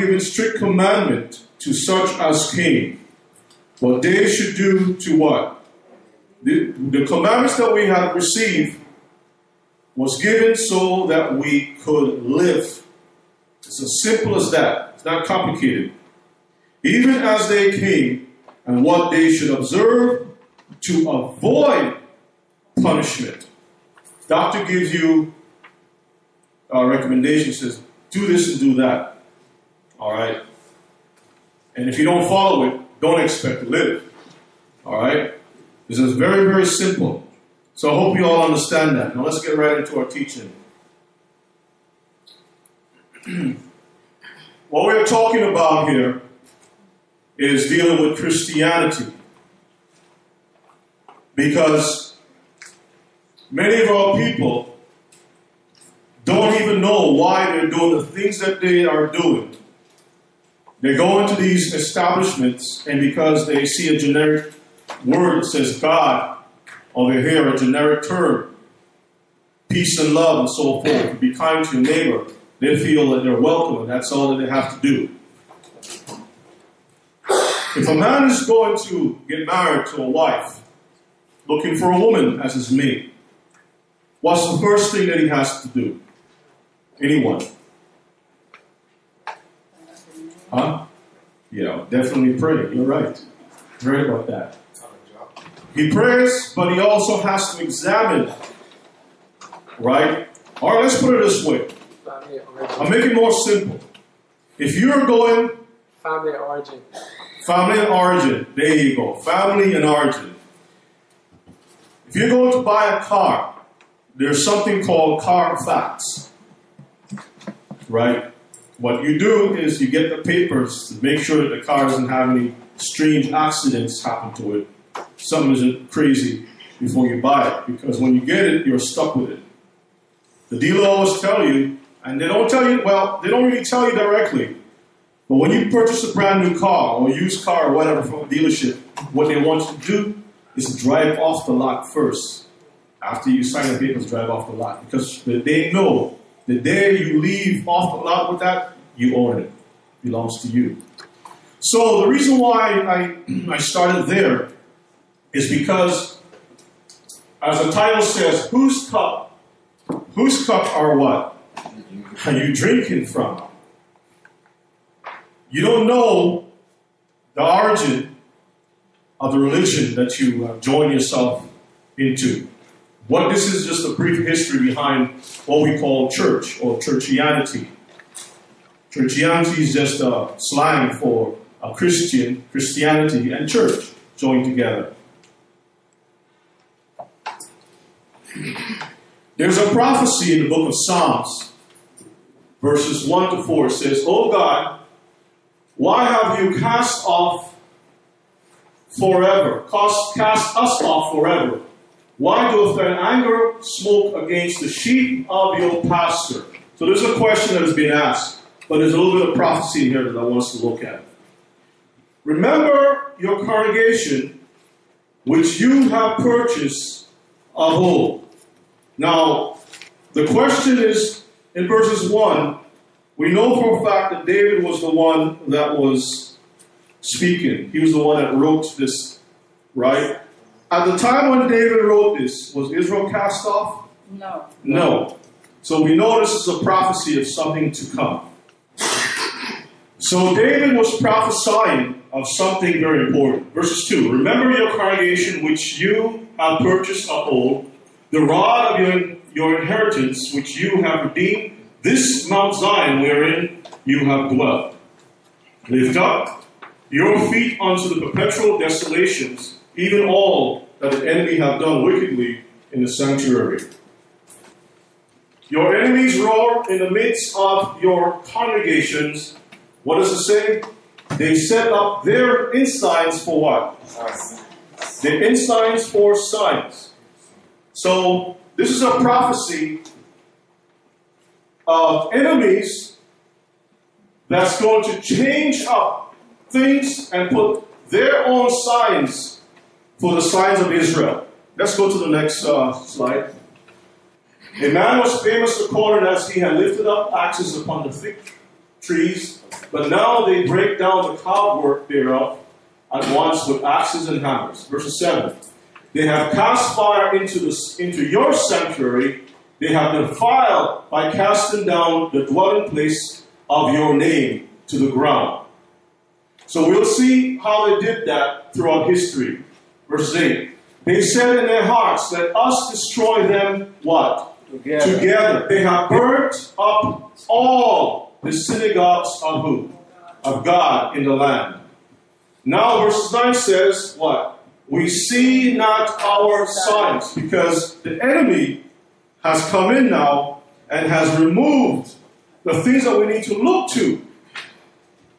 Given strict commandment to such as came, what they should do to what? The, the commandments that we have received was given so that we could live. It's as simple as that. It's not complicated. Even as they came, and what they should observe to avoid punishment. Doctor gives you a recommendation, says, do this and do that. All right? And if you don't follow it, don't expect to live. All right? This is very, very simple. So I hope you all understand that. Now let's get right into our teaching. what we're talking about here is dealing with Christianity. Because many of our people don't even know why they're doing the things that they are doing. They go into these establishments, and because they see a generic word that says God, or they hear a generic term, peace and love, and so forth, be kind to your neighbor, they feel that they're welcome, and that's all that they have to do. If a man is going to get married to a wife, looking for a woman as his mate, what's the first thing that he has to do? Anyone? Huh? Yeah, definitely pray. You're right. Right about that. He prays, but he also has to examine. Right? All right, let's put it this way. I'll make it more simple. If you're going. Family origin. Family and origin. There you go. Family and origin. If you're going to buy a car, there's something called Carfax. Right? What you do is you get the papers to make sure that the car doesn't have any strange accidents happen to it. Something isn't crazy before you buy it. Because when you get it, you're stuck with it. The dealer always tell you, and they don't tell you, well, they don't really tell you directly. But when you purchase a brand new car or used car or whatever from a dealership, what they want you to do is drive off the lot first. After you sign the papers, drive off the lot. Because they know the day you leave off the lot with that, you own it. it belongs to you. So the reason why I, I started there is because, as the title says, whose cup, whose cup are what? Are you drinking from? You don't know the origin of the religion that you uh, join yourself into. What this is just a brief history behind what we call church or churchianity. Churchianity is just a slang for a Christian, Christianity, and church joined together. There's a prophecy in the book of Psalms, verses 1 to 4. It says, Oh God, why have you cast off forever? Cast, cast us off forever why doth thine anger smoke against the sheep of your pasture? So there's a question that has been asked, but there's a little bit of prophecy here that I want us to look at. Remember your congregation, which you have purchased of old. Now, the question is in verses 1, we know for a fact that David was the one that was speaking. He was the one that wrote this, right? At the time when David wrote this, was Israel cast off? No. No. So we know this is a prophecy of something to come. So David was prophesying of something very important. Verses 2 Remember your congregation which you have purchased of old, the rod of your, your inheritance which you have redeemed, this Mount Zion wherein you have dwelt. Lift up your feet unto the perpetual desolations even all that the enemy have done wickedly in the sanctuary. Your enemies roar in the midst of your congregations. What does it say? They set up their ensigns for what? The ensigns for signs. So, this is a prophecy of enemies that's going to change up things and put their own signs for the signs of Israel. Let's go to the next uh, slide. A man was famous according as he had lifted up axes upon the thick trees, but now they break down the carved work thereof at once with axes and hammers. Verse 7. They have cast fire into, the, into your sanctuary. They have defiled by casting down the dwelling place of your name to the ground. So we'll see how they did that throughout history. Verse 8. They said in their hearts, Let us destroy them what? Together. Together. They have burnt up all the synagogues of who? Of God in the land. Now verse 9 says what? We see not our signs because the enemy has come in now and has removed the things that we need to look to.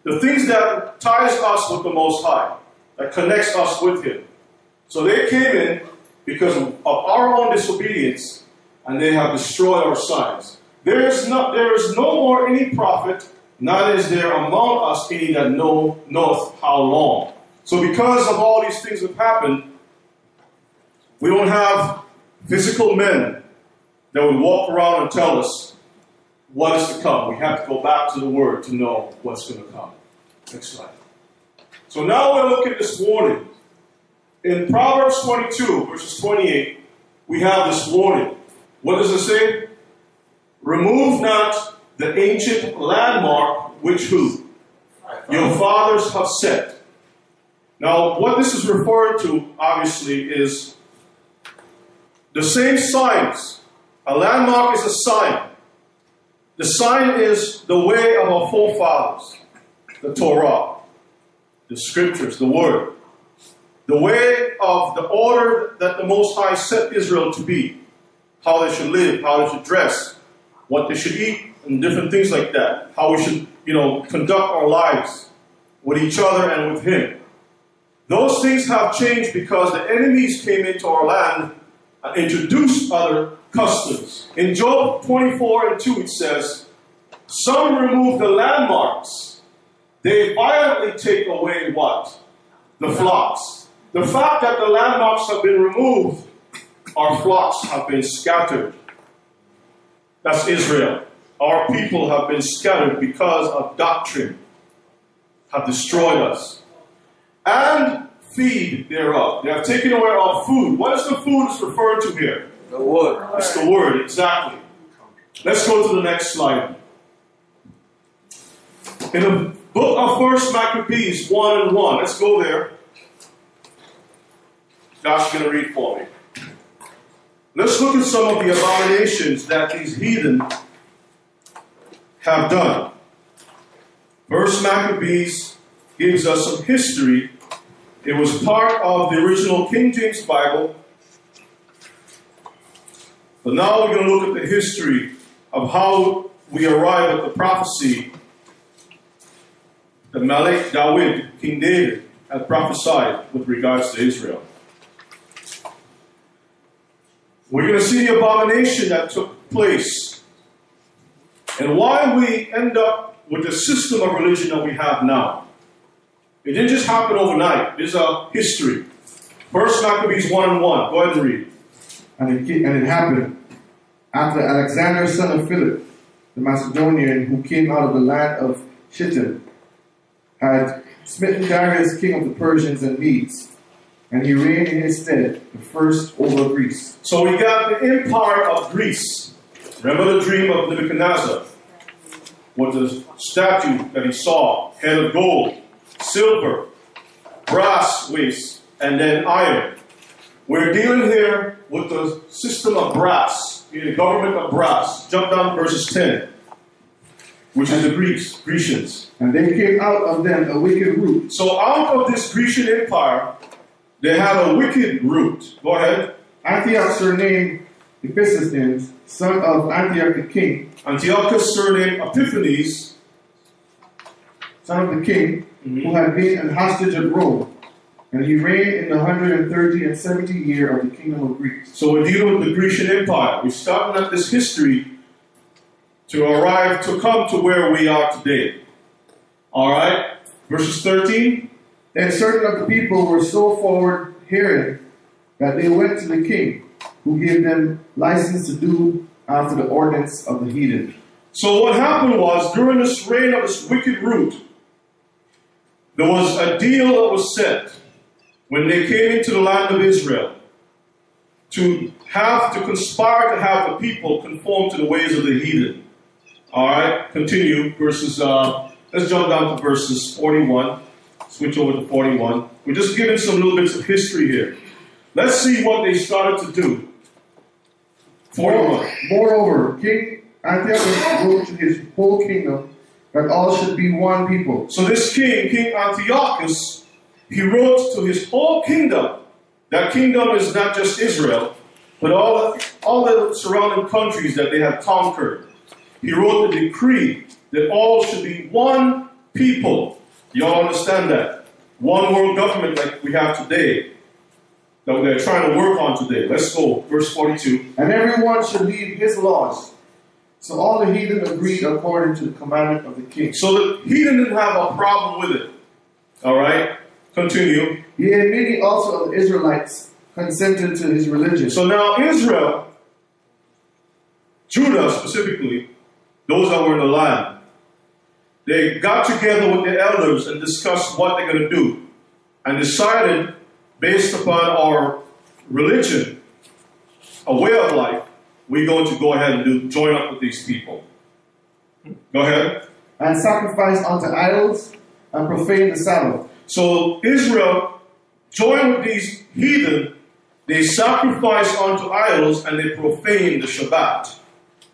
The things that ties us with the Most High, that connects us with Him. So they came in because of our own disobedience and they have destroyed our signs. There is, not, there is no more any prophet, neither is there among us any that know, knoweth how long. So because of all these things that have happened, we don't have physical men that would walk around and tell us what is to come. We have to go back to the Word to know what's going to come. Next slide. So now we're looking this warning. In Proverbs 22, verses 28, we have this warning. What does it say? Remove not the ancient landmark which who? Your fathers have set. Now, what this is referring to, obviously, is the same signs. A landmark is a sign. The sign is the way of our forefathers, the Torah, the scriptures, the word. The way of the order that the Most High set Israel to be, how they should live, how they should dress, what they should eat, and different things like that. How we should, you know, conduct our lives with each other and with Him. Those things have changed because the enemies came into our land and introduced other customs. In Job 24 and 2, it says, Some remove the landmarks, they violently take away what? The flocks. The fact that the landmarks have been removed, our flocks have been scattered. That's Israel. Our people have been scattered because of doctrine, have destroyed us. And feed thereof. They have taken away our food. What is the food it's referring to here? The wood. It's the word, exactly. Let's go to the next slide. In the book of First Maccabees 1 and 1, let's go there. Josh going to read for me. Let's look at some of the abominations that these heathen have done. Verse Maccabees gives us some history. It was part of the original King James Bible. But now we're going to look at the history of how we arrive at the prophecy that Malik Dawid, King David, had prophesied with regards to Israel. We're going to see the abomination that took place and why we end up with the system of religion that we have now. It didn't just happen overnight. There's a history. First Maccabees 1 and 1. Go ahead and read. And it, and it happened after Alexander, son of Philip, the Macedonian, who came out of the land of Shittim, had smitten Darius, king of the Persians and Medes, and he reigned in his stead, the first over Greece. So we got the empire of Greece. Remember the dream of Nebuchadnezzar? With the statue that he saw, head of gold, silver, brass waist, and then iron. We're dealing here with the system of brass, the government of brass. Jump down to verses 10, which is the Greeks, Grecians. And there came out of them a wicked root, So out of this Grecian empire, they had a wicked root. Go ahead. Antioch surnamed Epiphanes, son of Antioch the king, Antiochus surnamed Epiphanes, son of the king, Mhm. who had been an hostage at Rome. And he reigned in the hundred and thirty and seventy year of the kingdom of Greece. So we're dealing with the Grecian Empire. We're starting at this history to arrive to come to where we are today. All right, verses 13. Then certain of the people were so forward hearing that they went to the king, who gave them license to do after the ordinance of the heathen. So what happened was during this reign of this wicked root, there was a deal that was set when they came into the land of Israel to have to conspire to have the people conform to the ways of the heathen. All right, continue verses. Uh, let's jump down to verses 41. Switch over to 41. We're just giving some little bits of history here. Let's see what they started to do. 41. Moreover, King Antiochus wrote to his whole kingdom that all should be one people. So this king, King Antiochus, he wrote to his whole kingdom. That kingdom is not just Israel, but all the, all the surrounding countries that they had conquered. He wrote the decree that all should be one people. You all understand that? One world government like we have today, that they're trying to work on today. Let's go, verse 42. And everyone should leave his laws. So all the heathen agreed according to the commandment of the king. So the heathen didn't have a problem with it. All right, continue. Yea, many also of the Israelites consented to his religion. So now Israel, Judah specifically, those that were in the land, they got together with the elders and discussed what they're going to do, and decided, based upon our religion, a way of life, we're going to go ahead and do join up with these people. Go ahead. and sacrifice unto idols and profane the Sabbath. So Israel joined with these heathen. They sacrifice unto idols and they profane the Shabbat.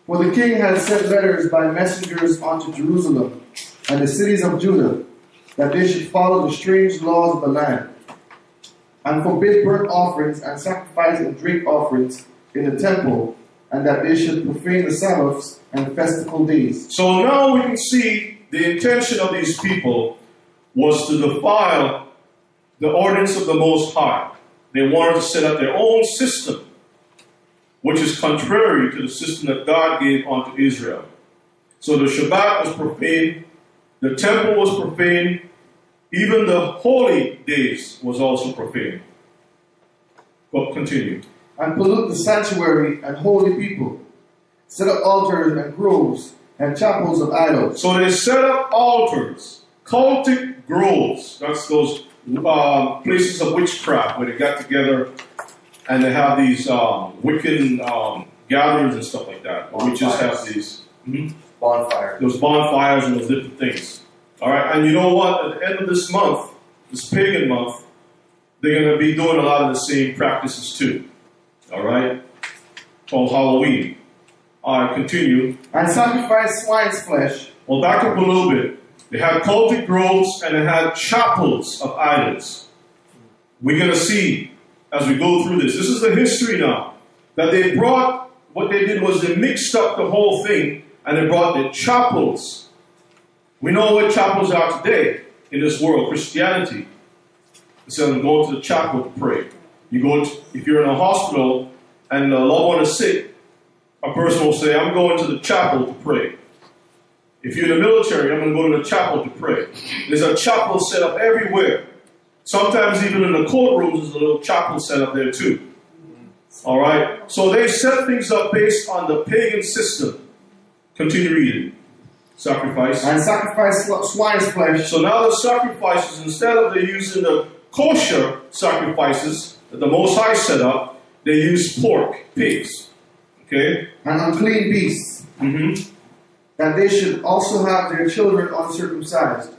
For the king had sent letters by messengers unto Jerusalem and the cities of Judah, that they should follow the strange laws of the land, and forbid burnt offerings and sacrifice and drink offerings in the temple, and that they should profane the Sabbaths and festival days. So now we can see the intention of these people was to defile the ordinance of the Most High. They wanted to set up their own system, which is contrary to the system that God gave unto Israel. So the Shabbat was profaned, the temple was profaned, even the holy days was also profaned. But continue. and pollute the sanctuary and holy people, set up altars and groves and chapels of idols. So they set up altars, cultic groves. That's those uh, places of witchcraft where they got together and they have these um, Wiccan um, gatherings and stuff like that. We just have Bonfires. these mhm, Bonfire. those bonfires and those different things. All right, and you know what? At the end of this month, this pagan month, they're going to be doing a lot of the same practices too. All right, called Halloween. All right, continue. And sacrifice swine's flesh, Well, back up a little bit. They had cultic groves and they had chapels of idols. We're going to see as we go through this. This is the history now. That they brought, what they did was they mixed up the whole thing and they brought the chapels. We know what chapels are today in this world Christianity. Instead of going to the chapel to pray. You go to, if you're in a hospital and a loved one is sick, a person will say, I'm going to the chapel to pray. If you're in the military, I'm going to go to the chapel to pray. There's a chapel set up everywhere. Sometimes even in the courtrooms, there's a little chapel set up there too. All right. So they set things up based on the pagan system. Continue reading. Sacrifice. and sacrifice sw- swine's flesh, So now the sacrifices, instead of they using the kosher sacrifices that the Most High set up, they use pork, pigs. Okay. and unclean beasts, Mm-hmm. that they should also have their children uncircumcised,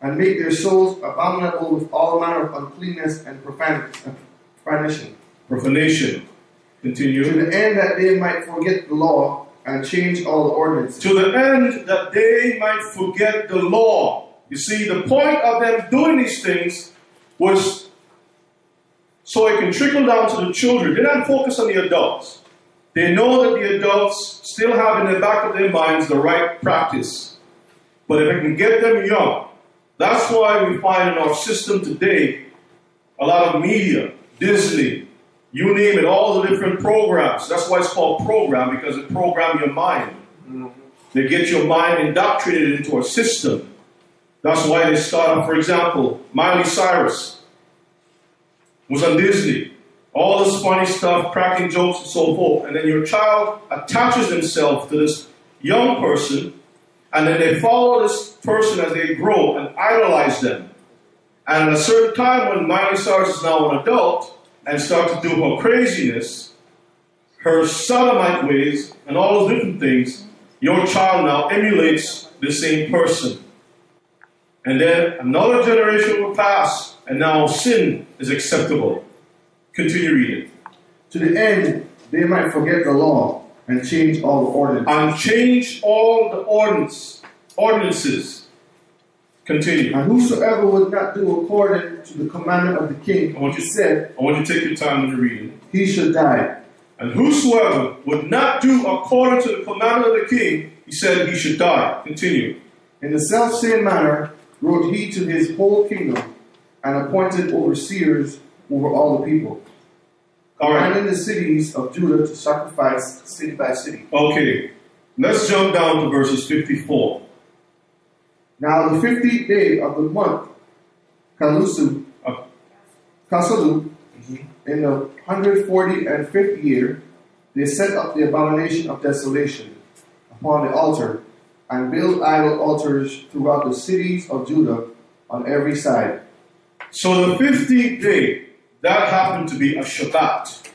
and make their souls abominable with all manner of uncleanness and and uh, profanation, Profanation. to Continue. the end that they might forget the law and change all the ordinances. to the end that they might forget the law. You see, the point of them doing these things was so it can trickle down to the children. They don't focus on the adults. They know that the adults still have in the back of their minds the right practice. But if it can get them young, that's why we find in our system today a lot of media, Disney, you name it, all the different programs. That's why it's called program because it program your mind. They get your mind indoctrinated into a system. That's why they start, for example, Miley Cyrus was on Disney. All this funny stuff, cracking jokes and so forth. And then your child attaches himself to this young person, and then they follow this person as they grow and idolize them. And at a certain time, when Miley Cyrus is now an adult and starts to do her craziness, her sodomite ways, and all those different things, your child now emulates the same person. And then another generation will pass, and now sin is acceptable. Continue reading. To the end, they might forget the law and change all the ordinances. And change all the ordinance, ordinances. Continue. And whosoever would not do according to the commandment of the king, I want you- said, I want you to take your time in the reading. he should die. And whosoever would not do according to the commandment of the king, he said he should die. Continue. In the selfsame manner wrote he to his whole kingdom, and appointed overseers over all the people, All right. commanding the cities of Judah to sacrifice city by city. Okay. Let's jump down to verses 54. Now the fifteenth day of the month, Kalusu, Uh, Kasalu, in the hundred forty and fifth year, they set up the abomination of desolation upon the altar, and built idol altars throughout the cities of Judah on every side. So the 15th day, that happened to be a Shabbat.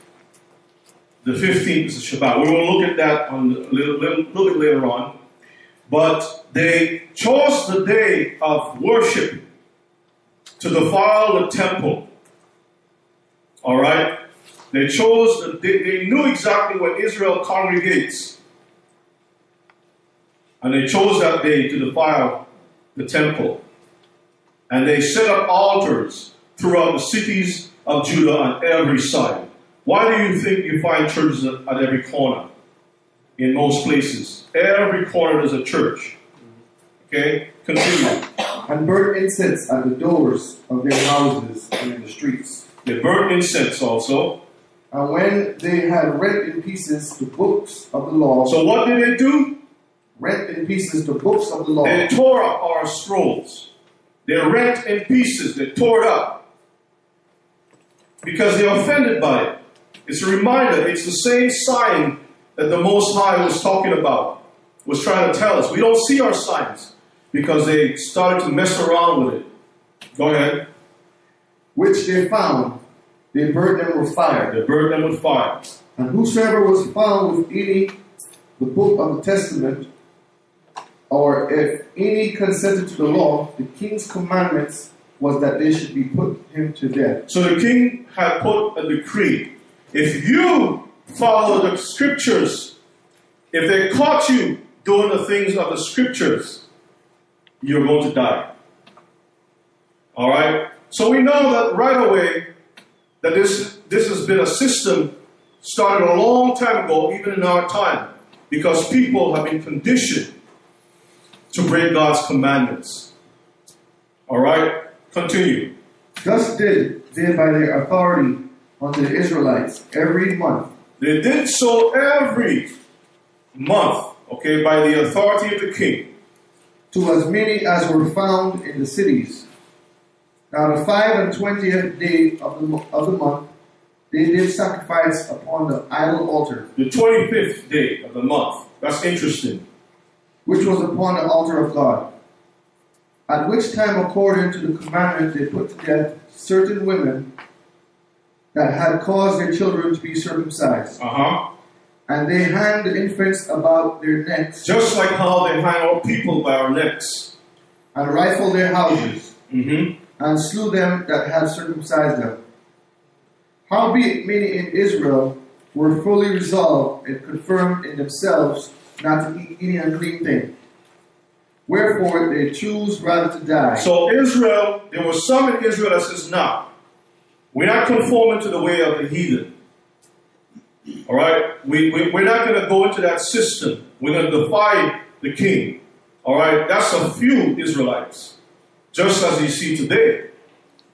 The 15th is a Shabbat. We will look at that on a little, little, little bit later on. But they chose the day of worship to defile the temple. All right? They chose, the, they, they knew exactly when Israel congregates. And they chose that day to defile the temple. And they set up altars throughout the cities of Judah on every side. Why do you think you find churches at, every corner? In most places. Every corner is a church. Okay? Continue. and burnt incense at the doors of their houses and in the streets. They burnt incense also. And when they had rent in pieces the books of the law, So what did they do? rent in pieces the books of the law, They tore up our scrolls. They rent in pieces. They tore it up. Because they're offended by it. It's a reminder. It's the same sign that the Most High was talking about, was trying to tell us. We don't see our signs because they started to mess around with it. Go ahead. which they found, they burnt them with fire. They burned them with fire. And whosoever was found with any the book of the testament, or if any consented to the law, the king's commandments was that they should be put him to death. So the king had put a decree. If you follow the scriptures, if they caught you doing the things of the scriptures, you're going to die. All right? So we know that right away that this, this has been a system started a long time ago, even in our time, because people have been conditioned to break God's commandments. All right? Continue. Thus did they by their authority unto the Israelites every month, They did so every month, okay, by the authority of the king. to as many as were found in the cities. Now the five and twentieth day of the, of the month, they did sacrifice upon the idol altar, The 25th day of the month. That's interesting. which was upon the altar of God. At which time, according to the commandment, they put to death certain women that had caused their children to be circumcised, Uh huh. and they hanged the infants about their necks Just like how they hang our people by our necks. and rifled their houses, Mm-hmm. and slew them that had circumcised them. Howbeit many in Israel were fully resolved and confirmed in themselves not to eat any unclean thing. Wherefore they choose rather to die. So Israel, there were some in Israel that says, "No, we're not conforming to the way of the heathen. All right? We, we, we're not going to go into that system. We're going to defy the king. All right? That's a few Israelites, just as you see today.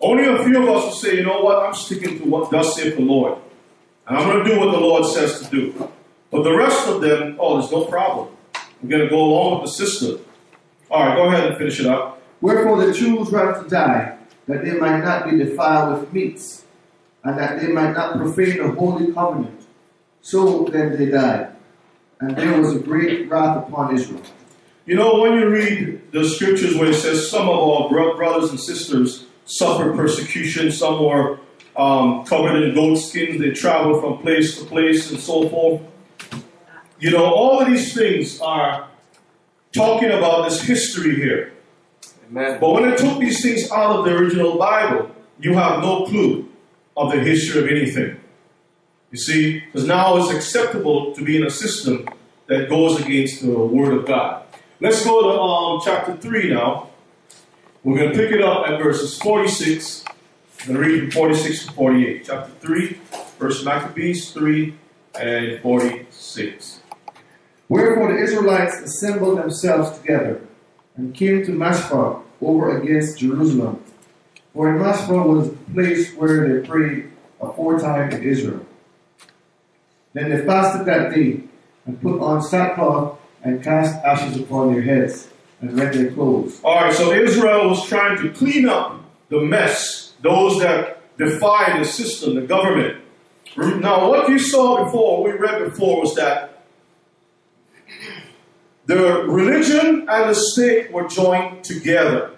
Only a few of us will say, you know what, I'm sticking to what thus saith the Lord. And I'm going to do what the Lord says to do. But the rest of them, oh, there's no problem. We're going to go along with the system. All right, go ahead and finish it up. Wherefore they choose rather to die, that they might not be defiled with meats, and that they might not profane the holy covenant. So then they died. and there was a great wrath upon Israel. You know, when you read the scriptures where it says some of our bro- brothers and sisters suffered persecution, some were um, covered in goat skins, they traveled from place to place and so forth. You know, all of these things are talking about this history here. Amen. But when they took these things out of the original Bible, you have no clue of the history of anything. You see, because now it's acceptable to be in a system that goes against the Word of God. Let's go to um, chapter 3 now. We're going to pick it up at verses 46. I'm going to read from 46 to 48. Chapter 3, verse Maccabees 3 and 46. Wherefore the Israelites assembled themselves together and came to Mashpah over against Jerusalem. For in Mashpah was the place where they prayed aforetime in Israel. Then they fasted that day and put on sackcloth and cast ashes upon their heads and rent their clothes. All right, so Israel was trying to clean up the mess, those that defied the system, the government. Now, what you saw before, we read before, was that the religion and the state were joined together.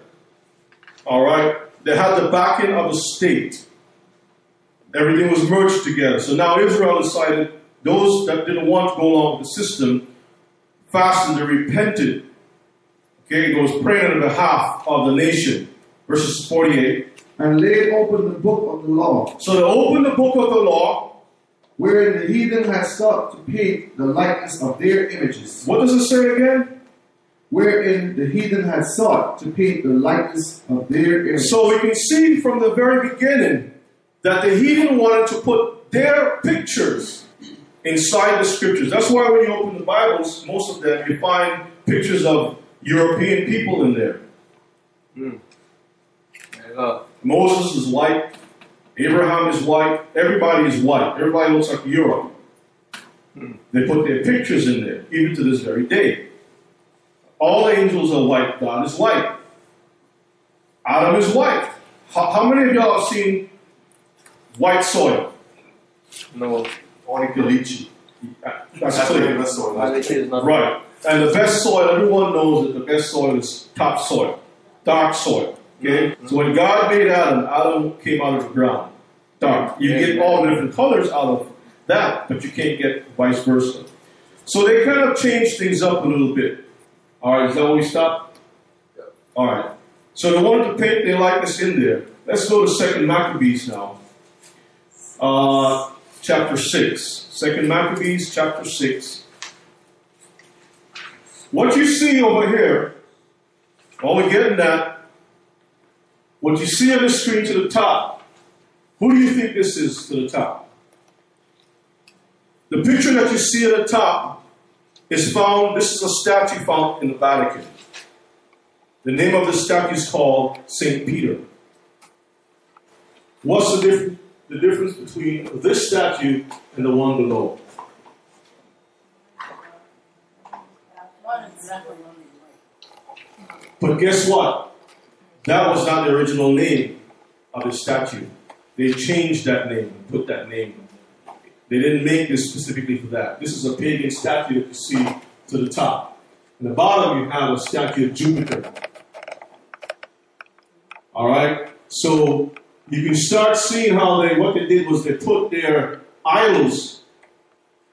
All right, they had the backing of a state. Everything was merged together. So now Israel decided those that didn't want to go along with the system fasted and repented. Okay, it was praying on behalf of the nation. Verses 48. And laid open the book of the law, So they opened the book of the law. Wherein the heathen had sought to paint the likeness of their images. What does it say again? Wherein the heathen had sought to paint the likeness of their images. So we can see from the very beginning that the heathen wanted to put their pictures inside the scriptures. That's why when you open the Bibles, most of them, you find pictures of European people in there. Hmm. There you go. Moses is white. Abraham is white. Everybody is white. Everybody looks like Europe. They put their pictures in there, even to this very day. All angels are white. God is white. Adam is white. How, how many of y'all have seen white soil? No. Only Kalichi. That's That's the clear. best soil. My lecture is not. Right. And the best soil, everyone knows that the best soil is top soil, dark soil. Okay? So when God made Adam, Adam came out of the ground, dark. You get all the different colors out of that, but you can't get vice versa. So they kind of changed things up a little bit. All right, is that where we stop? All right. So they wanted to paint their likeness in there. Let's go to Second Maccabees now. Uh, chapter 6. Second Maccabees, chapter 6. What you see over here, while we're getting that, what you see on the screen to the top, who do you think this is to the top? The picture that you see at the top is found, this is a statue found in the Vatican. The name of the statue is called St. Peter. What's the, diff- the difference between this statue and the one below? But guess what? That was not the original name of the statue. They changed that name and put that name. They didn't make this specifically for that. This is a pagan statue that you see to the top. In the bottom, you have a statue of Jupiter. All right? So you can start seeing how they, what they did was they put their idols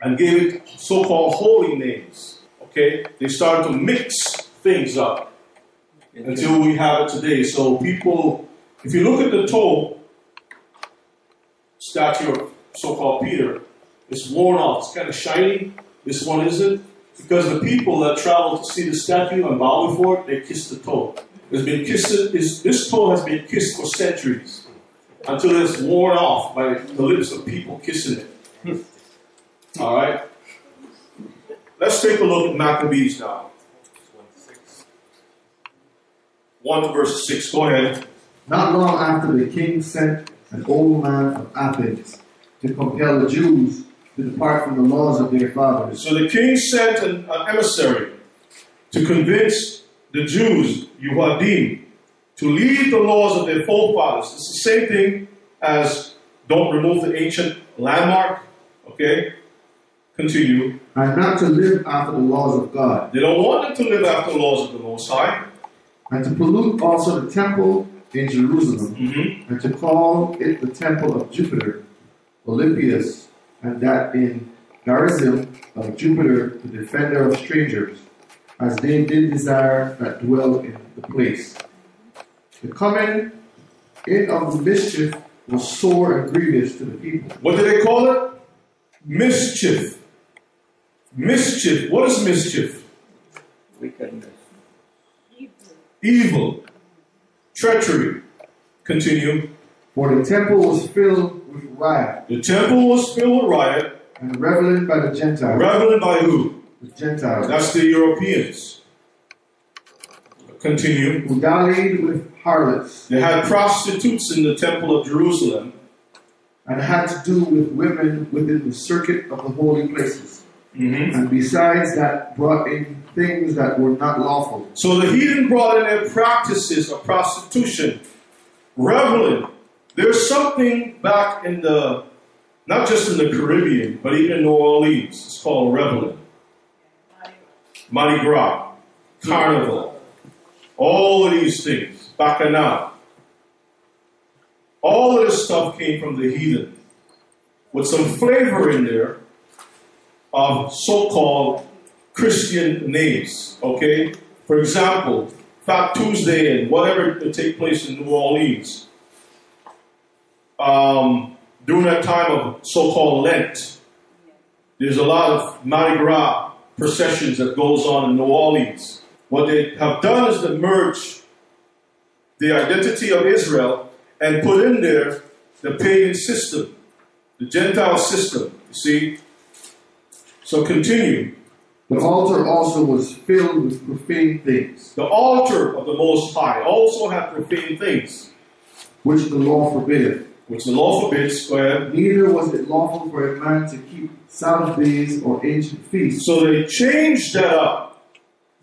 and gave it so called holy names. Okay? They started to mix things up until we have it today. So people, if you look at the toe statue of so-called Peter, it's worn off. It's kind of shiny. This one isn't. Because the people that travel to see the statue and bow before it, they kiss the toe. It's been kissed. It's, this toe has been kissed for centuries until it's worn off by the lips of people kissing it. All right. Let's take a look at Maccabees now. 1 verse 6. Go ahead. Not long after, the king sent an old man from Athens to compel the Jews to depart from the laws of their fathers. So the king sent an, an emissary to convince the Jews, Yuhadim, to leave the laws of their forefathers. It's the same thing as don't remove the ancient landmark, okay? Continue. and not to live after the laws of God, They don't want them to live after the laws of the Most High. And to pollute also the temple in Jerusalem, Mhm. and to call it the temple of Jupiter, Olympius, and that in Garizim of Jupiter, the defender of strangers, as they did desire that dwell in the place. The coming in of the mischief was sore and grievous to the people. What do they call it? Mischief. Mischief. What is mischief? Wickedness. Evil. Treachery. Continue. For the temple was filled with riot The temple was filled with riot, and reveling by the Gentiles. reveling by who? The Gentiles. That's the Europeans. Continue. who dallied with harlots They had prostitutes in the temple of Jerusalem. and had to do with women within the circuit of the holy places. Mhm. And besides that, brought in things that were not lawful. So the heathen brought in their practices of prostitution, reveling. There's something back in the, not just in the Caribbean, but even in New Orleans. It's called reveling. Mardi Gras, Carnival, all of these things, Bacchanal. All of this stuff came from the heathen with some flavor in there of so called Christian names, okay? For example, Fat Tuesday and whatever would take place in New Orleans um, during that time of so called Lent. There's a lot of Mardi Gras processions that goes on in New Orleans. What they have done is to merge the identity of Israel and put in there the pagan system, the Gentile system. You see? So continue. The altar also was filled with profane things, The altar of the Most High also had profane things, which the law forbiddeth. which the law forbids. Go ahead. Neither was it lawful for a man to keep Sabbath days or ancient feasts. So they changed that up.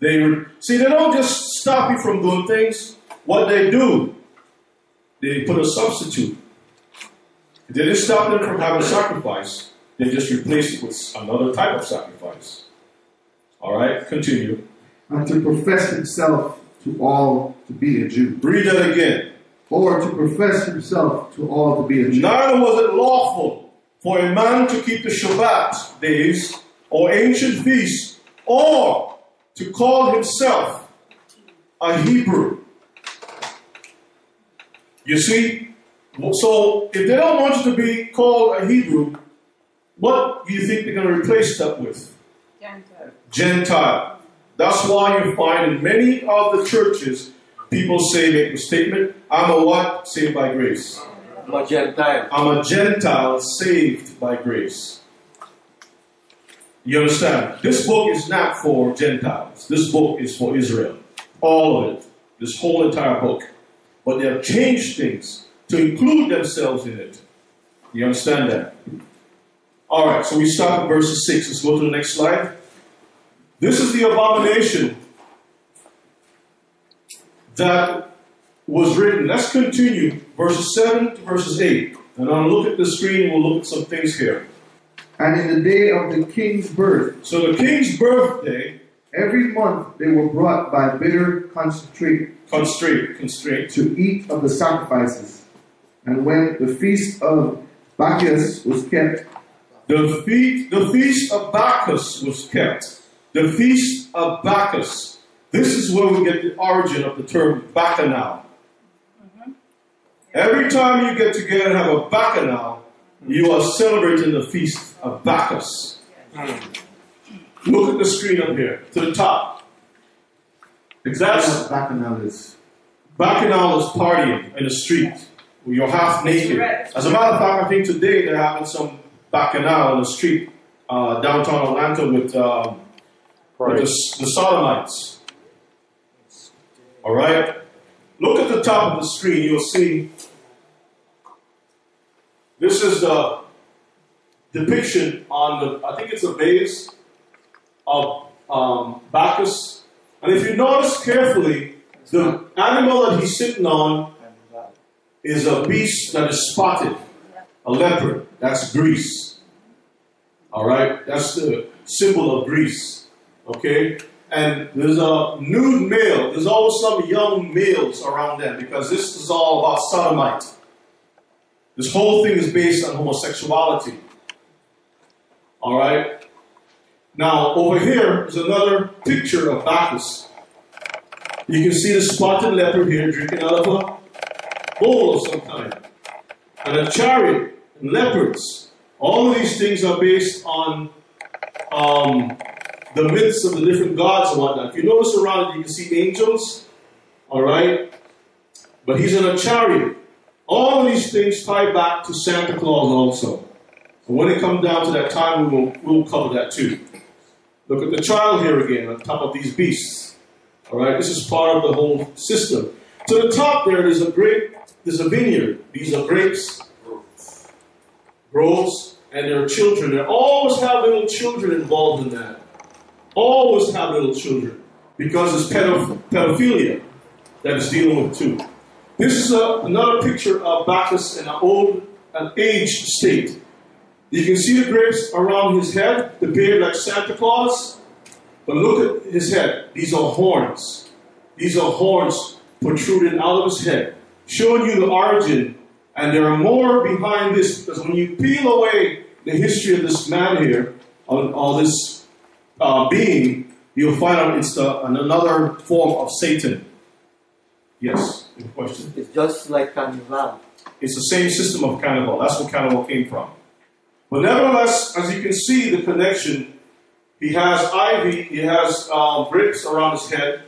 They re- see they don't just stop you from doing things. What they do, they put a substitute. They didn't stop them from having sacrifice. They just replaced it with another type of sacrifice. All right, continue. And to profess himself to all to be a Jew. Read that again. Or to profess himself to all to be a Jew. Neither was it lawful for a man to keep the Shabbat days or ancient feasts, or to call himself a Hebrew. You see? So if they don't want you to be called a Hebrew, what do you think they're going to replace that with? Gentile. Gentile. That's why you find in many of the churches, people say, make the statement, I'm a what? Saved by grace. I'm a Gentile. I'm a Gentile saved by grace. You understand? This book is not for Gentiles. This book is for Israel. All of it. This whole entire book. But they have changed things to include themselves in it. You understand that? All right, so we stop at verse 6. Let's go to the next slide. This is the abomination that was written. Let's continue verses 7 to verses 8. And I'll look at the screen and we'll look at some things here. And in the day of the king's birth, So the king's birthday, every month they were brought by bitter concentrate constraint, constraint. to eat of the sacrifices. And when the feast of Bacchus was kept, The, feast, the feast of Bacchus was kept. The feast of Bacchus. This is where we get the origin of the term bacchanal. Every time you get together and have a bacchanal, you are celebrating the feast of Bacchus. Look at the screen up here, to the top. That's Bacchanal is. Bacchanal is partying in the street you're half naked. As a matter of fact, I think today they're having some Bacchanal in the street uh, downtown Atlanta with, um, the, the sodomites. All right? Look at the top of the screen, you'll see this is the depiction on the, I think it's a vase of um, Bacchus. And if you notice carefully, the animal that he's sitting on is a beast that is spotted, a leopard. That's Greece. All right, that's the symbol of Greece. Okay, and there's a nude male. There's always some young males around them because this is all about sodomite. This whole thing is based on homosexuality. All right. Now over here is another picture of Bacchus. You can see the spotted leopard here drinking out of a bowl of some kind, and a chariot and leopards. All of these things are based on um, the myths of the different gods and whatnot. If you notice around it, you can see angels, all right? But he's in a chariot. All of these things tie back to Santa Claus also. And when it comes down to that time, we will we'll cover that too. Look at the child here again on top of these beasts. All right, this is part of the whole system. To the top there, there's a grape, there's a vineyard. These are grapes, groves, and there are children. They always have little children involved in that. Always have little children because it's pedoph- pedophilia that is dealing with too. This is a, another picture of Bacchus in an old, an aged state. You can see the grapes around his head, the beard like Santa Claus. But look at his head. These are horns. These are horns protruding out of his head, showing you the origin. And there are more behind this because when you peel away the history of this man here, or this uh, being, you'll find out it's the, another form of Satan. Yes, good question. It's just like Carnival. It's the same system of carnival. That's where carnival came from. But nevertheless, as you can see, the connection. He has ivy. He has uh, grapes around his head.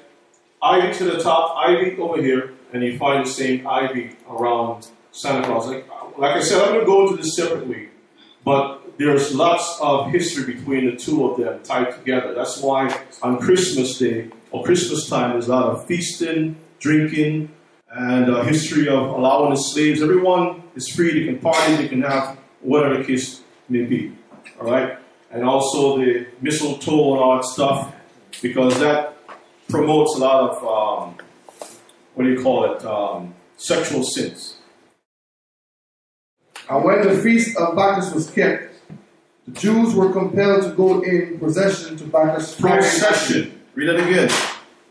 Ivy to the top. Ivy over here, and you find the same ivy around Santa Claus. Like, like I said, I'm going to go into this separately, but there's lots of history between the two of them tied together. That's why on Christmas Day or Christmas time, there's a lot of feasting, drinking, and a history of allowing the slaves. Everyone is free. They can party. They can have whatever the case may be. All right, and also the mistletoe and all that stuff, because that promotes a lot of um, what do you call it? Um, sexual sins. And when the feast of Bacchus was kept, the Jews were compelled to go in procession to Bacchus. Procession. Read it again.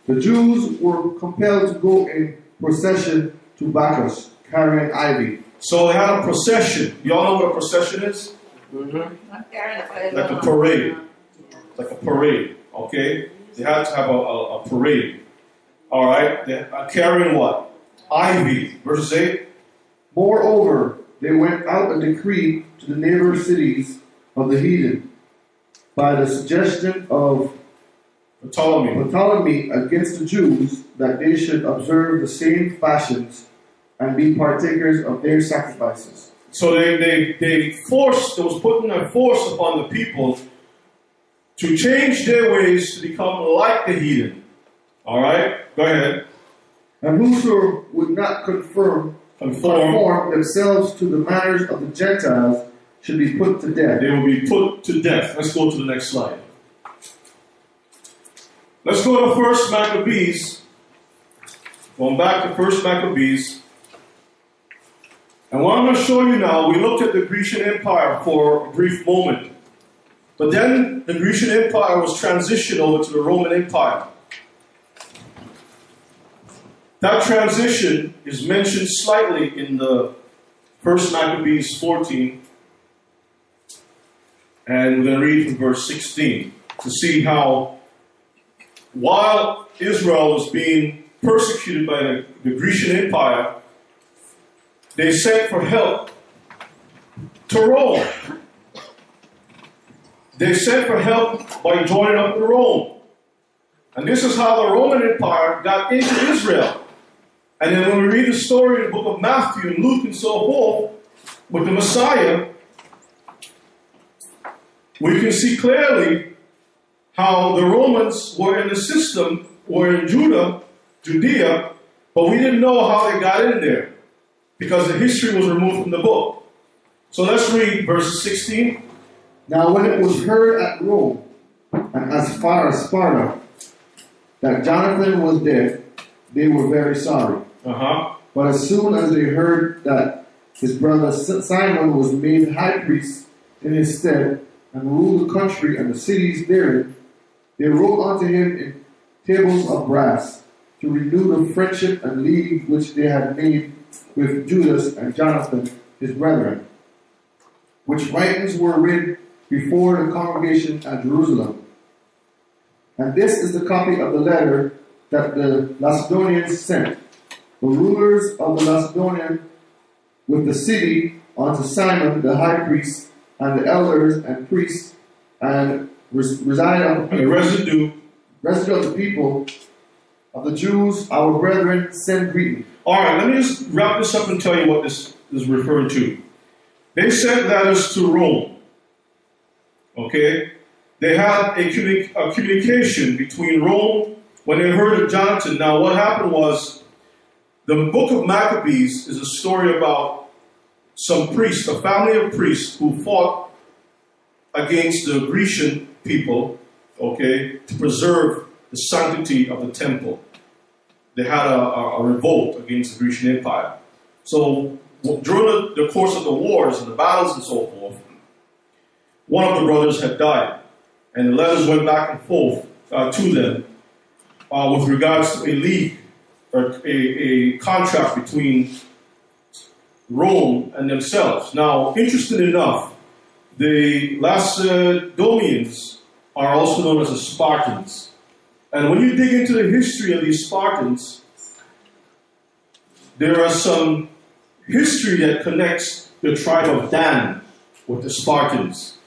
The Jews were compelled to go in procession to Bacchus, carrying ivy. So they had a procession. Y'all know what a procession is? Mm-hmm. Like a parade. Like a parade. Okay? They had to have a, a, a parade. All right? They are carrying what? Ivy. Verse 8. Moreover, they went out a decree to the neighbor cities of the heathen by the suggestion of Ptolemy. Ptolemy against the Jews that they should observe the same fashions and be partakers of their sacrifices. So they, they, they forced, it was putting a force upon the people to change their ways to become like the heathen. All right? Go ahead. And whoso would not conform, Conform. conform themselves to the manners of the Gentiles should be put to death. They will be put to death. Let's go to the next slide. Let's go to First Maccabees. Going back to First Maccabees. And what I'm going to show you now, we looked at the Grecian Empire for a brief moment. But then the Grecian Empire was transitioned over to the Roman Empire. That transition is mentioned slightly in the First Maccabees 14. And we're going to read from verse 16 to see how, while Israel was being persecuted by the, the Grecian Empire, they sent for help to Rome. They sent for help by joining up with Rome. And this is how the Roman Empire got into Israel. And then when we read the story in the book of Matthew and Luke and so forth, with the Messiah, we can see clearly how the Romans were in the system, were in Judah, Judea, but we didn't know how they got in there because the history was removed from the book. So let's read verses 16. Now, when it was heard at Rome, and as far as Sparta, that Jonathan was dead, they were very sorry. Uh huh. But as soon as they heard that his brother Simon was made high priest in his stead, and rule the country and the cities therein, they wrote unto him in tables of brass to renew the friendship and league which they had made with Judas and Jonathan, his brethren, which writings were read before the congregation at Jerusalem. And this is the copy of the letter that the Macedonians sent. The rulers of the Macedonian with the city unto Simon the high priest and the elders and priests and res- reside And the residue. residue of the people of the Jews, our brethren, send greeting. All right, let me just wrap this up and tell you what this is referring to. They sent letters to Rome. Okay? They had a, communi- a communication between Rome when they heard of Jonathan. Now, what happened was the book of Maccabees is a story about some priests, a family of priests who fought against the Grecian people, okay, to preserve the sanctity of the temple. They had a, a, a revolt against the Grecian Empire. So during the, the course of the wars and the battles and so forth, one of the brothers had died, and the letters went back and forth uh, to them uh, with regards to a league or a, a contract between Rome and themselves. Now, interesting enough, the Lacedaemonians uh, are also known as the Spartans. And when you dig into the history of these Spartans, there are some history that connects the tribe of Dan with the Spartans.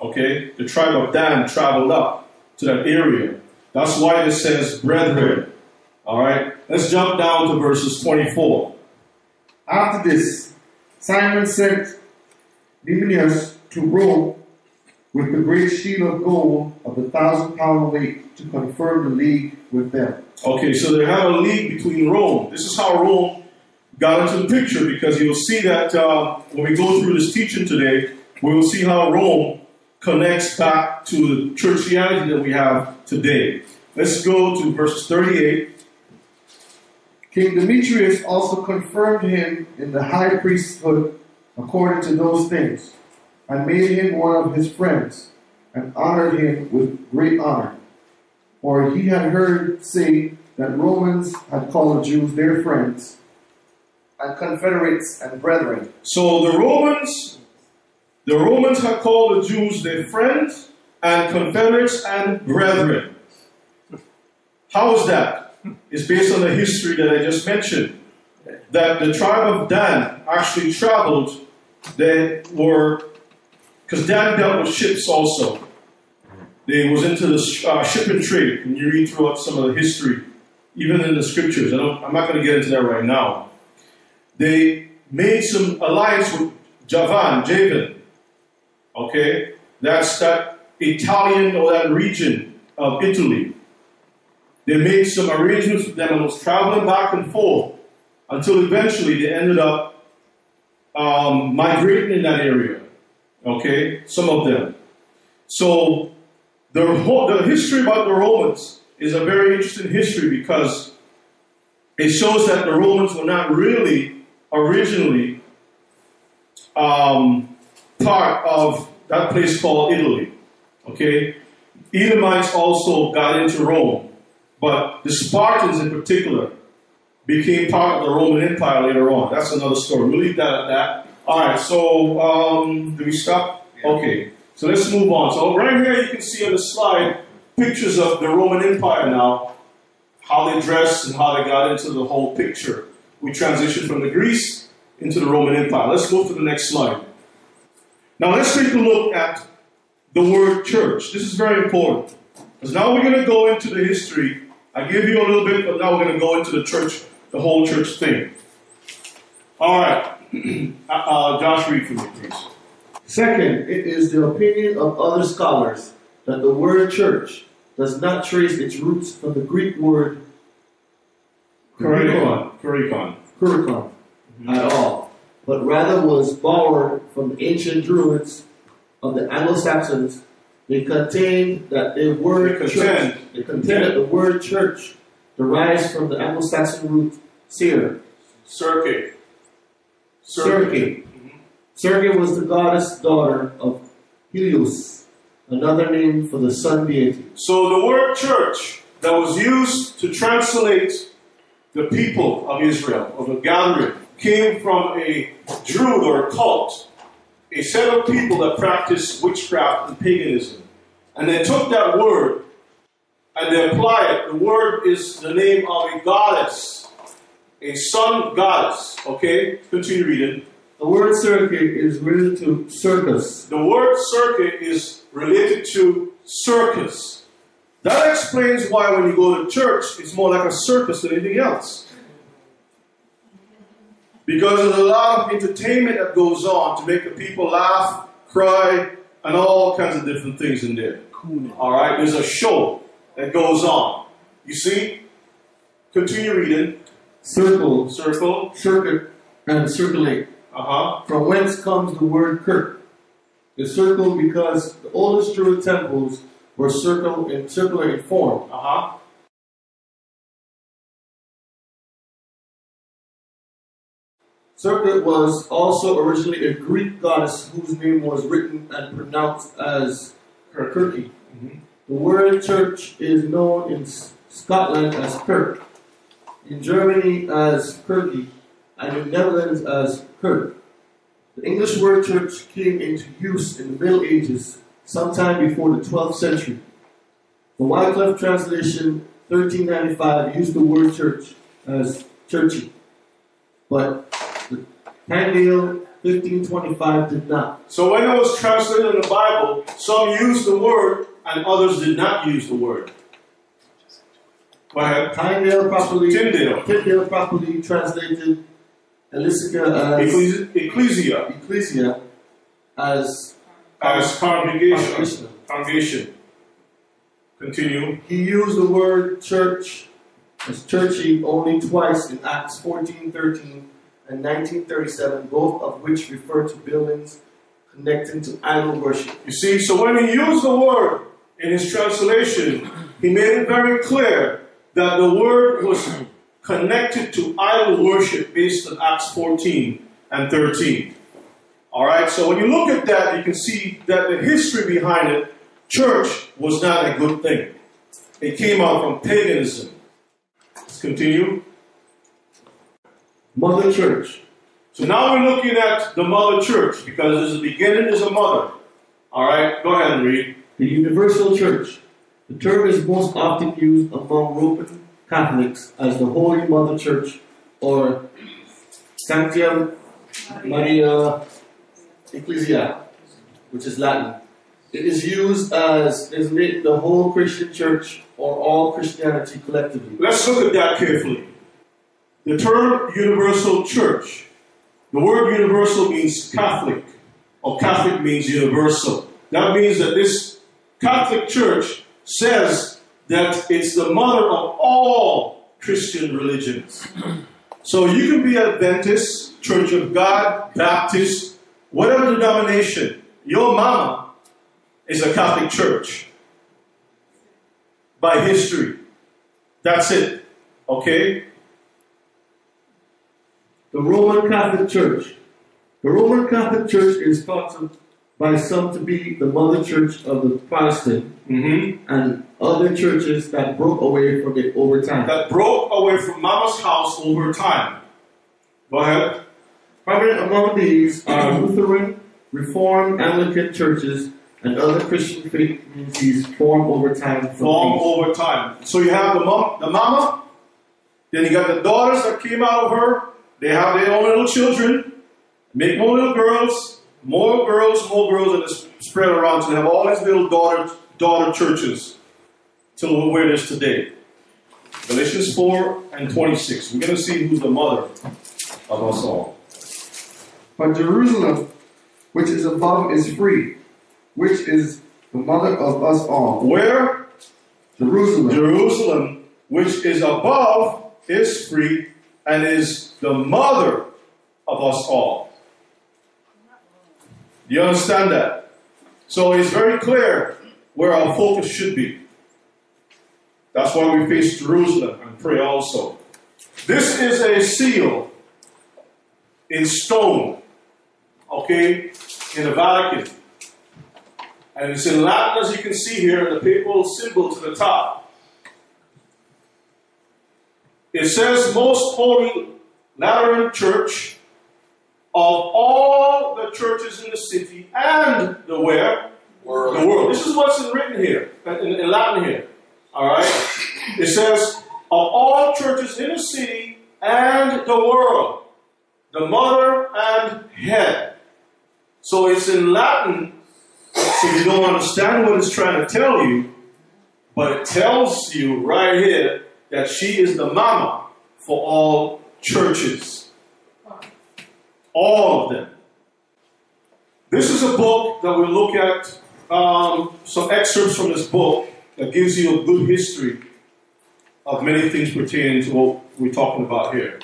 Okay? The tribe of Dan traveled up to that area. That's why it says brethren. All right? Let's jump down to verses 24. After this, Simon sent Demetrius to Rome with the great shield of gold of the thousand pound weight to confirm the league with them. Okay, so they had a league between Rome. This is how Rome got into the picture because you'll see that uh, when we go through this teaching today, we will see how Rome connects back to the churchianity that we have today. Let's go to verse 38. King Demetrius also confirmed him in the high priesthood according to those things, and made him one of his friends, and honored him with great honor. For he had heard say that Romans had called the Jews their friends, and confederates and brethren. So the Romans, the Romans had called the Jews their friends and confederates and brethren. How is that? It's based on the history that I just mentioned. That the tribe of Dan actually traveled. They were, because Dan dealt with ships also. They was into the uh, shipping trade. When you read throughout some of the history, even in the scriptures, I I'm not going to get into that right now. They made some alliance with Javan, Javan. Okay, that's that Italian or that region of Italy. They made some arrangements with them and was traveling back and forth until eventually they ended up um, migrating in that area. Okay, some of them. So the, the history about the Romans is a very interesting history because it shows that the Romans were not really originally um, part of that place called Italy. Okay, Edomites also got into Rome, but the Spartans in particular became part of the Roman Empire later on. That's another story. We'll leave that at that. All right. So um, do we stop? Okay. So let's move on. So right here you can see on the slide pictures of the Roman Empire now, how they dressed and how they got into the whole picture. We transitioned from the Greece into the Roman Empire. Let's go to the next slide. Now let's take a look at the word church. This is very important. Because now we're going to go into the history. I give you a little bit, but now we're going to go into the church, the whole church thing. All right. uh, uh, Josh, read for me, please. Second, it is the opinion of other scholars that the word church does not trace its roots from the Greek word Kurikon. Kurikon. kurikon at all, but rather was borrowed from the ancient Druids of the Anglo-Saxons. They contained that the word They church, contend. they contend that the word church derives from the Anglo-Saxon root seer, Circuit. Circe. Circe mm-hmm. was the goddess daughter of Helios, another name for the sun deity. So the word church that was used to translate the people of Israel, or the gathering, came from a druid or cult, a set of people that practiced witchcraft and paganism. And they took that word and they applied it. The word is the name of a goddess, a sun goddess. Okay, continue reading. The word circuit is related to circus. The word circuit is related to circus. That explains why when you go to church, it's more like a circus than anything else. Because there's a lot of entertainment that goes on to make the people laugh, cry, and all kinds of different things in there. All right, there's a show that goes on. You see? Continue reading. Circle, Circle. circuit, and circulate. Uh huh. From whence comes the word kirk? The circle because the oldest Druid temples were circle in circular in form. Uh Circuit was also originally a Greek goddess whose name was written and pronounced as Kirky. Mhm. The word church is known in Scotland as Kirk, in Germany as Kirky, and in Netherlands as Kirk. The English word church came into use in the Middle Ages, sometime before the 12th century. The Wycliffe translation, 1395, used the word church as churchy, but Tyndale, 1525, did not. So when it was translated in the Bible, some used the word and others did not use the word. Go ahead. Tyndale properly, Tyndale. Tyndale properly translated Elisica as Ecclesi- Ecclesia Ecclesia as as congregation. congregation. Congregation. Continue. He used the word church as churchy only twice in Acts 14:13 and 1937, both of which refer to buildings connecting to idol worship. You see, so when he used the word in his translation, he made it very clear that the word was connected to idol worship based on Acts 14 and 13. All right, so when you look at that, you can see that the history behind it, church was not a good thing. It came out from paganism. Let's continue. Mother Church. So now we're looking at the mother church because there's a beginning, there's a mother. All right, go ahead and read. The Universal Church. The term is most often used among Roman Catholics as the Holy Mother Church or Sancta Maria Ecclesia, which is Latin. It is used as designating the whole Christian church or all Christianity collectively. Let's look at that carefully. The term universal church, the word universal means Catholic, or Catholic means universal. That means that this Catholic church says that it's the mother of all Christian religions. So you can be Adventist, Church of God, Baptist, whatever denomination. Your mama is a Catholic church by history. That's it. Okay? The Roman Catholic Church. The Roman Catholic Church is thought to, by some to be the mother church of the Protestant Mm-hmm. and other churches that broke away from it over time. That broke away from Mama's house over time. Go ahead. Prominent among these are Lutheran, Reformed, Anglican churches, and other Christian faith communities formed over time. from Form over time. So you have the mom, the mama, then you got the daughters that came out of her. They have their own little children, make more little girls, more girls, more girls, and it's spread around. So they have all these little daughter daughter churches till where it is today. Galatians 4 and 26. We're going to see who's the mother of us all. But Jerusalem, which is above, is free, which is the mother of us all. Where Jerusalem, Jerusalem, which is above, is free and is the mother of us all. Do you understand that? So it's very clear where our focus should be. That's why we face Jerusalem and pray also. This is a seal in stone, okay, in the Vatican. And it's in Latin, as you can see here, the papal symbol to the top. It says, Most Holy Lateran Church of all the churches in the city and the where? World. The world. This is what's written here, in, in Latin here. All right? It says, Of all churches in the city and the world, the mother and head. So it's in Latin, so you don't understand what it's trying to tell you, but it tells you right here that she is the mama for all churches. All of them. This is a book that we'll look at, um, some excerpts from this book that gives you a good history of many things pertaining to what we're talking about here.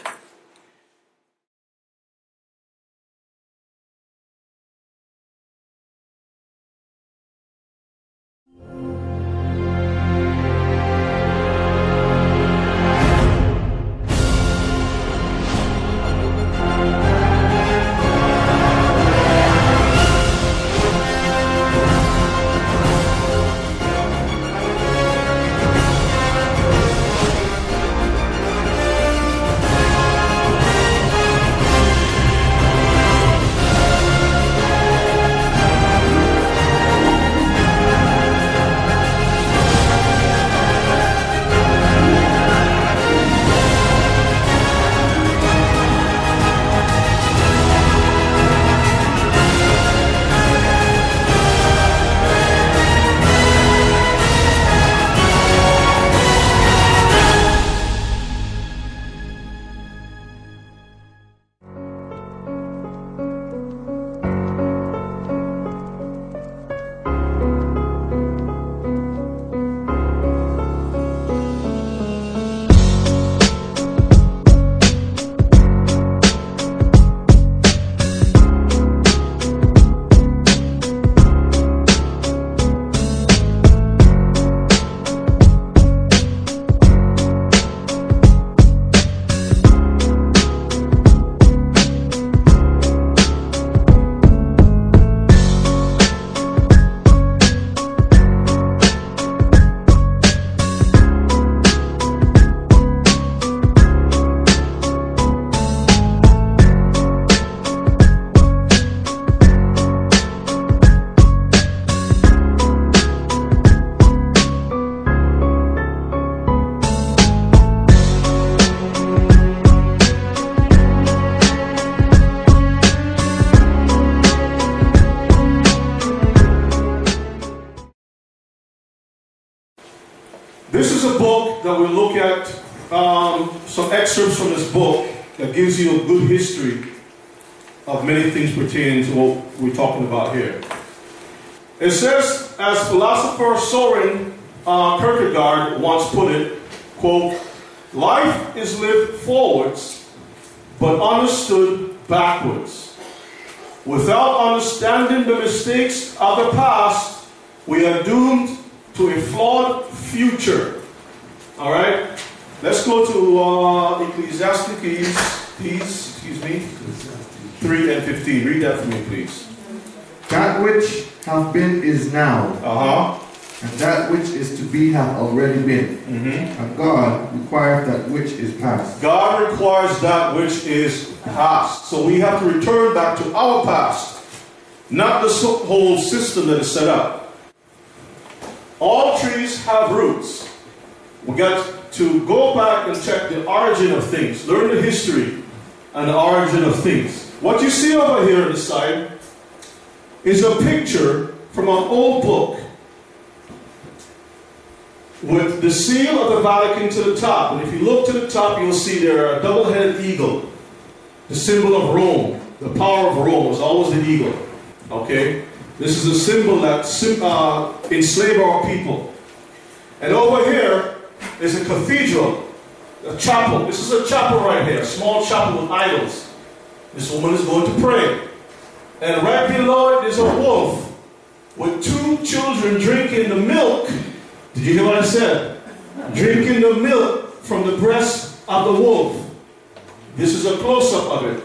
Past. So we have to return back to our past, not the whole system that is set up. All trees have roots. We got to go back and check the origin of things, learn the history and the origin of things. What you see over here on the side is a picture from an old book with the seal of the Vatican to the top. And if you look to the top, you'll see there a double headed eagle, the symbol of Rome. The power of Rome was always the eagle. Okay? This is a symbol that uh, enslaved our people. And over here is a cathedral, a chapel. This is a chapel right here, a small chapel with idols. This woman is going to pray. And right below it is a wolf with two children drinking the milk. Did you hear what I said? Drinking the milk from the breast of the wolf. This is a close up of it.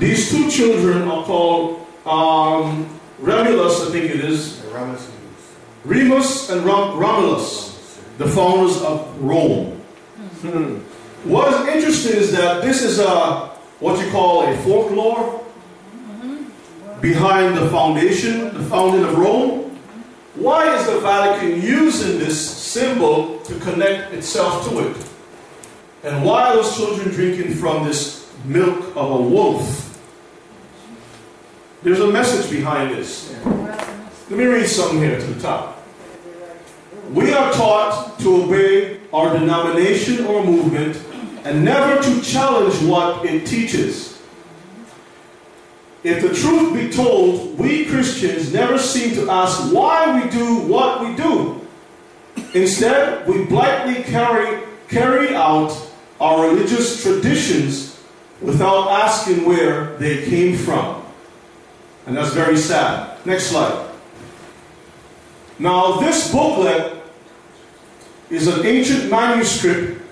These two children are called um, I think it is, Remus and Rom- Romulus, the founders of Rome. What is interesting is that this is a what you call a folklore behind the foundation, the founding of Rome. Why is the Vatican using this symbol to connect itself to it? And why are those children drinking from this milk of a wolf? There's a message behind this. Let me read something here to the top. We are taught to obey our denomination or movement and never to challenge what it teaches. If the truth be told, we Christians never seem to ask why we do what we do. Instead, we blindly carry, carry out our religious traditions without asking where they came from. And that's very sad. Next slide. Now, this booklet is an ancient manuscript,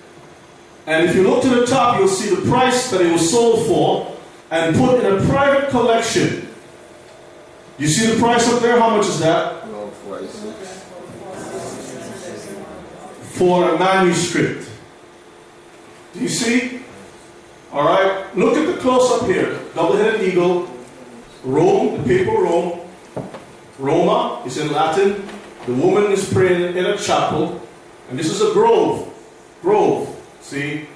and if you look to the top, you'll see the price that it was sold for and put in a private collection. You see the price up there? How much is that? No, 46. For a manuscript. Do you see? All right. Look at the close up here. Double-headed eagle. Rome, the papal Rome. Roma is in Latin. The woman is praying in a chapel. And this is a grove. Grove. See?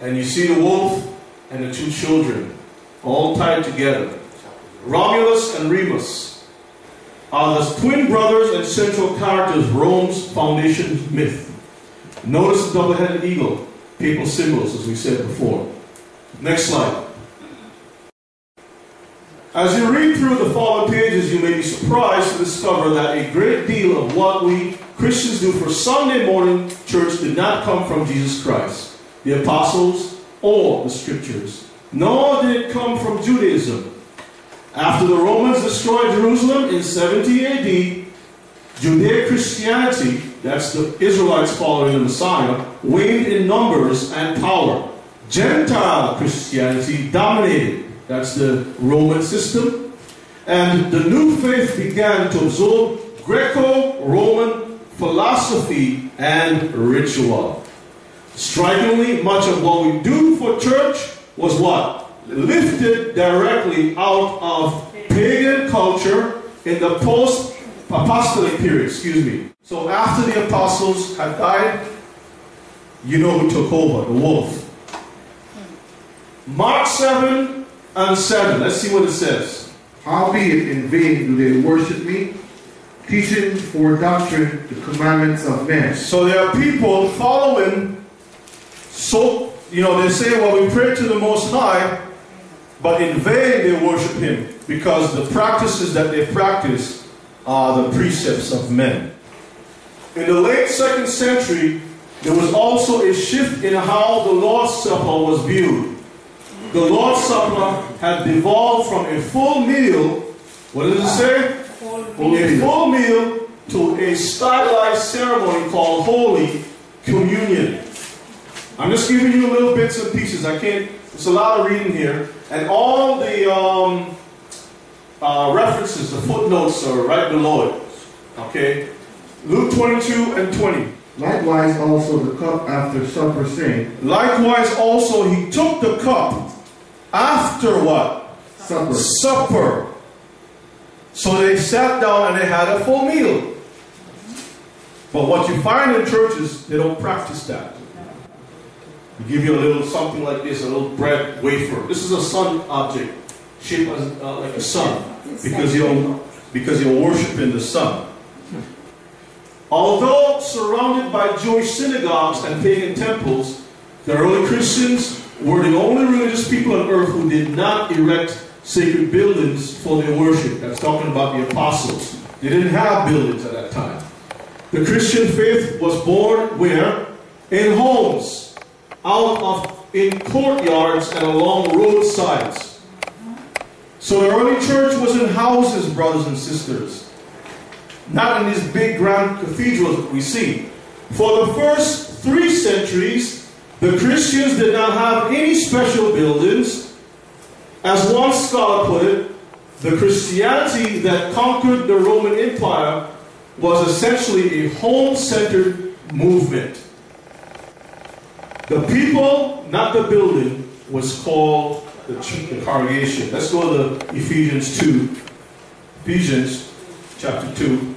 And you see the wolf and the two children all tied together. Romulus and Remus are the twin brothers and central characters of Rome's foundation myth. Notice the double headed eagle, papal symbols, as we said before. Next slide. As you read through the following pages, you may be surprised to discover that a great deal of what we Christians do for Sunday morning church did not come from Jesus Christ, the apostles, or the scriptures. Nor did it come from Judaism. After the Romans destroyed Jerusalem in 70 AD, Judeo Christianity, that's the Israelites following the Messiah, waned in numbers and power. Gentile Christianity dominated, that's the Roman system, and the new faith began to absorb Greco Roman philosophy and ritual. Strikingly, much of what we do for church was what? Lifted directly out of pagan culture in the post apostolic period, excuse me. So after the apostles had died, you know who took over? The wolf. Hmm. Mark 7 and 7. Let's see what it says. Howbeit in vain do they worship me, teaching for doctrine the commandments of men. So there are people following, so, you know, they say, well, we pray to the Most High, but in vain they worship Him because the practices that they practice are the precepts of men. In the late second century, there was also a shift in how the Lord's Supper was viewed. The Lord's Supper had devolved from a full meal, what does it say? Full a full meal to a stylized ceremony called Holy Communion. I'm just giving you little bits and pieces. I can't, it's a lot of reading here. And all the um, uh, references, the footnotes are right below it. Okay? Luke 22 and 20. Likewise also the cup after supper, saying, Likewise, also, he took the cup after what? Supper. Supper. So they sat down and they had a full meal. But what you find in churches, they don't practice that. They give you a little something like this, a little bread wafer. This is a sun object, shaped as, uh, like a sun, because you're because you're worshiping the sun. Although surrounded by Jewish synagogues and pagan temples, the early Christians were the only religious people on earth who did not erect sacred buildings for their worship. That's talking about the apostles. They didn't have buildings at that time. The Christian faith was born where? In homes, out of in courtyards and along roadsides. So the early church was in houses, brothers and sisters. Not in these big grand cathedrals that we see. For the first three centuries, the Christians did not have any special buildings. As one scholar put it, the Christianity that conquered the Roman Empire was essentially a home centered movement. The people, not the building, was called the, the congregation. Let's go to Ephesians 2. Ephesians chapter 2,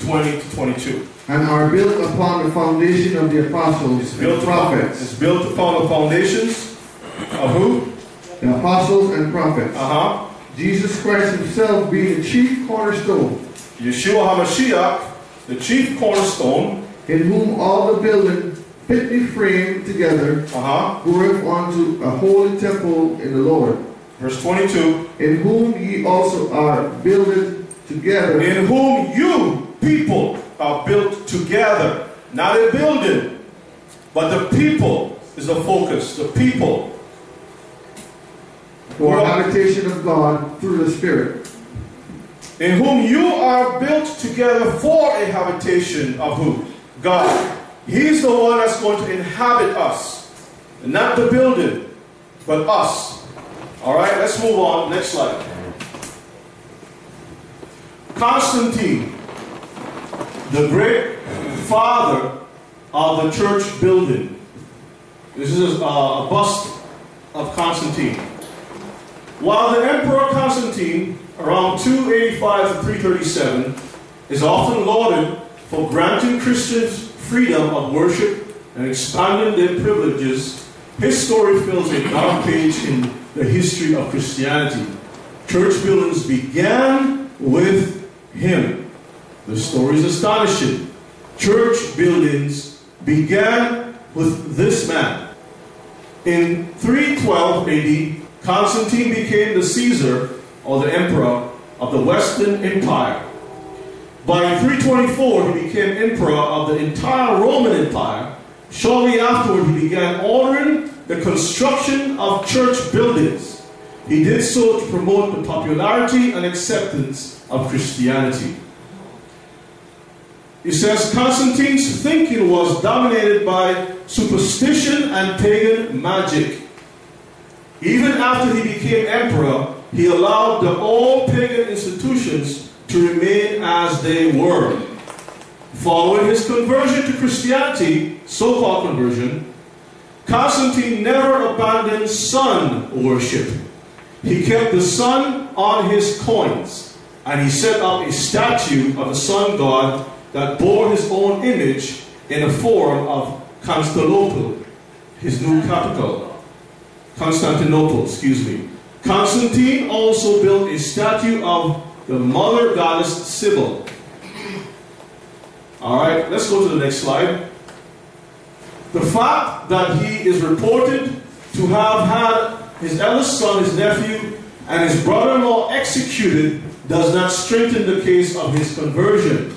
20 to 22. And are built upon the foundation of the apostles and Built upon, prophets. it's built upon the foundations of who? The apostles and prophets. Uh huh. Jesus Christ himself being the chief cornerstone, Yeshua HaMashiach, the chief cornerstone. in whom all the building fitly framed together Uh huh. groweth unto a holy temple in the Lord, Verse 22. in whom ye also are builded together In whom you people are built together. Not a building, but the people is the focus. The people. for habitation of God through the Spirit. In whom you are built together for a habitation of who? God. He's the one that's going to inhabit us. Not the building, but us. Alright, let's move on. Next slide. Constantine, the great father of the church building. This is a, a bust of Constantine. While the Emperor Constantine, around 285 to 337, is often lauded for granting Christians freedom of worship and expanding their privileges, his story fills a dark page in the history of Christianity. Church buildings began with him. The story is astonishing. Church buildings began with this man. In 312 AD, Constantine became the Caesar or the emperor of the Western Empire. By 324, he became emperor of the entire Roman Empire. Shortly afterward, he began ordering the construction of church buildings. He did so to promote the popularity and acceptance of Christianity. He says Constantine's thinking was dominated by superstition and pagan magic. Even after he became emperor, he allowed the old pagan institutions to remain as they were. Following his conversion to Christianity, so called conversion, Constantine never abandoned sun worship. He kept the sun on his coins, and he set up a statue of the sun god that bore his own image in the form of Constantinople, his new capital. Constantinople, excuse me. Constantine also built a statue of the mother goddess Cybele. All right, let's go to the next slide. The fact that he is reported to have had his eldest son, his nephew, and his brother in law executed does not strengthen the case of his conversion.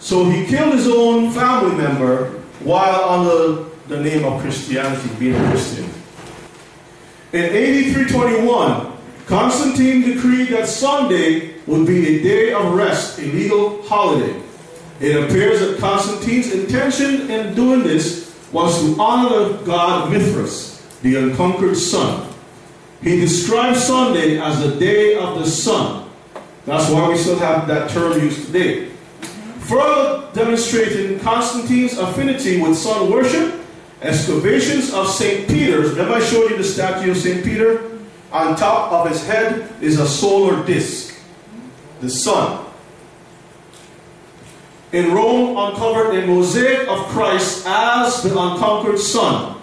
So he killed his own family member while under the name of Christianity, being a Christian. In AD 321, Constantine decreed that Sunday would be a day of rest, a legal holiday. It appears that Constantine's intention in doing this was to honor the god Mithras, the unconquered sun. He described Sunday as the day of the sun. That's why we still have that term used today. Further demonstrating Constantine's affinity with sun worship, excavations of St. Peter's. Remember I showed you the statue of St. Peter? On top of his head is a solar disk, the sun. In Rome, uncovered a mosaic of Christ as the unconquered sun.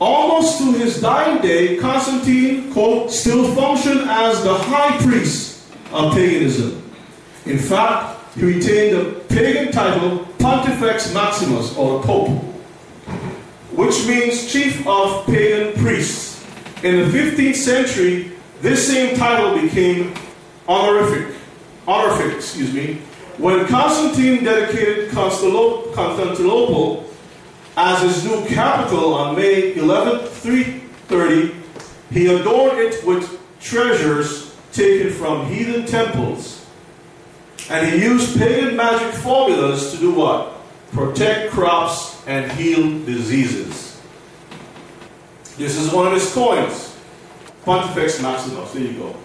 Almost to his dying day, Constantine, quote, still functioned as the high priest of paganism. In fact, he retained the pagan title Pontifex Maximus, or Pope, which means chief of pagan priests. In the 15th century, this same title became honorific, honorific, excuse me, when Constantine dedicated Constantinople as his new capital on May 11, 330, he adorned it with treasures taken from heathen temples. And he used pagan magic formulas to do what? Protect crops and heal diseases. This is one of his coins. Pontifex Maximus. There you go.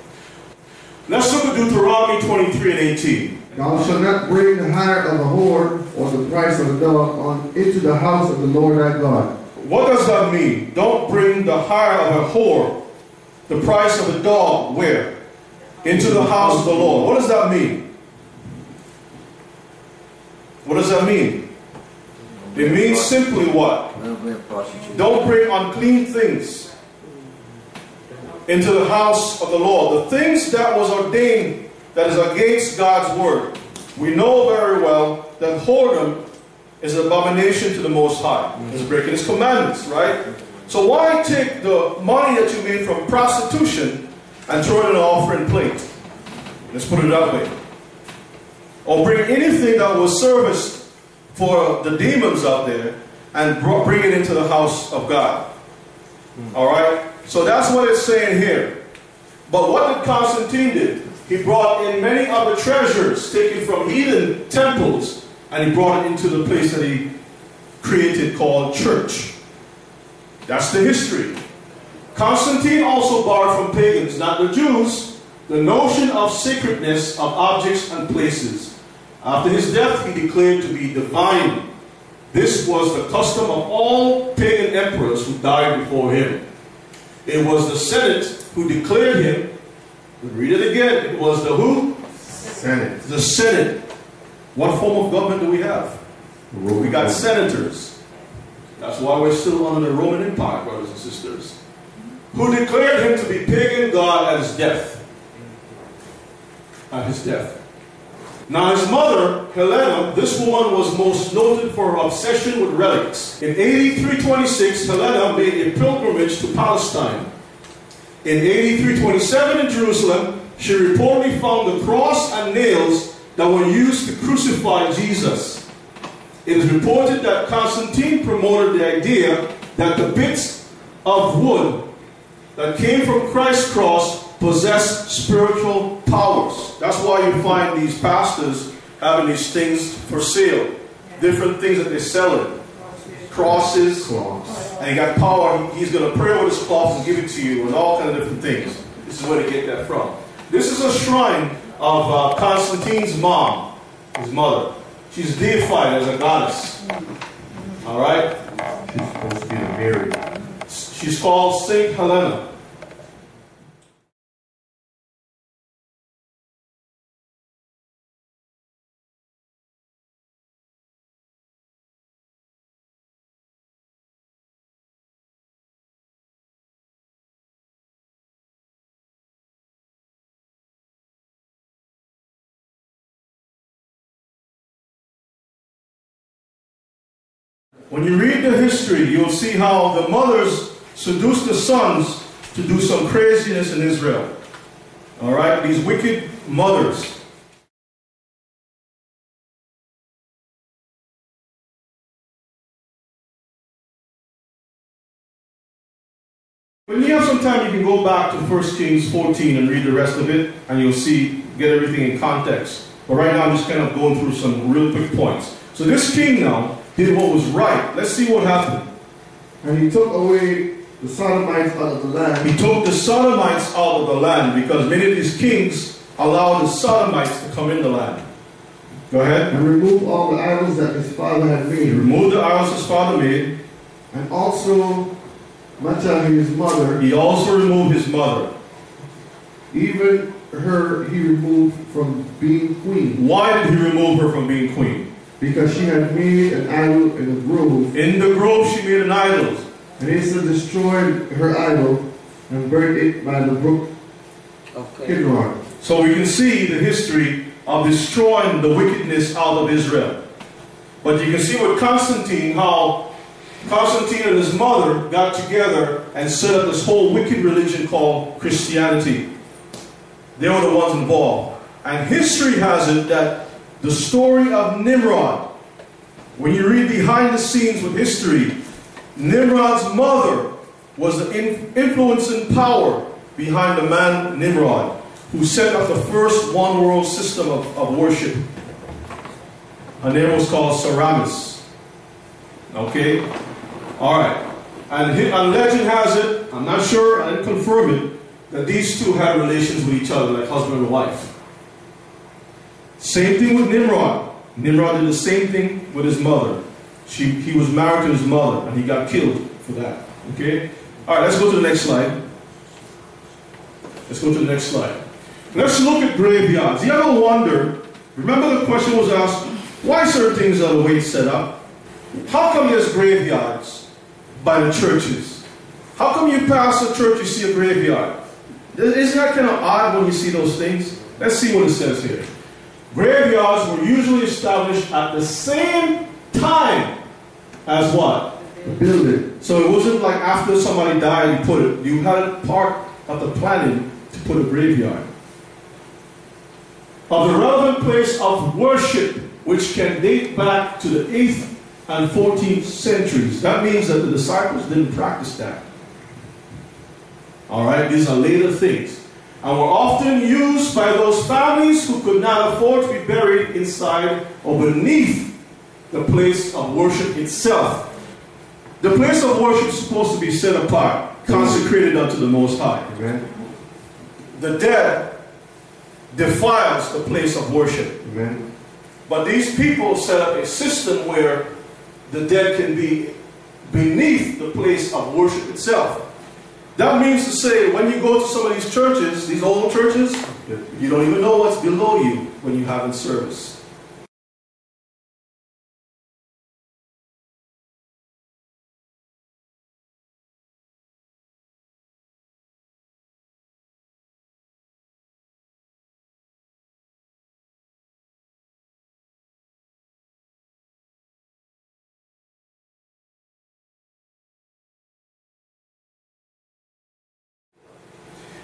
Let's look at Deuteronomy 23 and 18. Thou shalt not bring the hire of a whore or the price of a dog on into the house of the Lord thy God. What does that mean? Don't bring the hire of a whore, the price of a dog, where? Into the house of the Lord. What does that mean? What does that mean? It means simply what? Don't bring a prostitute. Don't bring unclean things into the house of the Lord. The things that was ordained that is against God's word. We know very well that whoredom is an abomination to the Most High. Mm-hmm. It's breaking His commandments, right? So why take the money that you made from prostitution and throw it in an offering plate? Let's put it that way. Or bring anything that was serviced for the demons out there and bring it into the house of God. Mm. All right? So that's what it's saying here. But what did Constantine did? He brought in many other treasures taken from heathen temples and he brought it into the place that he created called church. That's the history. Constantine also borrowed from pagans, not the Jews, the notion of sacredness of objects and places. After his death, he declared to be divine. This was the custom of all pagan emperors who died before him. It was the Senate who declared him. Read it again. It was the who? Senate. The Senate. What form of government do we have? We got senators. That's why we're still under the Roman Empire, brothers and sisters. Who declared him to be pagan god at his death. At his death. Now his mother, Helena, this woman was most noted for her obsession with relics. In AD 326, Helena made a pilgrimage to Palestine. In AD 327 in Jerusalem, she reportedly found the cross and nails that were used to crucify Jesus. It is reported that Constantine promoted the idea that the bits of wood that came from Christ's cross possess spiritual powers. That's why you find these pastors having these things for sale, different things that they're selling, crosses, Cross. and he got power. He's going to pray over this cloth and give it to you, and all kind of different things. This is where they get that from. This is a shrine of uh, Constantine's mom, his mother. She's deified as a goddess. All right. She's supposed to be Mary. She's called Saint Helena. When you read the history, you'll see how the mothers seduced the sons to do some craziness in Israel. All right, these wicked mothers. When you have some time, you can go back to 1 Kings 14 and read the rest of it, and you'll see, get everything in context. But right now, I'm just kind of going through some real quick points. So this king now did what was right. Let's see what happened. And he took away the Sodomites out of the land, He took the Sodomites out of the land because many of these kings allowed the Sodomites to come in the land. Go ahead. and remove all the idols that his father had He made, removed the idols his father made. and also Maachah his mother, He also removed his mother. even her he removed from being queen, Why did he remove her from being queen? Because she had made an idol in a grove, In the grove, she made an idol. and Asa destroyed her idol and burned it by the brook Okay. Kidron. So we can see the history of destroying the wickedness out of Israel. But you can see with Constantine how Constantine and his mother got together and set up this whole wicked religion called Christianity. They were the ones involved. And history has it that the story of Nimrod, when you read behind the scenes with history, Nimrod's mother was the influence and power behind the man Nimrod, who set up the first one world system of, of worship. Her name was called Semiramis. Okay? Alright. And, and legend has it, I'm not sure, I didn't confirm it, that these two had relations with each other, like husband and wife. Same thing with Nimrod. Nimrod did the same thing with his mother. She, he was married to his mother, and he got killed for that. Okay? All right, let's go to the next slide. Let's go to the next slide. Let's look at graveyards. You ever wonder? Remember the question was asked, why certain things are the way it's set up? How come there's graveyards by the churches? How come you pass a church, you see a graveyard? Isn't that kind of odd when you see those things? Let's see what it says here. Graveyards were usually established at the same time as what? The building. So it wasn't like after somebody died, you put it. You had part of the planning to put a graveyard. Of the relevant place of worship, which can date back to the 8th and 14th centuries. That means that the disciples didn't practice that. All right, these are later things. And were often used by those families who could not afford to be buried inside or beneath the place of worship itself. The place of worship is supposed to be set apart, consecrated unto the Most High. Amen. The dead defiles the place of worship. Amen. But these people set up a system where the dead can be beneath the place of worship itself. That means to say, when you go to some of these churches, these old churches, you don't even know what's below you when you have in service.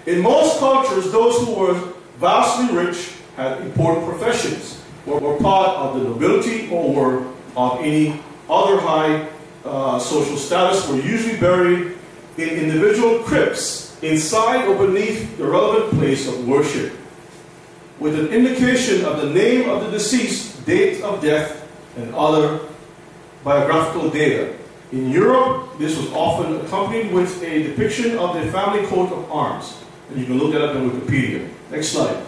In most cultures, those who were vastly rich had important professions, were, were part of the nobility or were of any other high uh, social status, were usually buried in individual crypts inside or beneath the relevant place of worship, with an indication of the name of the deceased, date of death, and other biographical data. In Europe, this was often accompanied with a depiction of the family coat of arms. And you can look that up in Wikipedia. Next slide.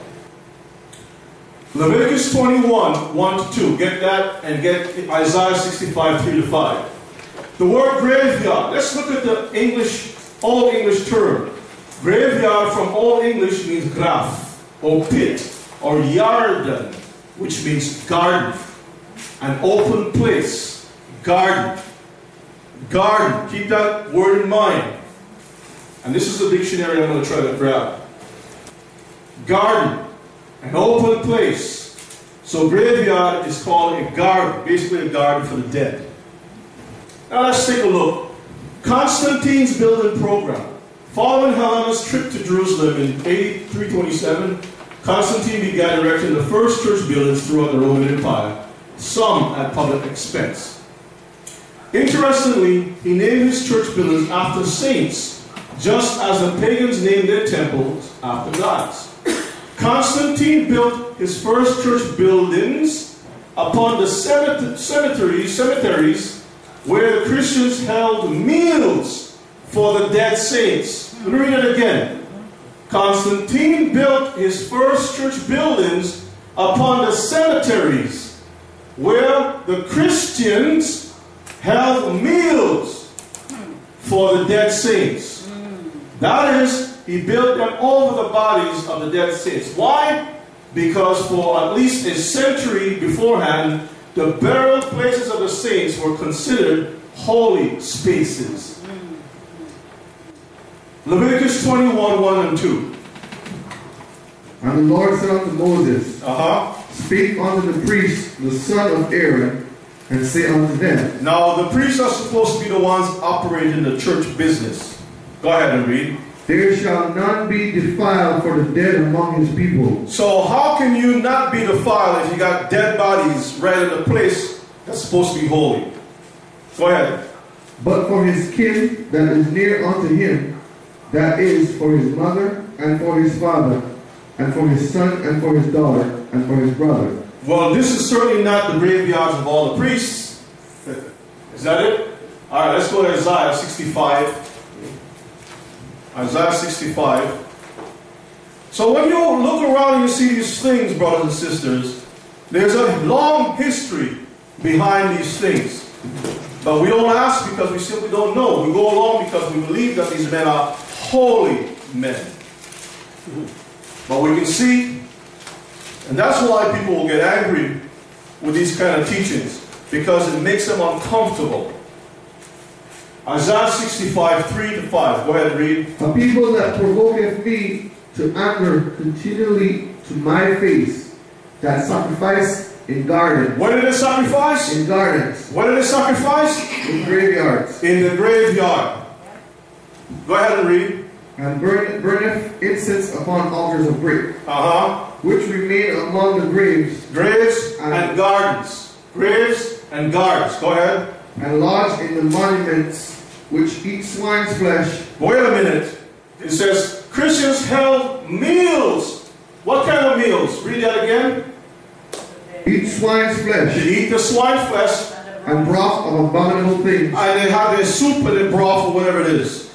Leviticus 21, 1 to 2. Get that and get Isaiah 65, 3 to 5. The word graveyard. Let's look at the English, Old English term. Graveyard from Old English means graf, or pit, or yarden, which means garden, an open place, garden. Garden. Keep that word in mind. And this is the dictionary I'm going to try to grab. Garden, an open place. So graveyard is called a garden, basically a garden for the dead. Now let's take a look. Constantine's building program. Following Helena's trip to Jerusalem in AD 327, Constantine began erecting the first church buildings throughout the Roman Empire, some at public expense. Interestingly, he named his church buildings after saints, just as the pagans named their temples after gods. Constantine built his first church buildings upon the cemeteries, cemeteries where the Christians held meals for the dead saints. Let me read it again. Constantine built his first church buildings upon the cemeteries where the Christians held meals for the dead saints. That is, he built them over the bodies of the dead saints. Why? Because for at least a century beforehand, the burial places of the saints were considered holy spaces. Leviticus 21 1 and 2. And the Lord said unto Moses, Uh huh. Speak unto the priests, the son of Aaron, and say unto them, Now, the priests are supposed to be the ones operating the church business. Go ahead and read. There shall none be defiled for the dead among his people. So, how can you not be defiled if you got dead bodies right in a place that's supposed to be holy? Go ahead. But for his kin that is near unto him, that is for his mother and for his father, and for his son and for his daughter, and for his brother. Well, this is certainly not the graveyards of all the priests. Is that it? All right, let's go to Isaiah 65. Isaiah 65. So when you look around and you see these things, brothers and sisters, there's a long history behind these things. But we don't ask because we simply don't know. We go along because we believe that these men are holy men. But we can see, and that's why people will get angry with these kind of teachings, because it makes them uncomfortable. Isaiah 65, 3 to 5. Go ahead and read. A people that provoketh me to anger continually to my face, that sacrifice in gardens, Where did they sacrifice? in gardens, Where did they sacrifice? in graveyards, In the graveyard. Go ahead and read. and burn, burneth incense upon altars of brick, Uh huh. which remain among the graves, Graves and gardens. Graves and gardens. Go ahead. and lodge in the monuments which eat swine's flesh, Wait a minute. It says Christians held meals. What kind of meals? Read that again. eat swine's flesh, They eat the swine flesh and broth of abominable things and they have their soup and their broth or whatever it is.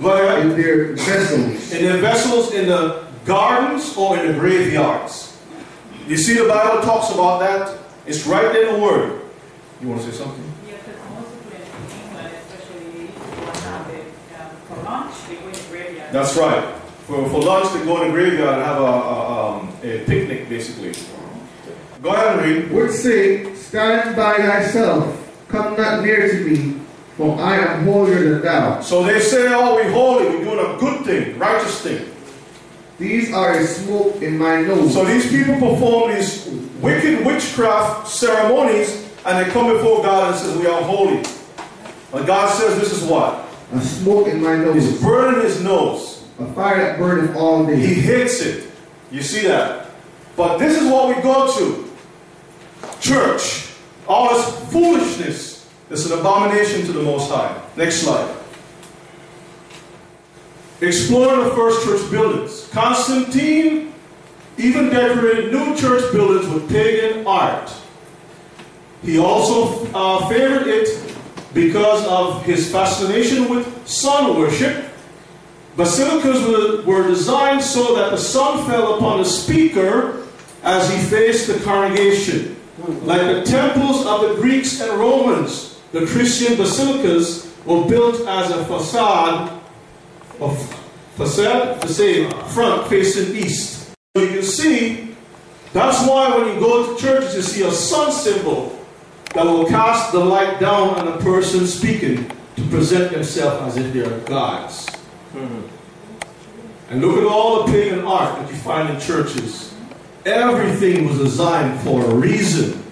Go uh, in their vessels. In their vessels in the gardens or in the graveyards. You see the Bible talks about that? It's right there in the Word. You want to say something? Yeah, because most people in England, especially one now, they, um, for lunch, they go in the graveyard. That's right. For, for lunch, they go in the graveyard and have a, a, um, a picnic, basically. Go ahead and read. Which say, Stand by thyself, come not near to me, for I am holier than thou. So they say, oh, we're holy, we're doing a good thing, righteous thing. These are a smoke in my nose. So these people perform these wicked witchcraft ceremonies and they come before God and says, we are holy. But God says this is what? A smoke in my He's nose. burning his nose. A fire that burneth all day. He hates it. You see that? But this is what we go to. Church. All this foolishness is an abomination to the Most High. Next slide. Exploring the first church buildings. Constantine even decorated new church buildings with pagan art. He also uh, favored it because of his fascination with sun worship Basilicas were, were designed so that the sun fell upon the speaker as he faced the congregation. Like the temples of the Greeks and Romans, the Christian basilicas were built as a facade of facade, facade front facing east. So you can see that's why when you go to churches, you see a sun symbol that will cast the light down on the person speaking to present themselves as if they are gods. Hmm. And look at all the pagan art that you find in churches. Everything was designed for a reason.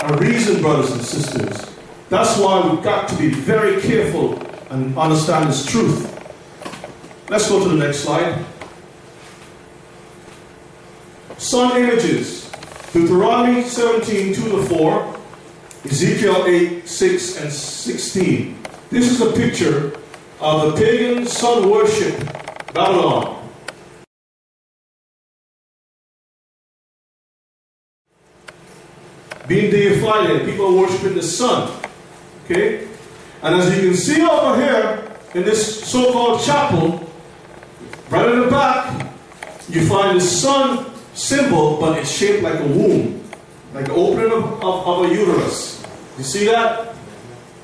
A reason, brothers and sisters. That's why we've got to be very careful and understand this truth. Let's go to the next slide. Sun images. Deuteronomy 17, 2 to 4. Ezekiel 8, 6 and 16. This is a picture of the pagan sun worship, Babylon. Being deified, and people worshiping the sun. Okay? And as you can see over here in this so called chapel, right in the back, you find the sun symbol, but it's shaped like a womb, like the opening of, of, of a uterus. You see that?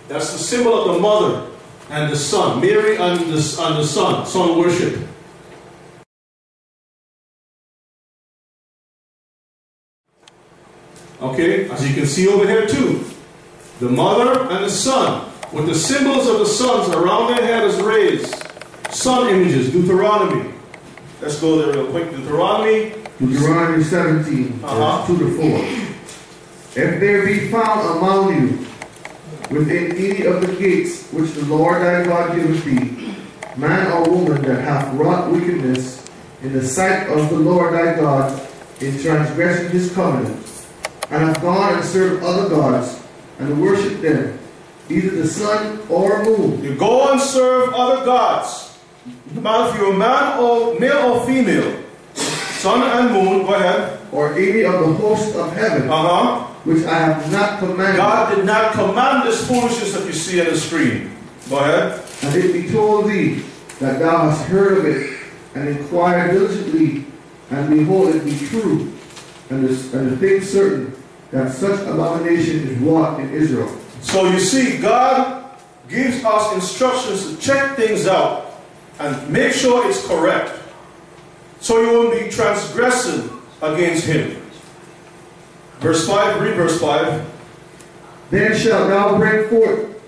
That's the symbol of the mother and the son, Mary and the, and the son, son worship. Okay, as you can see over here too, the mother and the son, with the symbols of the sons around their head is raised. Sun images, Deuteronomy. Let's go there real quick. Deuteronomy. Deuteronomy 17, Uh-huh. verse 2 to 4. If there be found among you within any of the gates which the Lord thy God giveth thee, man or woman that hath wrought wickedness in the sight of the Lord thy God in transgressing his covenant, and hath gone and served other gods, and worshipped them, either the sun or moon, You go and serve other gods. No matter if you're a man or male or female. Sun and moon, go ahead. or any of the hosts of heaven, Uh-huh. which I have not commanded, God did not command this foolishness that you see on the screen. Go ahead. and it be told thee that thou hast heard of it, and inquire diligently, and behold, it be true, and the, and the thing certain, that such abomination is wrought in Israel. So you see, God gives us instructions to check things out and make sure it's correct. So you won't be transgressing against Him. Verse 5, read verse 5. Then shalt thou bring forth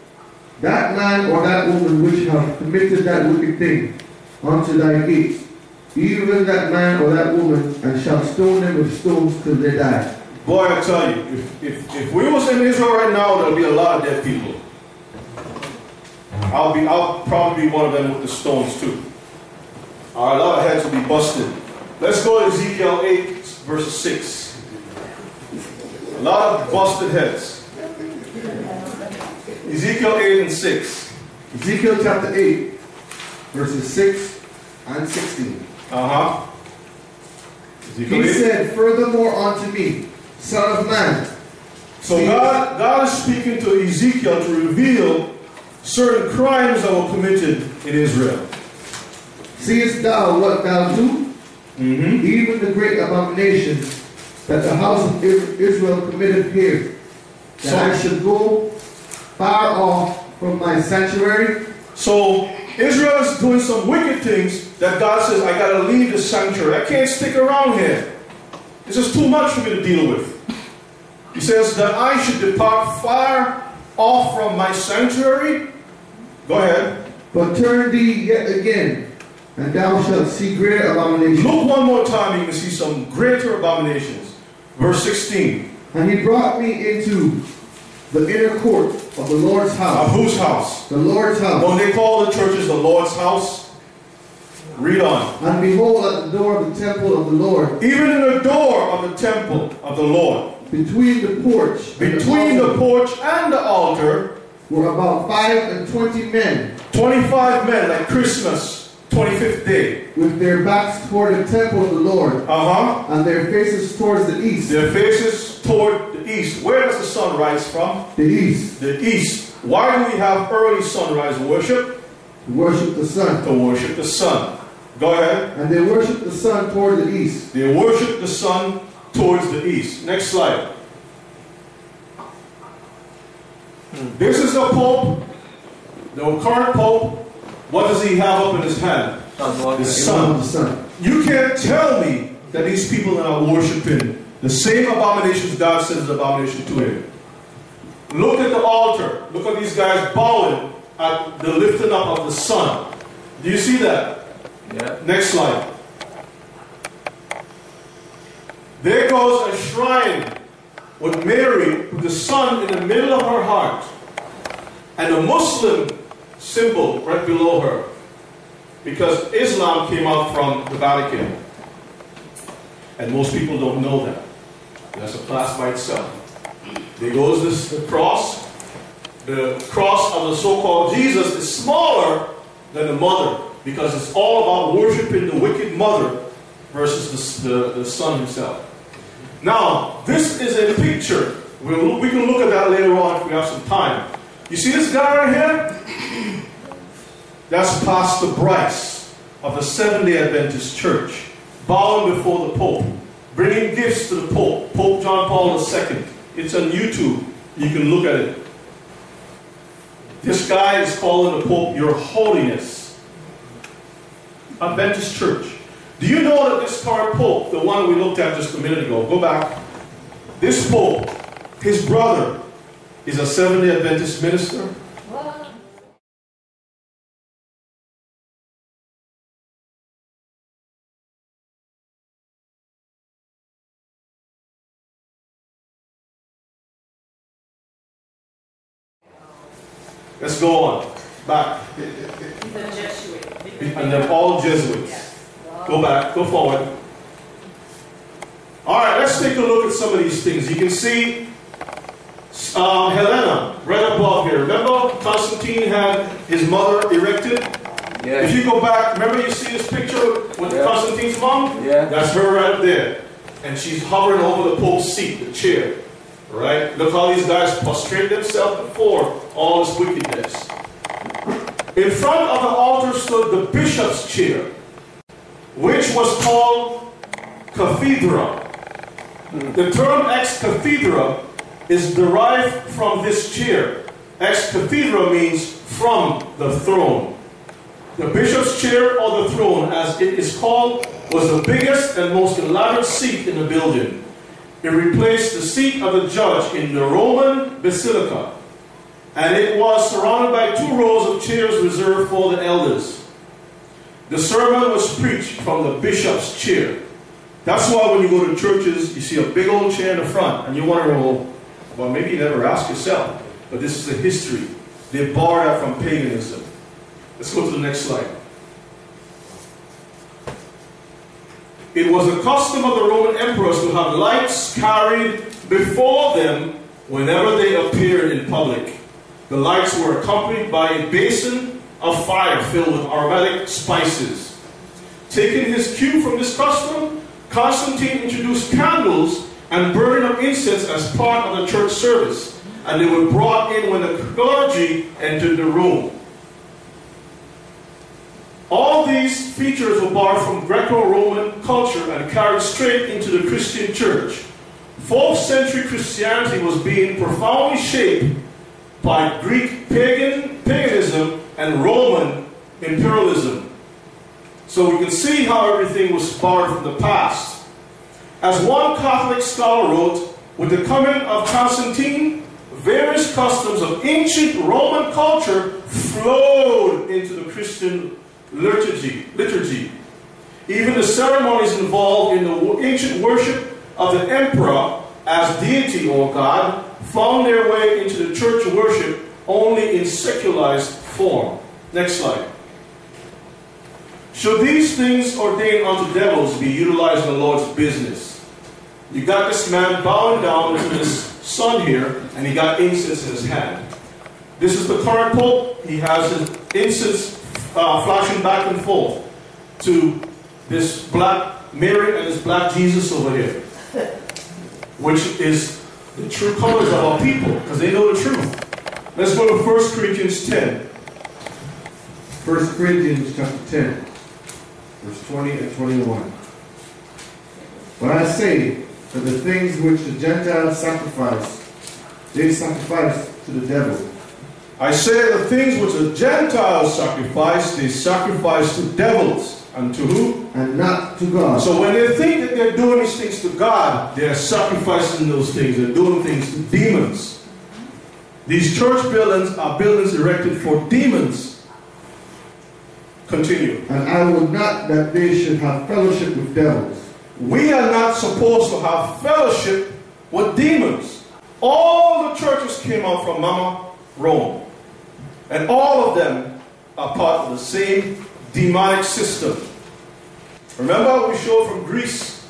that man or that woman which have committed that wicked thing unto thy gates, even that man or that woman, and shalt stone them with stones till they die. Boy, I tell you, if, if, if we was in Israel right now, there'll be a lot of dead people. I'll be I'll probably be one of them with the stones too. All right, a lot of heads will be busted. Let's go to Ezekiel 8, verse 6. A lot of busted heads. Ezekiel 8 and 6. Ezekiel chapter 8, verses 6 and 16. Uh-huh. Ezekiel He 8. said, Furthermore unto me, Son of man, So God, God is speaking to Ezekiel to reveal certain crimes that were committed in Israel. Seest thou what thou do? Mm-hmm. Even the great abomination that the house of Israel committed here, that So- I should go far off from my sanctuary, So Israel is doing some wicked things that God says, I gotta leave the sanctuary. I can't stick around here. This is too much for me to deal with. He says that I should depart far off from my sanctuary. Go ahead. but turn thee yet again, and thou shalt see greater abominations. Look one more time, you can see some greater abominations. Verse 16. And he brought me into the inner court of the Lord's house. Of whose house? The Lord's house. When they call the churches the Lord's house, read on. And behold, at the door of the temple of the Lord, Even in the door of the temple of the Lord, between the porch between the altar, porch and the altar, were about five and twenty men 25 men like Christmas, 25th day. with their backs toward the temple of the Lord, Uh huh. and their faces towards the east. Their faces toward the east. Where does the sun rise from? The east The east. Why do we have early sunrise worship? to worship the sun. To worship the sun. Go ahead. And they worship the sun toward the east. They worship the sun towards the east. Next slide. This is the Pope, the current Pope. What does he have up in his hand? The The sun. sun. You can't tell me that these people that are worshiping the same abominations God says is abomination to him. Look at the altar. Look at these guys bowing at the lifting up of the sun. Do you see that? Yeah. Next slide. There goes a shrine with Mary with the sun in the middle of her heart and a Muslim symbol right below her because Islam came out from the Vatican. And most people don't know that. That's a class by itself. There goes this the cross. The cross of the so-called Jesus is smaller than the mother because it's all about worshiping the wicked mother versus the, the, the son himself. Now, this is a picture. We'll, we can look at that later on if we have some time. You see this guy right here? That's Pastor Bryce of the Seventh day Adventist Church, bowing before the Pope, bringing gifts to the Pope, Pope John Paul II. It's on YouTube. You can look at it. This guy is calling the Pope Your Holiness. Adventist Church. Do you know that this current Pope, the one we looked at just a minute ago, go back. This Pope, his brother, is a Seventh day Adventist minister. Go on. Back. He's a Jesuit. And they're all Jesuits. Yes. Go back, go forward. All right, let's take a look at some of these things. You can see um, Helena right above here. Remember, Constantine had his mother erected? If you go back, remember you see this picture with Yeah. Constantine's mom? Yeah. That's her right up there. And she's hovering over the Pope's seat, the chair. Right? Look how these guys prostrate themselves before all this wickedness. In front of the altar stood the bishop's chair. which was called cathedra. The term ex cathedra is derived from this chair. Ex cathedra means from the throne. The bishop's chair or the throne, as it is called, was the biggest and most elaborate seat in the building. It replaced the seat of the judge in the Roman basilica, and it was surrounded by two rows of chairs reserved for the elders. The sermon was preached from the bishop's chair. That's why when you go to churches, you see a big old chair in the front, and you wonder, well, well maybe you never ask yourself, but this is the history. They borrowed that from paganism. Let's go to the next slide. It was a custom of the Roman emperors to have lights carried before them whenever they appeared in public. The lights were accompanied by a basin of fire filled with aromatic spices. Taking his cue from this custom, Constantine introduced candles and burning of incense as part of the church service, and they were brought in when the clergy entered the room. All these features were borrowed from Greco-Roman culture and carried straight into the Christian church. Fourth century Christianity was being profoundly shaped by Greek pagan paganism and Roman imperialism. So we can see how everything was borrowed from the past. As one Catholic scholar wrote, with the coming of Constantine, various customs of ancient Roman culture flowed into the Christian liturgy. liturgy. Even the ceremonies involved in the ancient worship of the emperor as deity or god found their way into the church worship only in secularized form. Next slide. Should these things ordained unto devils be utilized in the Lord's business? You got this man bowing down to this sun here, and he got incense in his hand. This is the current pope. He has his incense uh, flashing back and forth to this black Mary and this black Jesus over here, which is the true colors of our people, because they know the truth. Let's go to 1 Corinthians 10. 1 Corinthians chapter 10, verse 20 and 21. But I say that the things which the Gentiles sacrifice, they sacrifice to the devil. I say the things which the Gentiles sacrifice, they sacrifice to devils. And to who? And not to God. So when they think that they're doing these things to God, they're sacrificing those things. They're doing things to demons. These church buildings are buildings erected for demons. Continue. And I would not that they should have fellowship with devils. We are not supposed to have fellowship with demons. All the churches came out from Mama Rome. And all of them are part of the same demonic system. Remember, how we showed from Greece,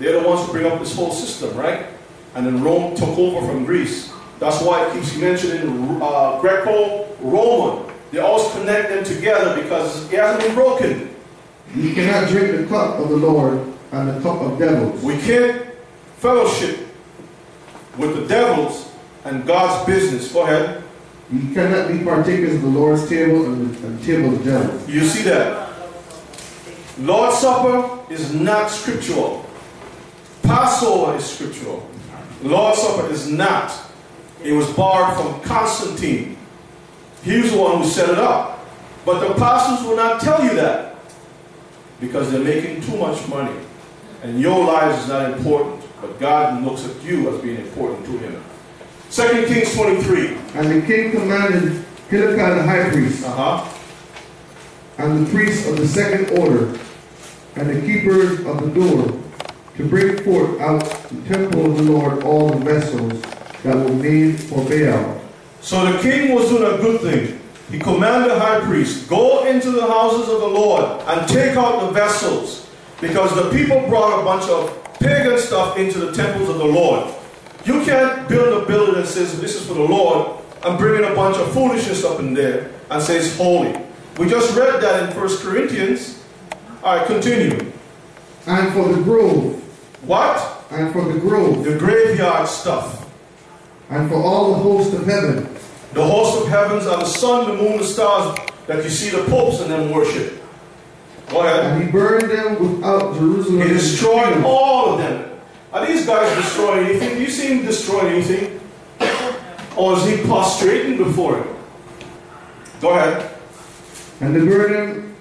they're the ones who bring up this whole system, right? And then Rome took over from Greece. That's why it keeps mentioning uh, Greco-Roman. They always connect them together because it hasn't been broken. You cannot drink the cup of the Lord and the cup of devils. We can't fellowship with the devils and God's business. Go ahead. You cannot be partakers of the Lord's table and the, table of the devil. You see that? Lord's Supper is not scriptural. Passover is scriptural. Lord's Supper is not. It was borrowed from Constantine. He was the one who set it up. But the apostles will not tell you that because they're making too much money. And your lives is not important, but God looks at you as being important to him. 2 Kings 23. And the king commanded Hilkiah the high priest, Uh-huh. and the priests of the second order, and the keepers of the door, to bring forth out the temple of the Lord all the vessels that were made for Baal. So the king was doing a good thing. He commanded the high priest, go into the houses of the Lord and take out the vessels. Because the people brought a bunch of pagan stuff into the temples of the Lord. You can't build a building that says this is for the Lord and bring in a bunch of foolishness up in there and say it's holy. We just read that in 1 Corinthians. All right, continue. And for the grove, What? and for the grove, The graveyard stuff. and for all the host of heaven, The host of heavens are the sun, the moon, the stars that you see the popes and them worship. Go ahead. And he burned them without Jerusalem. He destroyed all of them. Are these guys destroying anything? Do you see him destroying anything? Or is he prostrating before it? Go ahead. And they burned them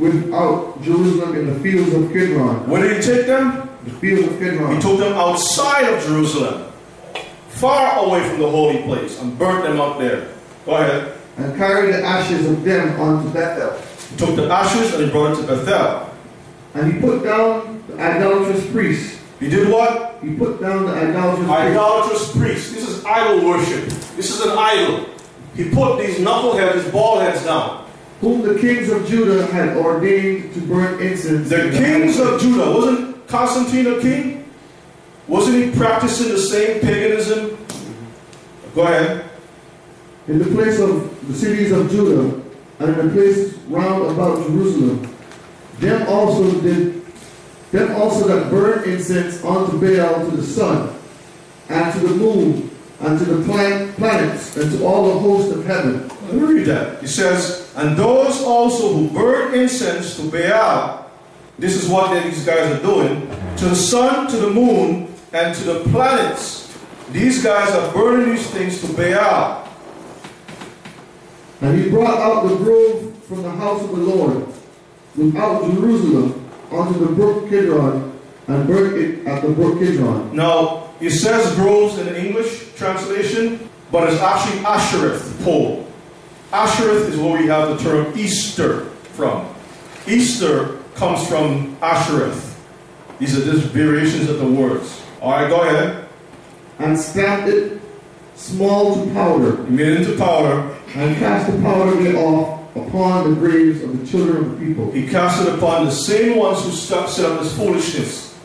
without Jerusalem in the fields of Kidron. Where did he take them? The fields of Kidron. He took them outside of Jerusalem, far away from the holy place, and burnt them up there. Go ahead. And carried the ashes of them unto Bethel. He took the ashes and he brought it to Bethel. And he put down the idolatrous priests. He did what? He put down the idolatrous priests. Idolatrous priest. This is idol worship. This is an idol. He put these knuckleheads, these bald heads down. whom the kings of Judah had ordained to burn incense. The in kings of Judah, wasn't Constantine a king? Wasn't he practicing the same paganism? Go ahead. in the place of the cities of Judah, and in the place round about Jerusalem. Them also did them also that burn incense unto Baal to the sun, and to the moon, and to the plan- planets, and to all the host of heaven. Let me read that. He says, And those also who burn incense to Baal, this is what these guys are doing, to the sun, to the moon, and to the planets. These guys are burning these things to Baal. And he brought out the grove from the house of the Lord, without Jerusalem, unto the brook Kidron, and burnt it at the brook Kidron. Now, it says groves in the English translation, but it's actually Ashereth pole. Ashereth is where we have the term Easter from. Easter comes from Ashereth. These are just variations of the words. All right, go ahead. and stamped it small to powder, You made it into powder. and cast the powder thereof upon the graves of the children of the people. He cast it upon the same ones who set up this foolishness.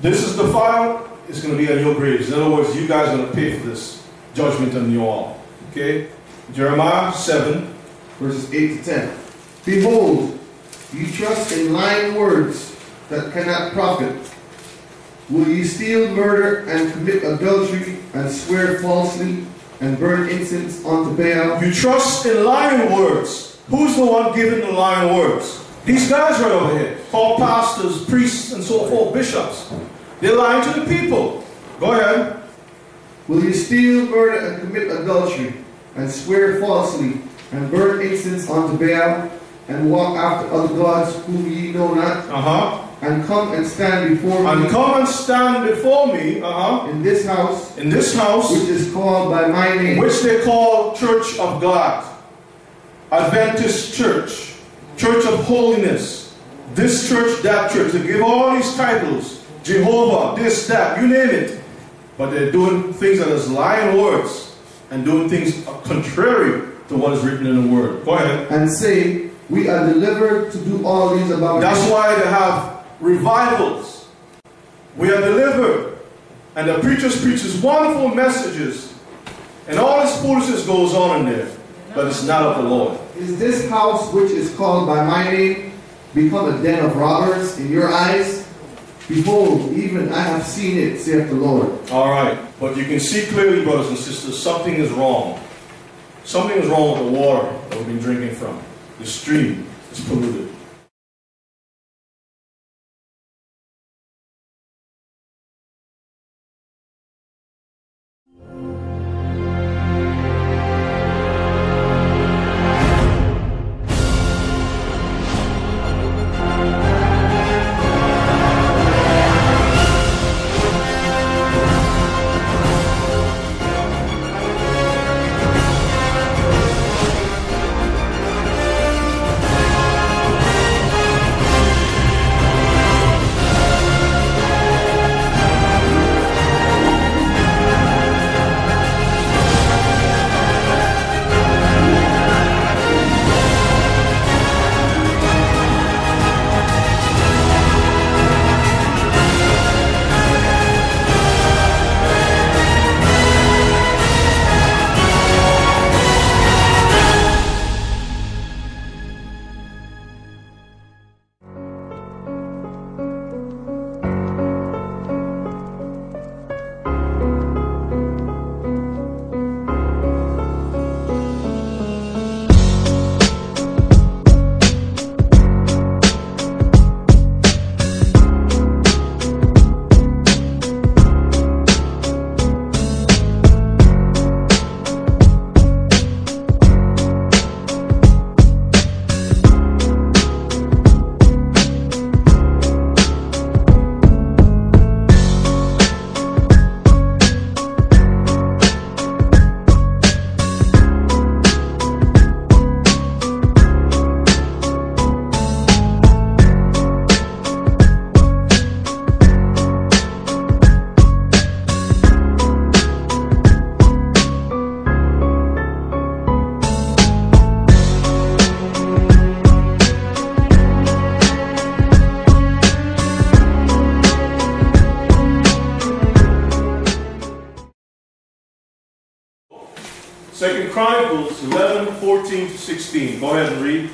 This is the fire. It's going to be on your graves. In other words, you guys are going to pay for this judgment on you all. Okay? Jeremiah 7. Verses 8 to 10. Behold, ye trust in lying words that cannot profit. Will ye steal, murder, and commit adultery, and swear falsely, and burn incense unto Baal? You trust in lying words. Who's the one giving the lying words? These guys right over here, called pastors, priests, and so forth, bishops. They're lying to the people. Go ahead. Will ye steal, murder, and commit adultery, and swear falsely, and burn incense unto Baal, and walk after other gods whom ye know not, Uh huh. And come and stand before me. And come and stand before me. Uh huh. in this house, In this house, which is called by my name, which they call Church of God, Adventist Church, Church of Holiness, this church, that church. They give all these titles Jehovah, this, that, you name it. But they're doing things that is lying words and doing things contrary to what is written in the Word. Go ahead. and say, We are delivered to do all these about That's why they have revivals. We are delivered. And the preachers preaches wonderful messages. And all this foolishness goes on in there. But it's not of the Lord. Is this house, which is called by my name, become a den of robbers in your eyes? Behold, even I have seen it, saith the Lord. All right. But you can see clearly, brothers and sisters, something is wrong. Something is wrong with the water that we've been drinking from. The stream is polluted. 14 to 16. Go ahead and read.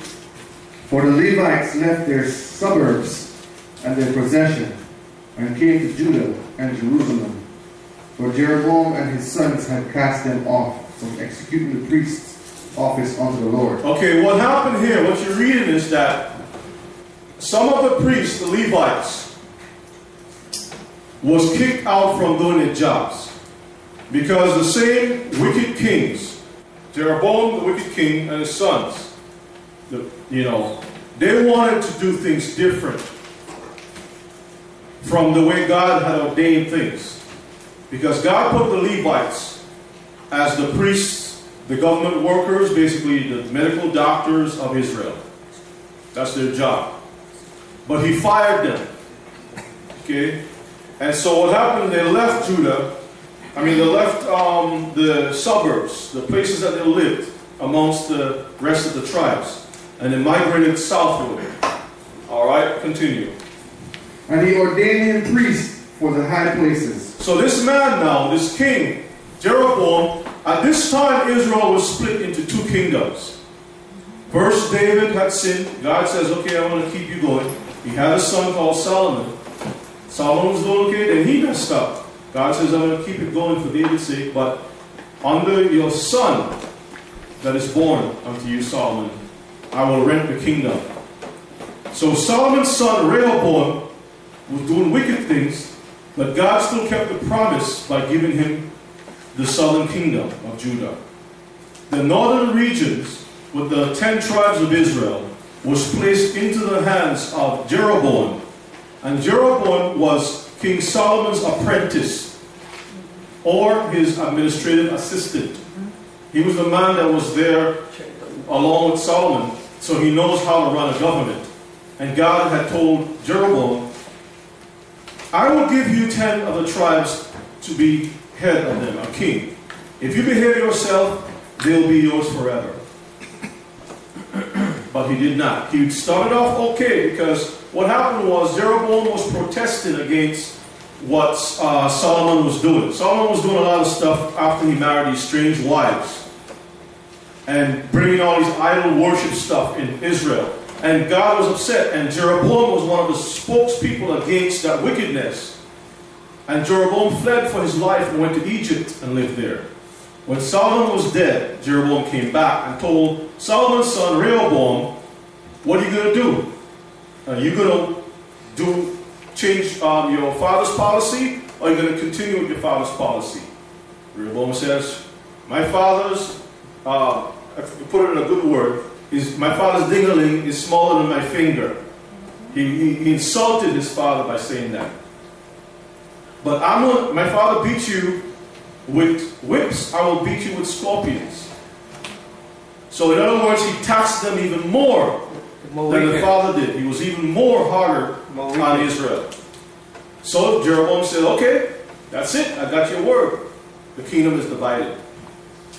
For the Levites left their suburbs and their possession and came to Judah and Jerusalem. For Jeroboam and his sons had cast them off from executing the priest's office unto the Lord. Okay, what happened here, what you're reading is that some of the priests, the Levites, was kicked out from doing their jobs. Because the same wicked kings, Jeroboam, the wicked king, and his sons, the, you know, they wanted to do things different from the way God had ordained things. Because God put the Levites as the priests, the government workers, basically the medical doctors of Israel. That's their job. But he fired them. Okay? And so what happened, they left Judah. I mean, they left um, the suburbs, the places that they lived amongst the rest of the tribes. And they migrated southward. All right, continue. And he ordained him priest for the high places. So this man now, this king, Jeroboam, at this time Israel was split into two kingdoms. First, David had sinned. God says, okay, I'm going to keep you going. He had a son called Solomon. Solomon was doing okay, then he messed up. God says, I'm going to keep it going for David's sake, but under your son that is born unto you, Solomon, I will rent the kingdom. So Solomon's son, Rehoboam, was doing wicked things, but God still kept the promise by giving him the southern kingdom of Judah. The northern regions, with the ten tribes of Israel, was placed into the hands of Jeroboam. And Jeroboam was King Solomon's apprentice or his administrative assistant. He was the man that was there along with Solomon, so he knows how to run a government. And God had told Jeroboam, I will give you ten of the tribes to be head of them, a king. If you behave yourself, they'll be yours forever. but he did not. He started off okay because what happened was Jeroboam was protesting against what uh, Solomon was doing. Solomon was doing a lot of stuff after he married these strange wives and bringing all these idol worship stuff in Israel. And God was upset, and Jeroboam was one of the spokespeople against that wickedness. And Jeroboam fled for his life and went to Egypt and lived there. When Solomon was dead, Jeroboam came back and told Solomon's son Rehoboam, What are you going to do? Are you going to do change um, your father's policy, or are you going to continue with your father's policy? Rehoboam says, My father's, uh, put it in a good word, is my father's dingling is smaller than my finger. He, he, he insulted his father by saying that. But I'm gonna, my father beat you with whips, I will beat you with scorpions. So in other words, he taxed them even More than the father did. He was even more harder on. Israel. So Jeroboam said, okay, that's it, I got your word. The kingdom is divided.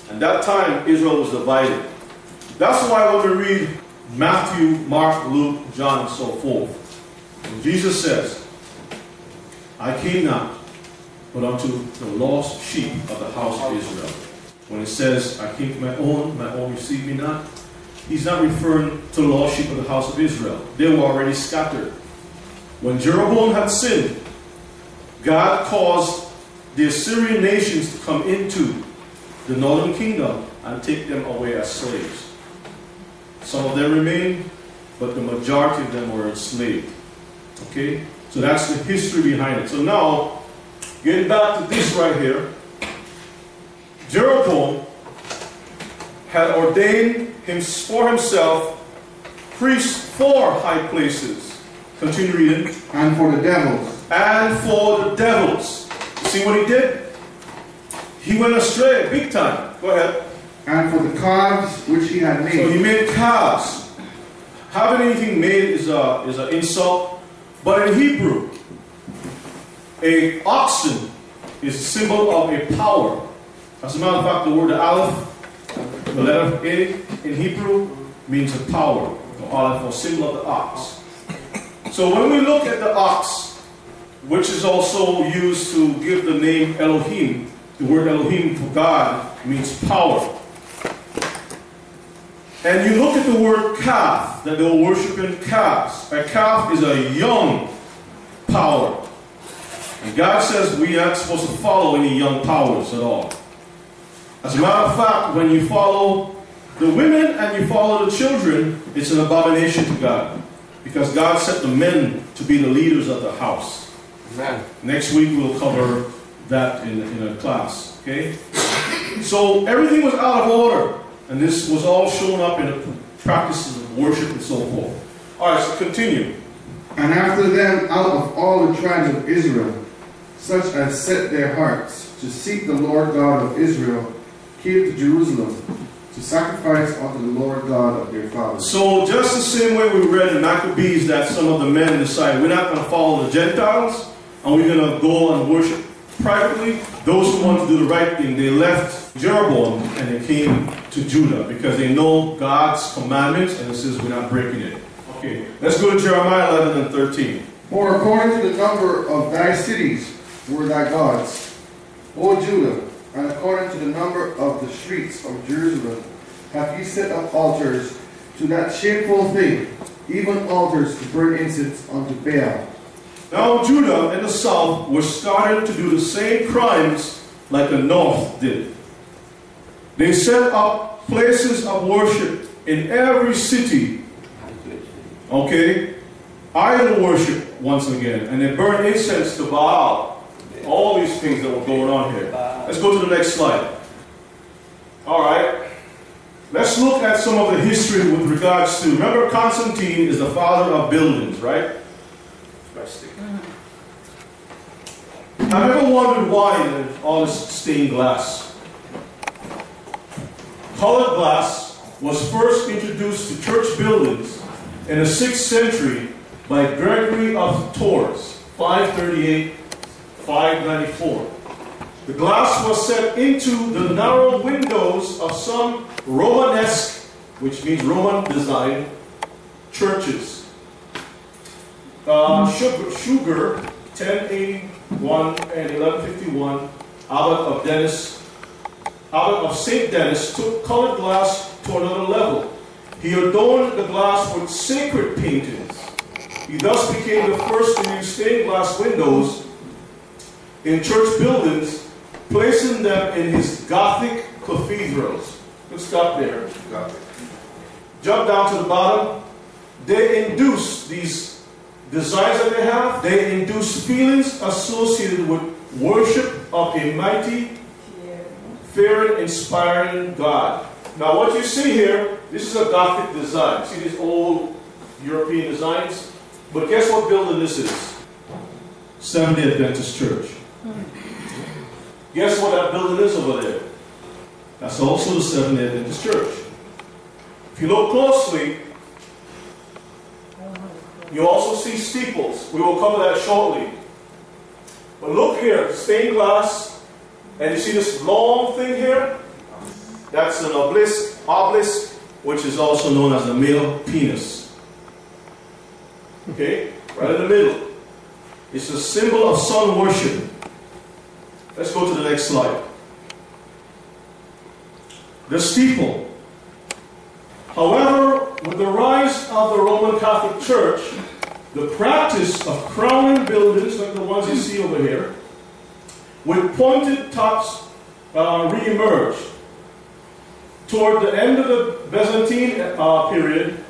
And that time, Israel was divided. That's why when we read Matthew, Mark, Luke, John, and so forth, when Jesus says, I came not, but unto the lost sheep of the house of Israel. When it says, I came to my own, my own received me not, he's not referring to the lost sheep of the house of Israel. They were already scattered. When Jeroboam had sinned, God caused the Assyrian nations to come into the northern kingdom and take them away as slaves. Some of them remained, but the majority of them were enslaved. Okay? So that's the history behind it. So now, getting back to this right here, Jeroboam had ordained him for himself priests for high places. Continue reading. And for the devils, And for the devils. You see what he did? He went astray big time. Go ahead. and for the calves which he had made. So he made. made calves. Having anything made is a is an insult. But in Hebrew, a oxen is a symbol of a power. As a matter of fact, the word aleph, the letter A in Hebrew, means a power. The aleph or symbol of the ox. So when we look at the ox, which is also used to give the name Elohim, the word Elohim for God means power. And you look at the word calf, that they were worshiping calves. A calf is a young power. And God says we aren't supposed to follow any young powers at all. As a matter of fact, when you follow the women and you follow the children, it's an abomination to God. Because God set the men to be the leaders of the house. Amen. Next week we'll cover that in, in a class. Okay? So everything was out of order. And this was all shown up in the practices of worship and so forth. Alright, so continue. And after them out of all the tribes of Israel, such as set their hearts to seek the Lord God of Israel, came to Jerusalem to sacrifice unto the Lord God of their fathers. So just the same way we read in Maccabees that some of the men decided we're not going to follow the Gentiles and we're going to go and worship privately. Those who want to do the right thing, they left Jeroboam and they came to Judah because they know God's commandments and it says we're not breaking it. Okay, let's go to Jeremiah 11 and 13. For according to the number of thy cities were thy gods, O Judah, and according to the number of the streets of Jerusalem, have ye set up altars to that shameful thing, even altars to burn incense unto Baal. Now Judah and the south were starting to do the same crimes like the north did. They set up places of worship in every city. Okay? Idol worship once again. And they burn incense to Baal. All these things that were going on here. Let's go to the next slide. Alright. Let's look at some of the history with regards to. Remember, Constantine is the father of buildings, right? I've ever wondered why all this stained glass. Colored glass was first introduced to church buildings in the 6th century by Gregory of Tours, 538 594. The glass was set into the narrow windows of some Romanesque, which means Roman design, churches. Uh, Suger, Suger, 1081 and 1151, Abbot of Denis, Abbot of St. Denis, took colored glass to another level. He adorned the glass with sacred paintings. He thus became the first to use stained glass windows in church buildings, placing them in his Gothic cathedrals. Let's stop there. Jump down to the bottom. They induce these desires that they have, they induce feelings associated with worship of a mighty, fearing, inspiring God. Now, what you see here, this is a Gothic design. See these old European designs? But guess what building this is? Seventh day Adventist Church. Hmm. Guess what that building is over there? That's also the Seventh Adventist Church. If you look closely, you also see steeples. We will cover that shortly. But look here, stained glass, and you see this long thing here? That's an obelisk, obelisk, which is also known as the male penis. Okay? Right in the middle. It's a symbol of sun worship. Let's go to the next slide. The steeple. However, with the rise of the Roman Catholic Church, the practice of crowning buildings like the ones you see over here, with pointed tops, uh, re-emerged. Toward the end of the Byzantine uh, period,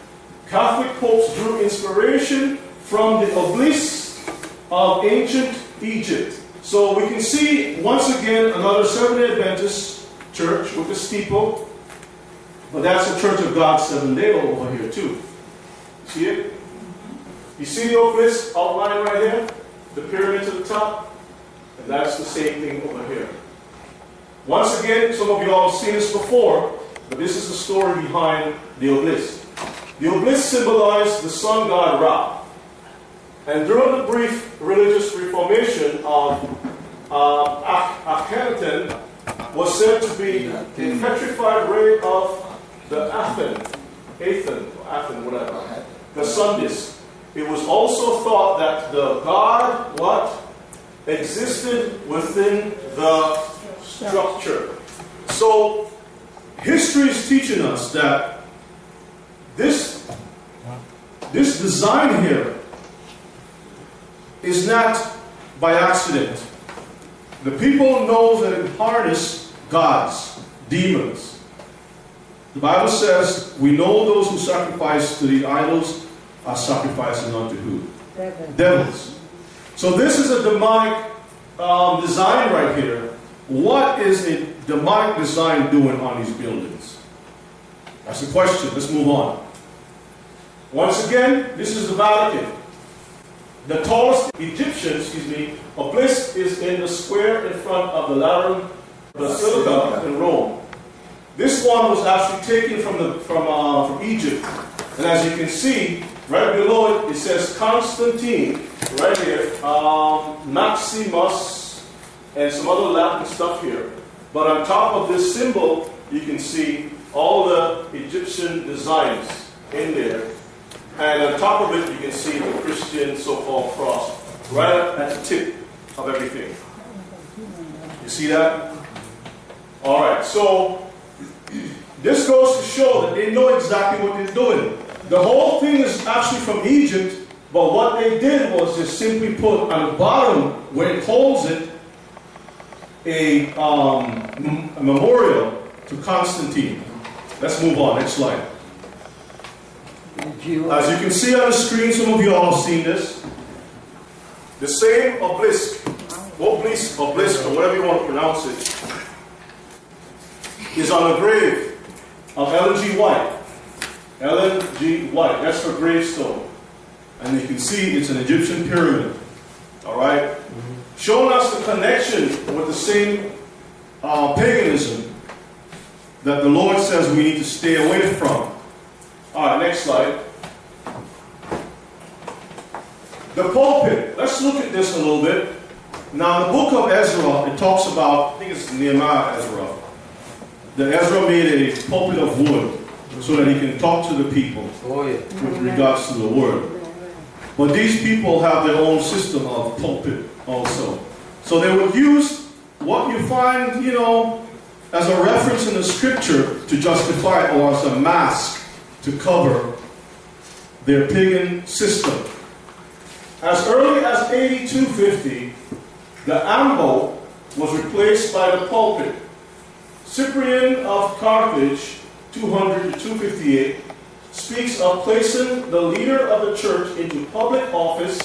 Catholic popes drew inspiration from the obelisks of ancient Egypt. So we can see once again another Seventh-day Adventist church with a steeple, but that's the Church of God Seven Day over here too. See it? You see the obelisk outline right here? The pyramid to the top? And that's the same thing over here. Once again, some of you all have seen this before, but this is the story behind the obelisk. The obelisk symbolized the sun god Ra. And during the brief religious reformation of uh, Akhenaten was said to be the petrified ray of the Athen, Athen, Athen, whatever, the sun disk. It was also thought that the god, what? Existed within the structure. So, history is teaching us that this, this design here is not by accident. The people know that it harness gods, demons. The Bible says, we know those who sacrifice to the idols are sacrificing unto who? Devils. So this is a demonic um, design right here. What is a demonic design doing on these buildings? That's the question. Let's move on. Once again, this is the Vatican. The tallest Egyptian, excuse me, obelisk is in the square in front of the Lateran Basilica in Rome. This one was actually taken from, the, from, uh, from Egypt. And as you can see, right below it, it says Constantine, right here, um, Maximus, and some other Latin stuff here. But on top of this symbol, you can see all the Egyptian designs in there. And on top of it, you can see the Christian so-called cross right at the tip of everything. You see that? All right, so this goes to show that they know exactly what they're doing. The whole thing is actually from Egypt, but what they did was just simply put on the bottom where it holds it a, um, a memorial to Constantine. Let's move on. Next slide. As you can see on the screen, some of you all have seen this. The same obelisk, obelisk, obelisk, or whatever you want to pronounce it, is on the grave of Ellen G. White. Ellen G. White, that's her gravestone. And you can see it's an Egyptian pyramid. All right? Showing us the connection with the same uh, paganism that the Lord says we need to stay away from. All right, next slide. The pulpit. Let's look at this a little bit. Now, in the book of Ezra, it talks about, I think it's Nehemiah Ezra, that Ezra made a pulpit of wood so that he can talk to the people Oh, yeah. with regards to the word. But these people have their own system of pulpit also. So they would use what you find, you know, as a reference in the scripture to justify it or as a mask to cover their pagan system. As early as 8250, the ambo was replaced by the pulpit. Cyprian of Carthage, 200 to 258, speaks of placing the leader of the church into public office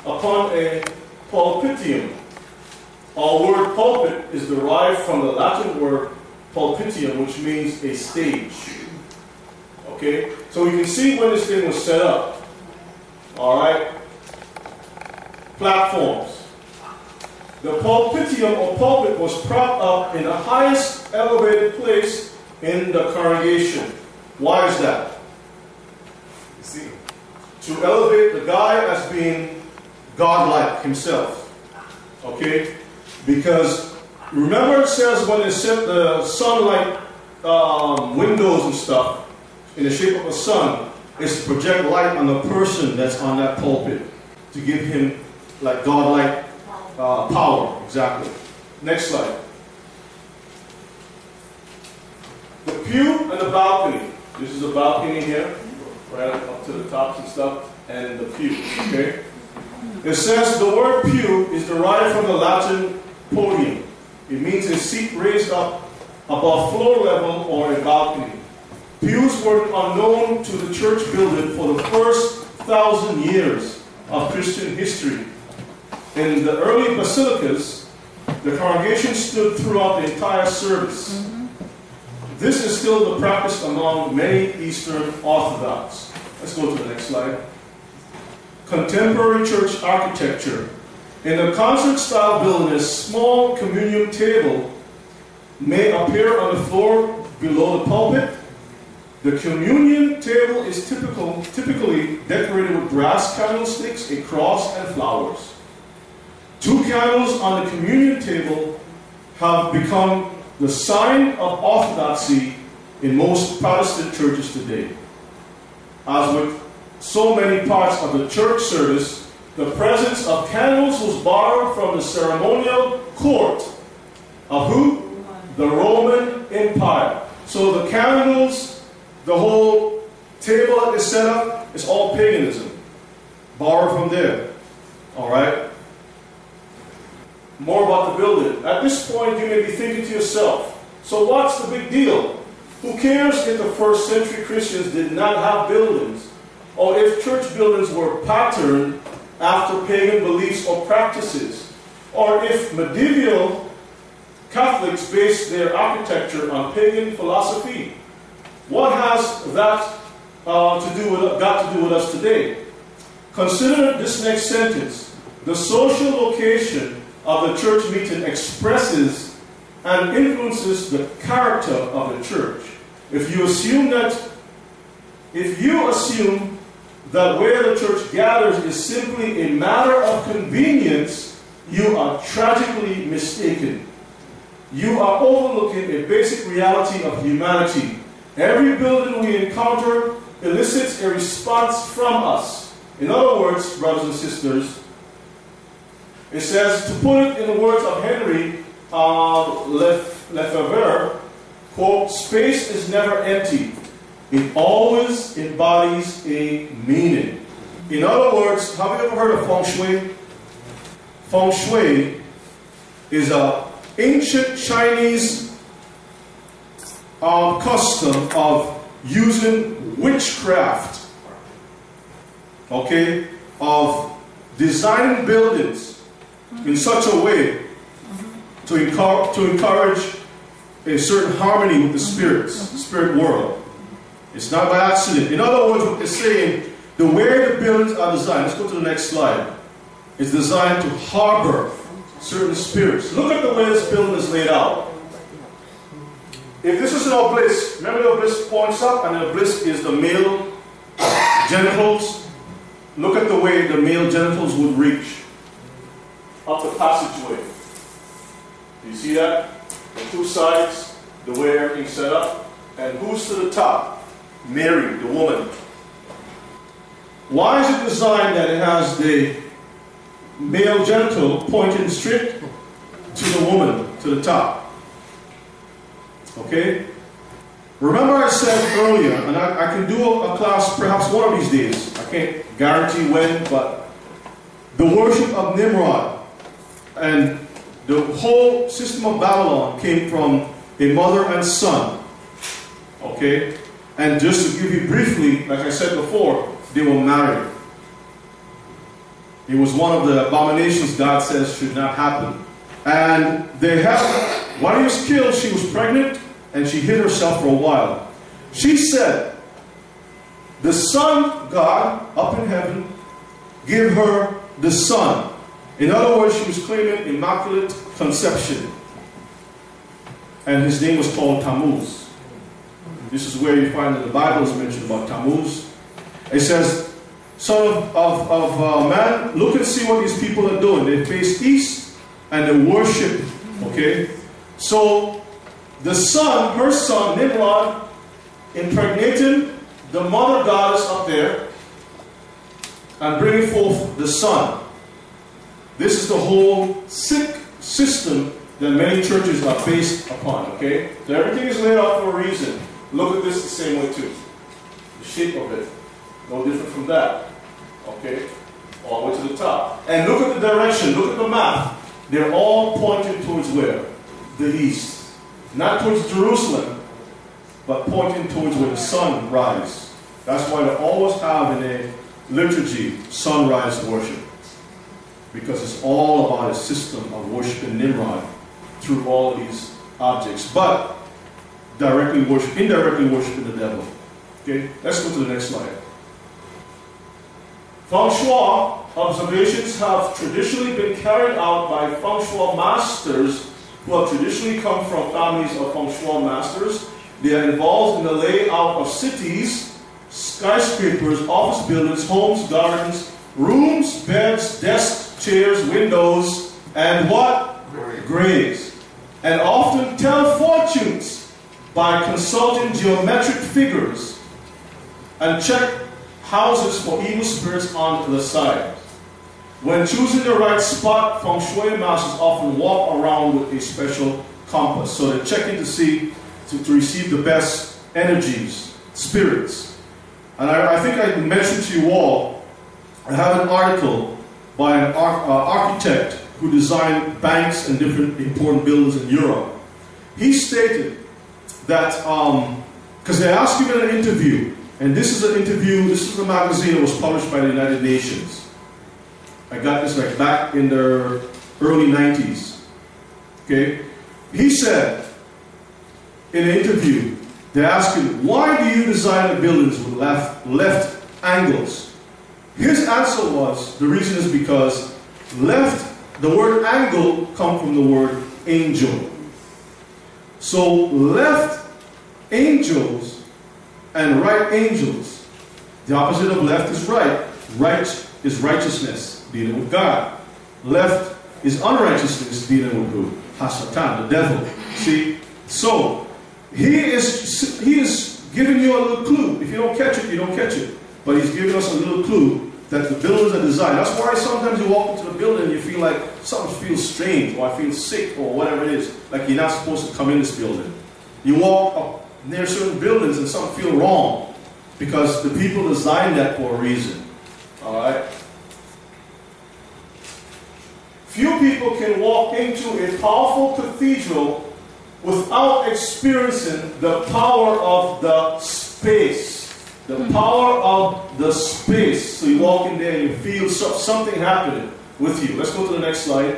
upon a pulpitium. Our word pulpit is derived from the Latin word pulpitium, which means a stage. Okay? So you can see when this thing was set up. Alright? Platforms. The pulpitium or pulpit was propped up in the highest elevated place in the congregation. Why is that? You see, to elevate the guy as being godlike himself. Okay? Because remember it says when they set the sunlight um, windows and stuff in the shape of a sun, is to project light on the person that's on that pulpit to give him like godlike uh, power. Exactly. Next slide. The pew and the balcony. This is a balcony here, right up to the tops and stuff, and the pew. Okay. It says the word pew is derived from the Latin podium. It means a seat raised up above floor level or a balcony. Pews were unknown to the church building for the first thousand years of Christian history. In the early basilicas, the congregation stood throughout the entire service. Mm-hmm. This is still the practice among many Eastern Orthodox. Let's go to the next slide. Contemporary church architecture. In a concert style building, a small communion table may appear on the floor below the pulpit. The communion table is typical, typically decorated with brass candlesticks, a cross, and flowers. Two candles on the communion table have become the sign of orthodoxy in most Protestant churches today. As with so many parts of the church service, the presence of candles was borrowed from the ceremonial court of who? The Roman Empire. So the candles, the whole table that they set up is all paganism. Borrow from there. All right? More about the building. At this point, you may be thinking to yourself, so what's the big deal? Who cares if the first century Christians did not have buildings, or if church buildings were patterned after pagan beliefs or practices, or if medieval Catholics based their architecture on pagan philosophy? What has that uh, to do with, got to do with us today? Consider this next sentence. The social location of the church meeting expresses and influences the character of the church. If you assume that, if you assume that where the church gathers is simply a matter of convenience, you are tragically mistaken. You are overlooking a basic reality of humanity. Every building we encounter elicits a response from us. In other words, brothers and sisters, it says, to put it in the words of Henry uh, Lefebvre, quote, space is never empty. It always embodies a meaning. In other words, have you ever heard of feng shui? Feng shui is a ancient Chinese uh, custom of using witchcraft, okay, of designing buildings in such a way to, encourage, to encourage a certain harmony with the spirits, the spirit world. It's not by accident. In other words, what they're saying, the way the buildings are designed, let's go to the next slide, is designed to harbor certain spirits. Look at the way this building is laid out. If this is an obelisk, remember the obelisk points up and the obelisk is the male genitals. Look at the way the male genitals would reach up the passageway. Do you see that? The two sides, the way everything's set up. And who's to the top? Mary, the woman. Why is it designed that it has the male genital pointing straight to the woman, to the top? Okay? Remember I said earlier, and I, I can do a, a class perhaps one of these days. I can't guarantee when, but the worship of Nimrod and the whole system of Babylon came from a mother and son. Okay? And just to give you briefly, like I said before, they were married. It was one of the abominations God says should not happen. And they had, when he was killed, she was pregnant and she hid herself for a while. She said, The Son, God, up in heaven, give her the Son. In other words, she was claiming immaculate conception. And his name was called Tammuz. This is where you find that the Bible is mentioned about Tammuz. It says, Son of, of, of uh, man, look and see what these people are doing. They face east and they worship. Okay? So, the son, her son, Nimrod, impregnating the mother goddess up there and bringing forth the son. This is the whole sick system that many churches are based upon, okay? So everything is laid out for a reason. Look at this the same way too. The shape of it, no different from that, okay? All the way to the top. And look at the direction, look at the map. They're all pointing towards where? The east. Not towards Jerusalem, but pointing towards where the sun rises. That's why they always have in a liturgy sunrise worship because it's all about a system of worshiping Nimrod through all these objects, but directly worship, indirectly worshiping the devil. Okay, let's go to the next slide. Feng Shui observations have traditionally been carried out by Feng Shui masters who have traditionally come from families of Feng Shui masters. They are involved in the layout of cities, skyscrapers, office buildings, homes, gardens, rooms, beds, desks, chairs, windows, and what? Graves. And often tell fortunes by consulting geometric figures and check houses for evil spirits on the side. When choosing the right spot, feng shui masters often walk around with a special compass. So they're checking to see, to, to receive the best energies, spirits. And I, I think I mentioned to you all, I have an article by an ar- uh, architect who designed banks and different important buildings in Europe. He stated that, because they asked him in an interview, and this is an interview, this is a magazine that was published by the United Nations. I got this like back in the early 90s. Okay? He said in an interview, they asked him, why do you design the buildings with left, left angles? His answer was, the reason is because left, the word angle come from the word angel. So left angels and right angels, the opposite of left is right. Right is righteousness, dealing with God. Left is unrighteousness, dealing with who? Hasatan, the devil. See? So he is he is giving you a little clue. If you don't catch it, you don't catch it. But he's giving us a little clue that the buildings are designed. That's why sometimes you walk into the building and you feel like something feels strange, or I feel sick, or whatever it is. Like you're not supposed to come in this building. You walk up near certain buildings and something feel wrong because the people designed that for a reason. All right. Few people can walk into a powerful cathedral without experiencing the power of the space. The hmm. power of the space. So you walk in there and you feel so- something happening with you. Let's go to the next slide.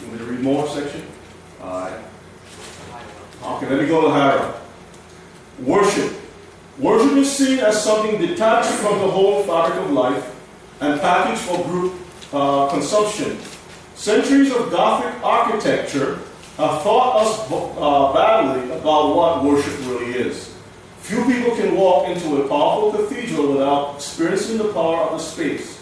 You want me to read more section? Alright. Okay, let me go to higher. Worship. Worship is seen as something detached from the whole fabric of life and packaged for group uh, consumption. Centuries of Gothic architecture have taught us uh, badly about what worship really is. Few people can walk into a powerful cathedral without experiencing the power of the space.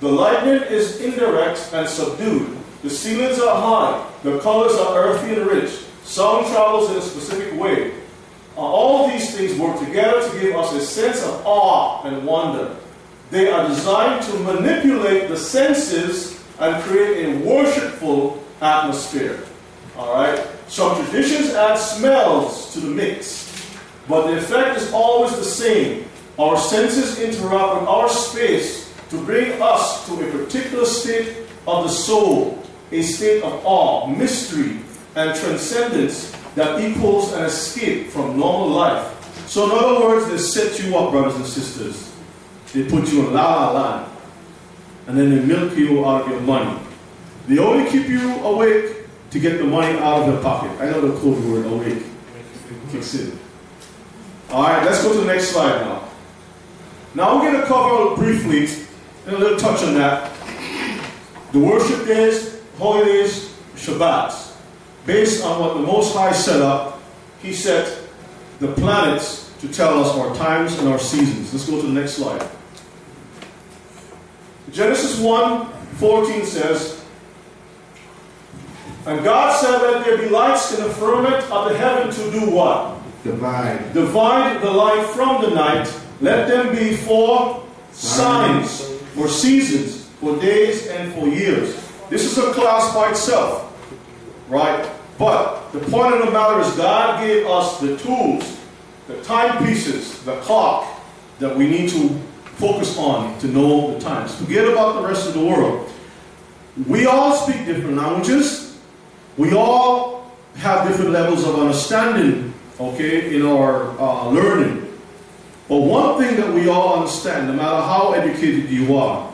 The lighting is indirect and subdued. The ceilings are high. The colors are earthy and rich. Sound travels in a specific way. Uh, all these things work together to give us a sense of awe and wonder. They are designed to manipulate the senses and create a worshipful atmosphere. All right? Some traditions add smells to the mix, but the effect is always the same. Our senses interact with our space to bring us to a particular state of the soul, a state of awe, mystery, and transcendence that equals an escape from normal life. So, in other words, they set you up, brothers and sisters. They put you in la la land, and then they milk you out of your money. They only keep you awake to get the money out of your pocket. I know the code word awake kicks in. All right, let's go to the next slide now. Now we're going to cover briefly, and a little touch on that, the worship days, holidays, Shabbats. Based on what the Most High set up, He set the planets to tell us our times and our seasons. Let's go to the next slide. Genesis 1 14 says, And God said, Let there be lights in the firmament of the heaven to do what? Divide. Divide the light from the night. Let them be for signs, for seasons, for days, and for years. This is a class by itself, right? But the point of the matter is, God gave us the tools, the timepieces, the clock that we need to focus on to know the times. Forget about the rest of the world. We all speak different languages. We all have different levels of understanding, okay, in our uh, learning. But one thing that we all understand, no matter how educated you are,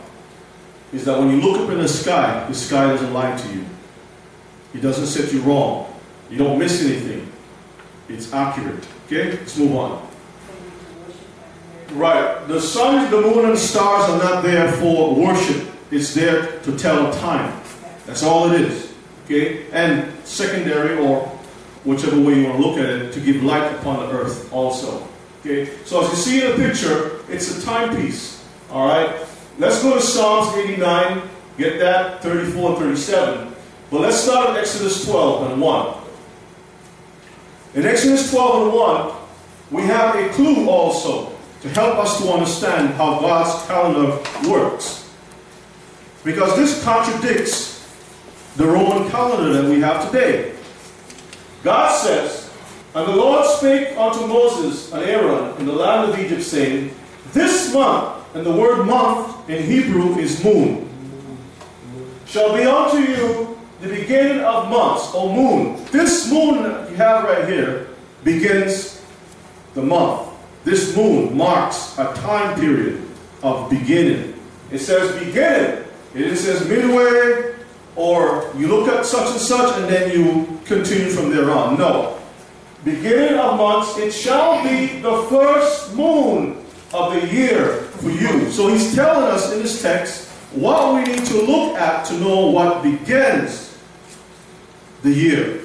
is that when you look up in the sky, the sky doesn't lie to you. It doesn't set you wrong. You don't miss anything. It's accurate. Okay? Let's move on. Right. The sun, the moon, and stars are not there for worship. It's there to tell time. That's all it is. Okay? And secondary, or whichever way you want to look at it, to give light upon the earth also. Okay? So as you see in the picture, it's a timepiece. Alright? Let's go to Psalms 89. Get that? 34 and 37. But let's start at Exodus 12 and 1. In Exodus 12 and 1, we have a clue also to help us to understand how God's calendar works. Because this contradicts the Roman calendar that we have today. God says, And the Lord spake unto Moses and Aaron in the land of Egypt, saying, This month, and the word month in Hebrew is moon, shall be unto you the beginning of months, or moon. This moon that you have right here begins the month. This moon marks a time period of beginning. It says beginning. It says midway, or you look at such and such and then you continue from there on. No. Beginning of months, it shall be the first moon of the year for you. So he's telling us in this text what we need to look at to know what begins the year,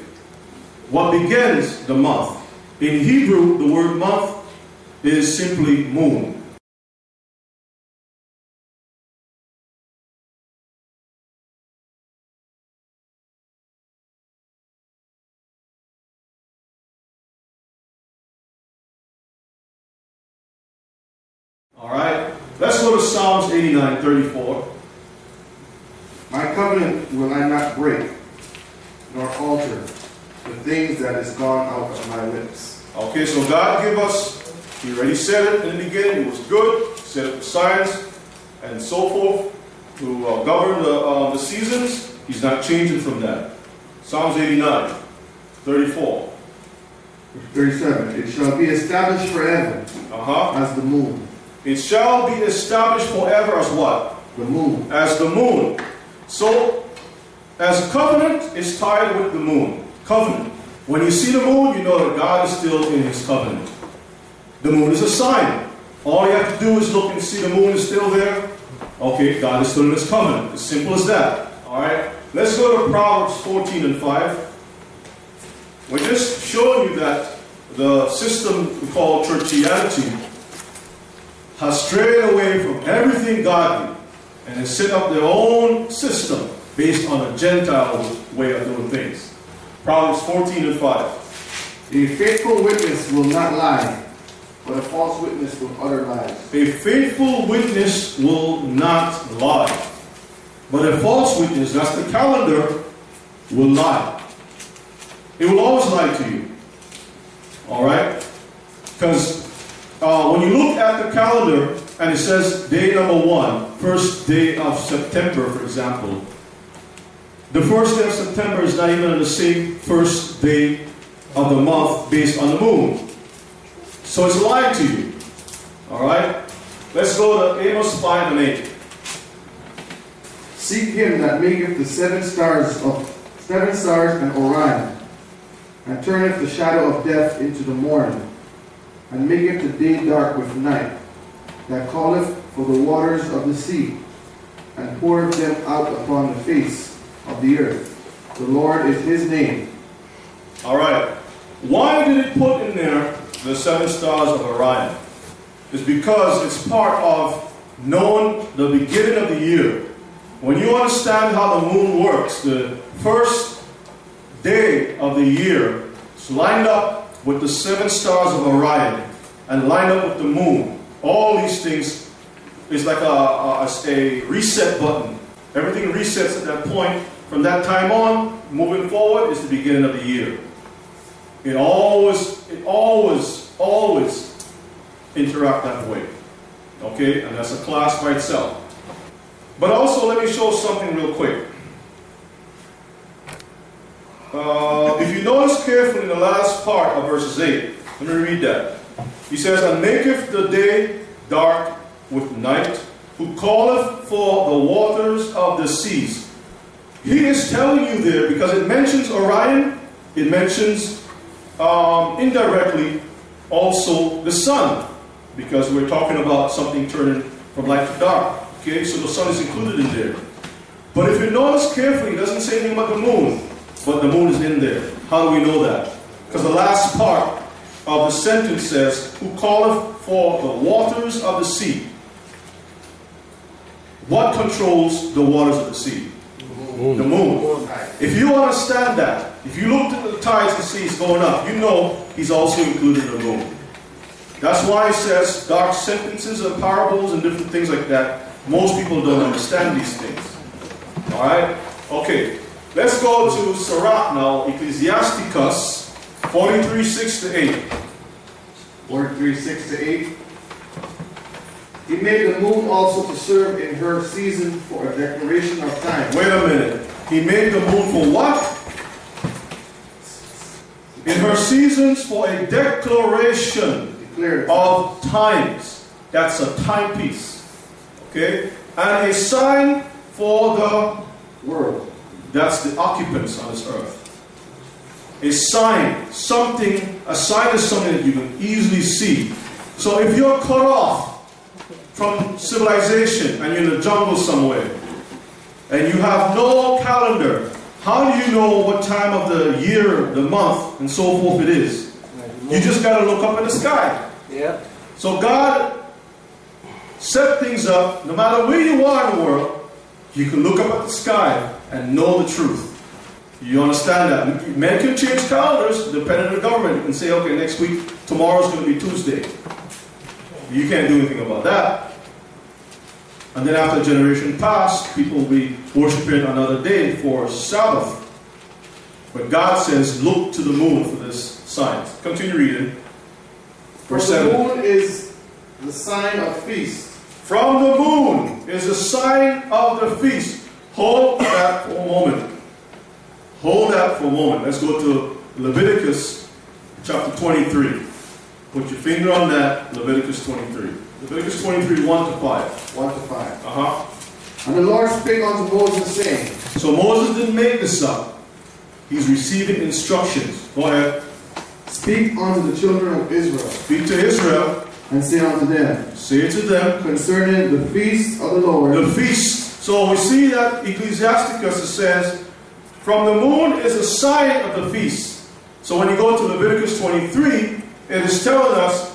what begins the month. In Hebrew, the word month is simply moon. All right, let's go to Psalms 89 34. My covenant will I not break, nor alter the things that is gone out of my lips. Okay, so God give us, He already said it in the beginning, it was good, He said it was science, and so forth, to uh, govern the, uh, the seasons. He's not changing from that. Psalms 89 34. 37. It shall be established forever Uh huh. as the moon. It shall be established forever as what? The moon. As the moon. So, as covenant is tied with the moon. Covenant. When you see the moon, you know that God is still in his covenant. The moon is a sign. All you have to do is look and see the moon is still there. Okay, God is still in his covenant. As simple as that. Alright? Let's go to Proverbs 14 and 5. We're just showing you that the system we call churchianity has strayed away from everything godly and has set up their own system based on a Gentile way of doing things. Proverbs 14 and 5. A faithful witness will not lie, but a false witness will utter lies. A faithful witness will not lie, but a false witness, that's the calendar, will lie. It will always lie to you. All right? Because uh, when you look at the calendar and it says day number one, first day of September, for example, the first day of September is not even on the same first day of the month based on the moon. So it's lying to you. All right? Let's go to Amos 5 and 8. Seek him that maketh the seven stars of seven stars and Orion, and turneth the shadow of death into the morning, and maketh the day dark with night, that calleth for the waters of the sea, and poureth them out upon the face of the earth. The Lord is his name. All right. Why did it put in there the seven stars of Orion? is because it's part of knowing the beginning of the year. When you understand how the moon works, the first day of the year is lined up with the seven stars of Orion and lined up with the moon. All these things is like a, a, a reset button. Everything resets at that point. From that time on, moving forward, is the beginning of the year. It always, it always, always interact that way. Okay? And that's a class by itself. But also, let me show something real quick. Uh, if you notice carefully in the last part of verses 8, let me read that. He says, And maketh the day dark with night, who calleth for the waters of the seas. He is telling you there, because it mentions Orion, it mentions um, indirectly also the sun, because we're talking about something turning from light to dark. Okay, so the sun is included in there. But if you notice carefully, it doesn't say anything about the moon, but the moon is in there. How do we know that? Because the last part of the sentence says, Who calleth for the waters of the sea. What controls the waters of the sea? The moon. If you understand that, if you looked at the tides to see it's going up, you know he's also included the moon. That's why it says dark sentences and parables and different things like that. Most people don't understand these things. Alright? Okay. Let's go to Sirach now, Ecclesiasticus 43, 6 to 8. 43, 6 to 8. He made the moon also to serve in her season for a declaration of time. Wait a minute. He made the moon for what? In her seasons for a declaration Declared. of times. That's a timepiece. Okay? And a sign for the World. That's the occupants on this earth. A sign, something, a sign is something that you can easily see. So if you're cut off from civilization and you're in the jungle somewhere, and you have no calendar, how do you know what time of the year, the month, and so forth it is? You just got to look up in the sky. Yeah. So God set things up, no matter where you are in the world, you can look up at the sky and know the truth. You understand that? Men can change calendars depending on the government. You can say, okay, next week, tomorrow's going to be Tuesday. You can't do anything about that. And then after a generation passed, people will be worshiping another day for Sabbath. But God says, look to the moon for this sign. Continue reading. For Verse the 7. moon is the sign of feast. From the moon is the sign of the feast. Hold that for a moment. Hold that for a moment. Let's go to Leviticus chapter 23. Put your finger on that, Leviticus 23. Leviticus 23, 1 to 5. 1 to 5. Uh-huh. And the Lord spake unto Moses, saying, So Moses didn't make this up. He's receiving instructions. Go ahead. Speak unto the children of Israel, Speak to Israel. and say unto them, Say to them, concerning the feast of the Lord, the feast. So we see that Ecclesiasticus says, from the moon is a sign of the feast. So when you go to Leviticus 23, it is telling us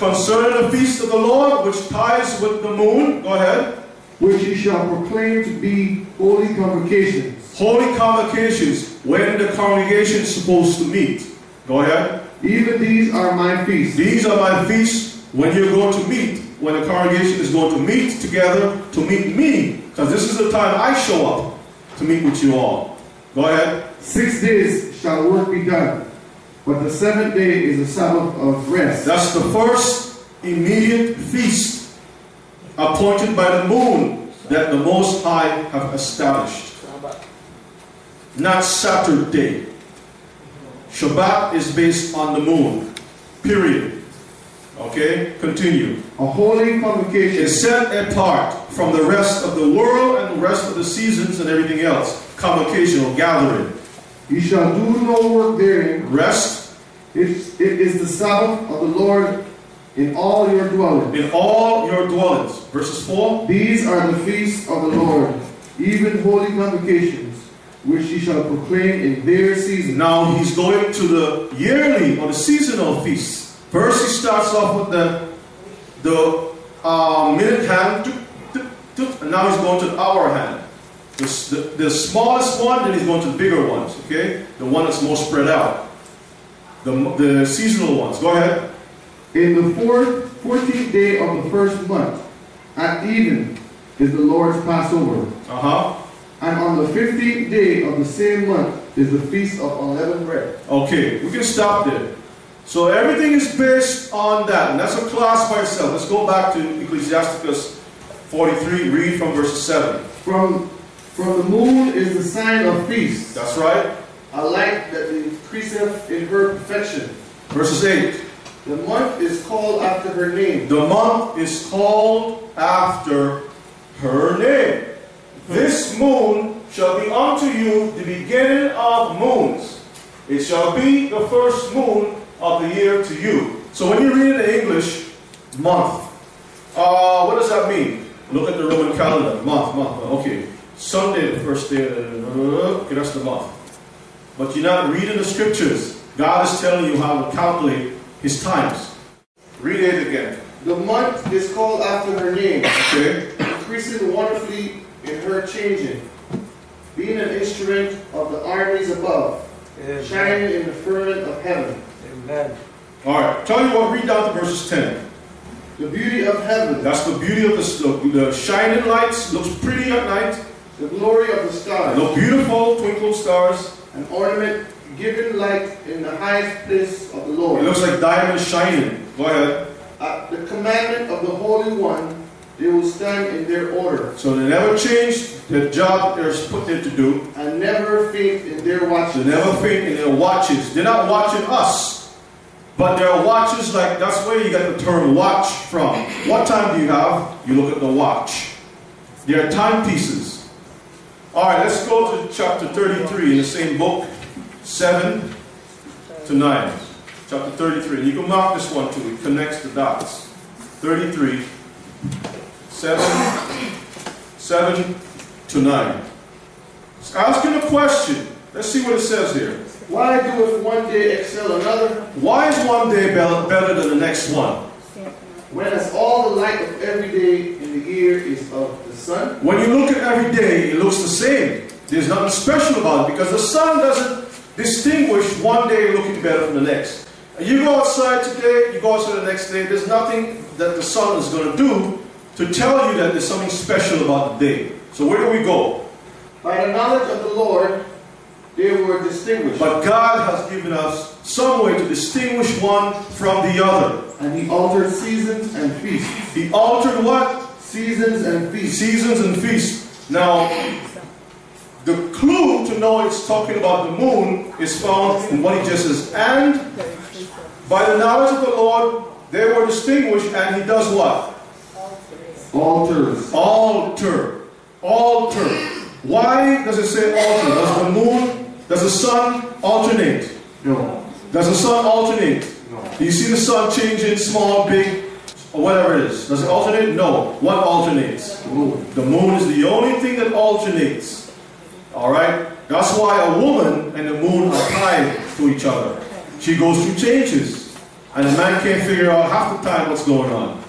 concerning the feast of the Lord, which ties with the moon. Go ahead. which ye shall proclaim to be holy convocations. Holy convocations, when the congregation is supposed to meet. Go ahead. Even these are my feasts. These are my feasts when you're going to meet, when the congregation is going to meet together to meet me. Because this is the time I show up to meet with you all. Go ahead. Six days shall work be done, but the seventh day is a Sabbath of rest. That's the first immediate feast appointed by the moon that the Most High have established. Not Saturday. Shabbat is based on the moon. Period. Okay? Continue. A holy convocation is set apart from the rest of the world and the rest of the seasons and everything else. Convocation or gathering. Ye shall do no work therein. Rest It, it is the Sabbath of the Lord in all your dwellings. in all your dwellings. Verses 4. These are the feasts of the Lord, even holy convocations, which ye shall proclaim in their season. Now he's going to the yearly or the seasonal feasts. First he starts off with the the uh, minute hand, and now he's going to the hour hand. The, the, smallest one, then he's going to the bigger ones, okay? The one that's more spread out. The, the seasonal ones. Go ahead. In the fourth, fourteenth day of the first month, at even, is the Lord's Passover. Uh-huh. And on the fifteenth day of the same month is the feast of unleavened bread. Okay, we can stop there. So everything is based on that, and that's a class by itself. Let's go back to Ecclesiasticus 43, read from verse 7. From, from the moon is the sign of feast, That's right. a light that increaseth in her perfection. Verses 8. The month is called after her name. The month is called after her name. This moon shall be unto you the beginning of moons. It shall be the first moon of the year to you. So when you read it in English, month. Uh, what does that mean? Look at the Roman calendar. Month, month. Okay. Sunday, the first day. uh, Okay, that's the month. But you're not reading the scriptures. God is telling you how to calculate his times. Read it again. The month is called after her name, Okay? increasing wonderfully in her changing, being an instrument of the armies above, Amen. shining in the firmament of heaven. Amen. All right. Tell you what, read down to verses 10. The beauty of heaven, That's the beauty of the, the, the shining lights. Looks pretty at night. The glory of the stars, Look beautiful, twinkle stars. an ornament given light in the highest place of the Lord. It looks like diamonds shining. Go ahead. At the commandment of the Holy One, they will stand in their order, So they never change the job they're put there to do. and never faint in their watches. They never faint in their watches. They're not watching us, but their watches like that's where you get the term watch from. What time do you have? You look at the watch. They are timepieces. All right, let's go to chapter 33 in the same book, 7 to 9. Chapter 33. And You can mark this one too. It connects the dots. 33, 7, 7 to 9. It's asking a question. Let's see what it says here. Why do doeth one day excel another, Why is one day be- better than the next one? whereas all the light of every day in the year is of the sun? When you look at every day, it looks the same. There's nothing special about it because the sun doesn't distinguish one day looking better from the next. You go outside today, you go outside the next day, there's nothing that the sun is going to do to tell you that there's something special about the day. So where do we go? By the knowledge of the Lord, they were distinguished. But God has given us some way to distinguish one from the other. And he altered seasons and feasts. He altered what? Seasons and feasts. seasons and feasts. Now, the clue to know it's talking about the moon is found in what he just says. And by the knowledge of the Lord, they were distinguished, and he does what? Altars. Alter. Alter. Why does it say alter? Does the moon, does the sun alternate? No. Does the sun alternate? No. Do you see the sun changing small, big, or whatever it is? Does it alternate? No. What alternates? Moon. The moon is the only thing that alternates. Alright? That's why a woman and the moon are tied to each other. She goes through changes. And a man can't figure out half the time what's going on.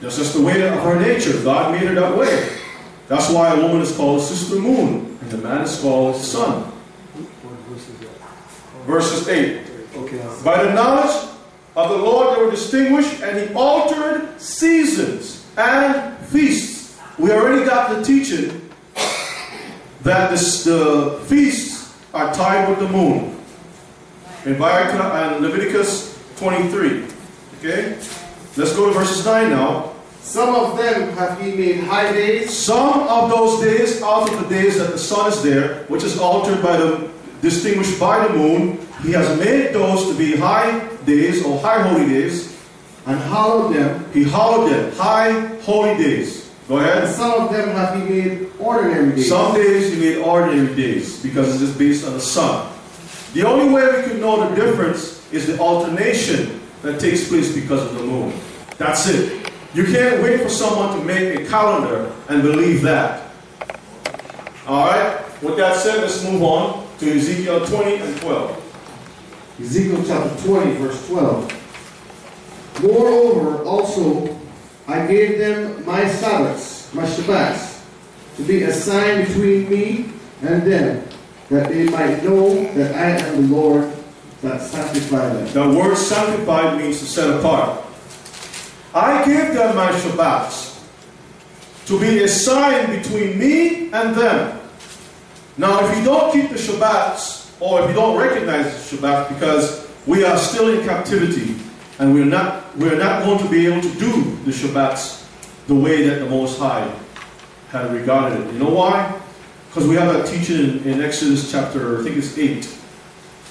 That's just the way of her nature. God made her that way. That's why a woman is called sister moon, and the man is called sun. Verses 8. By the knowledge of the Lord they were distinguished, and he altered seasons and feasts. We already got the teaching that this, the feasts are tied with the moon. In uh, Leviticus 23. Okay? Let's go to verses 9 now. Some of them have he made high days, Some of those days out of the days that the sun is there, which is altered by the distinguished by the moon, he has made those to be high days or high holy days. and hallowed them. He hallowed them high holy days. Go And ahead. some of them have he made ordinary days. Some days he made ordinary days because it is based on the sun. The only way we can know the difference is the alternation that takes place because of the moon. That's it. You can't wait for someone to make a calendar and believe that. Alright? With that said, let's move on to Ezekiel 20 and 12. Ezekiel chapter 20, verse 12. Moreover, also, I gave them my Sabbaths, my Shabbats, to be a sign between me and them, that they might know that I am the Lord that sanctified them. The word sanctified means to set apart. I gave them my Shabbats to be a sign between me and them. Now, if you don't keep the Shabbats, or if you don't recognize Shabbat, because we are still in captivity, and we're not, we're not going to be able to do the Shabbats the way that the Most High had regarded it. You know why? Because we have that teaching in, in Exodus chapter, I think it's 8.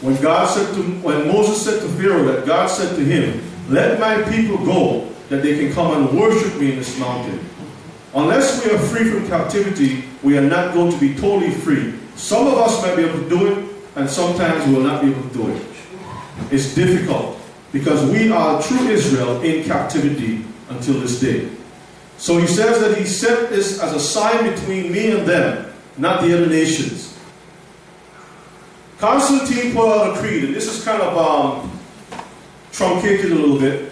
When God said to, when Moses said to Pharaoh that God said to him, let my people go that they can come and worship me in this mountain. Unless we are free from captivity, we are not going to be totally free. Some of us might be able to do it, and sometimes we will not be able to do it. It's difficult because we are true Israel in captivity until this day. So he says that he set this as a sign between me and them, not the other nations. Constantine put out a creed, and this is kind of um, truncated a little bit.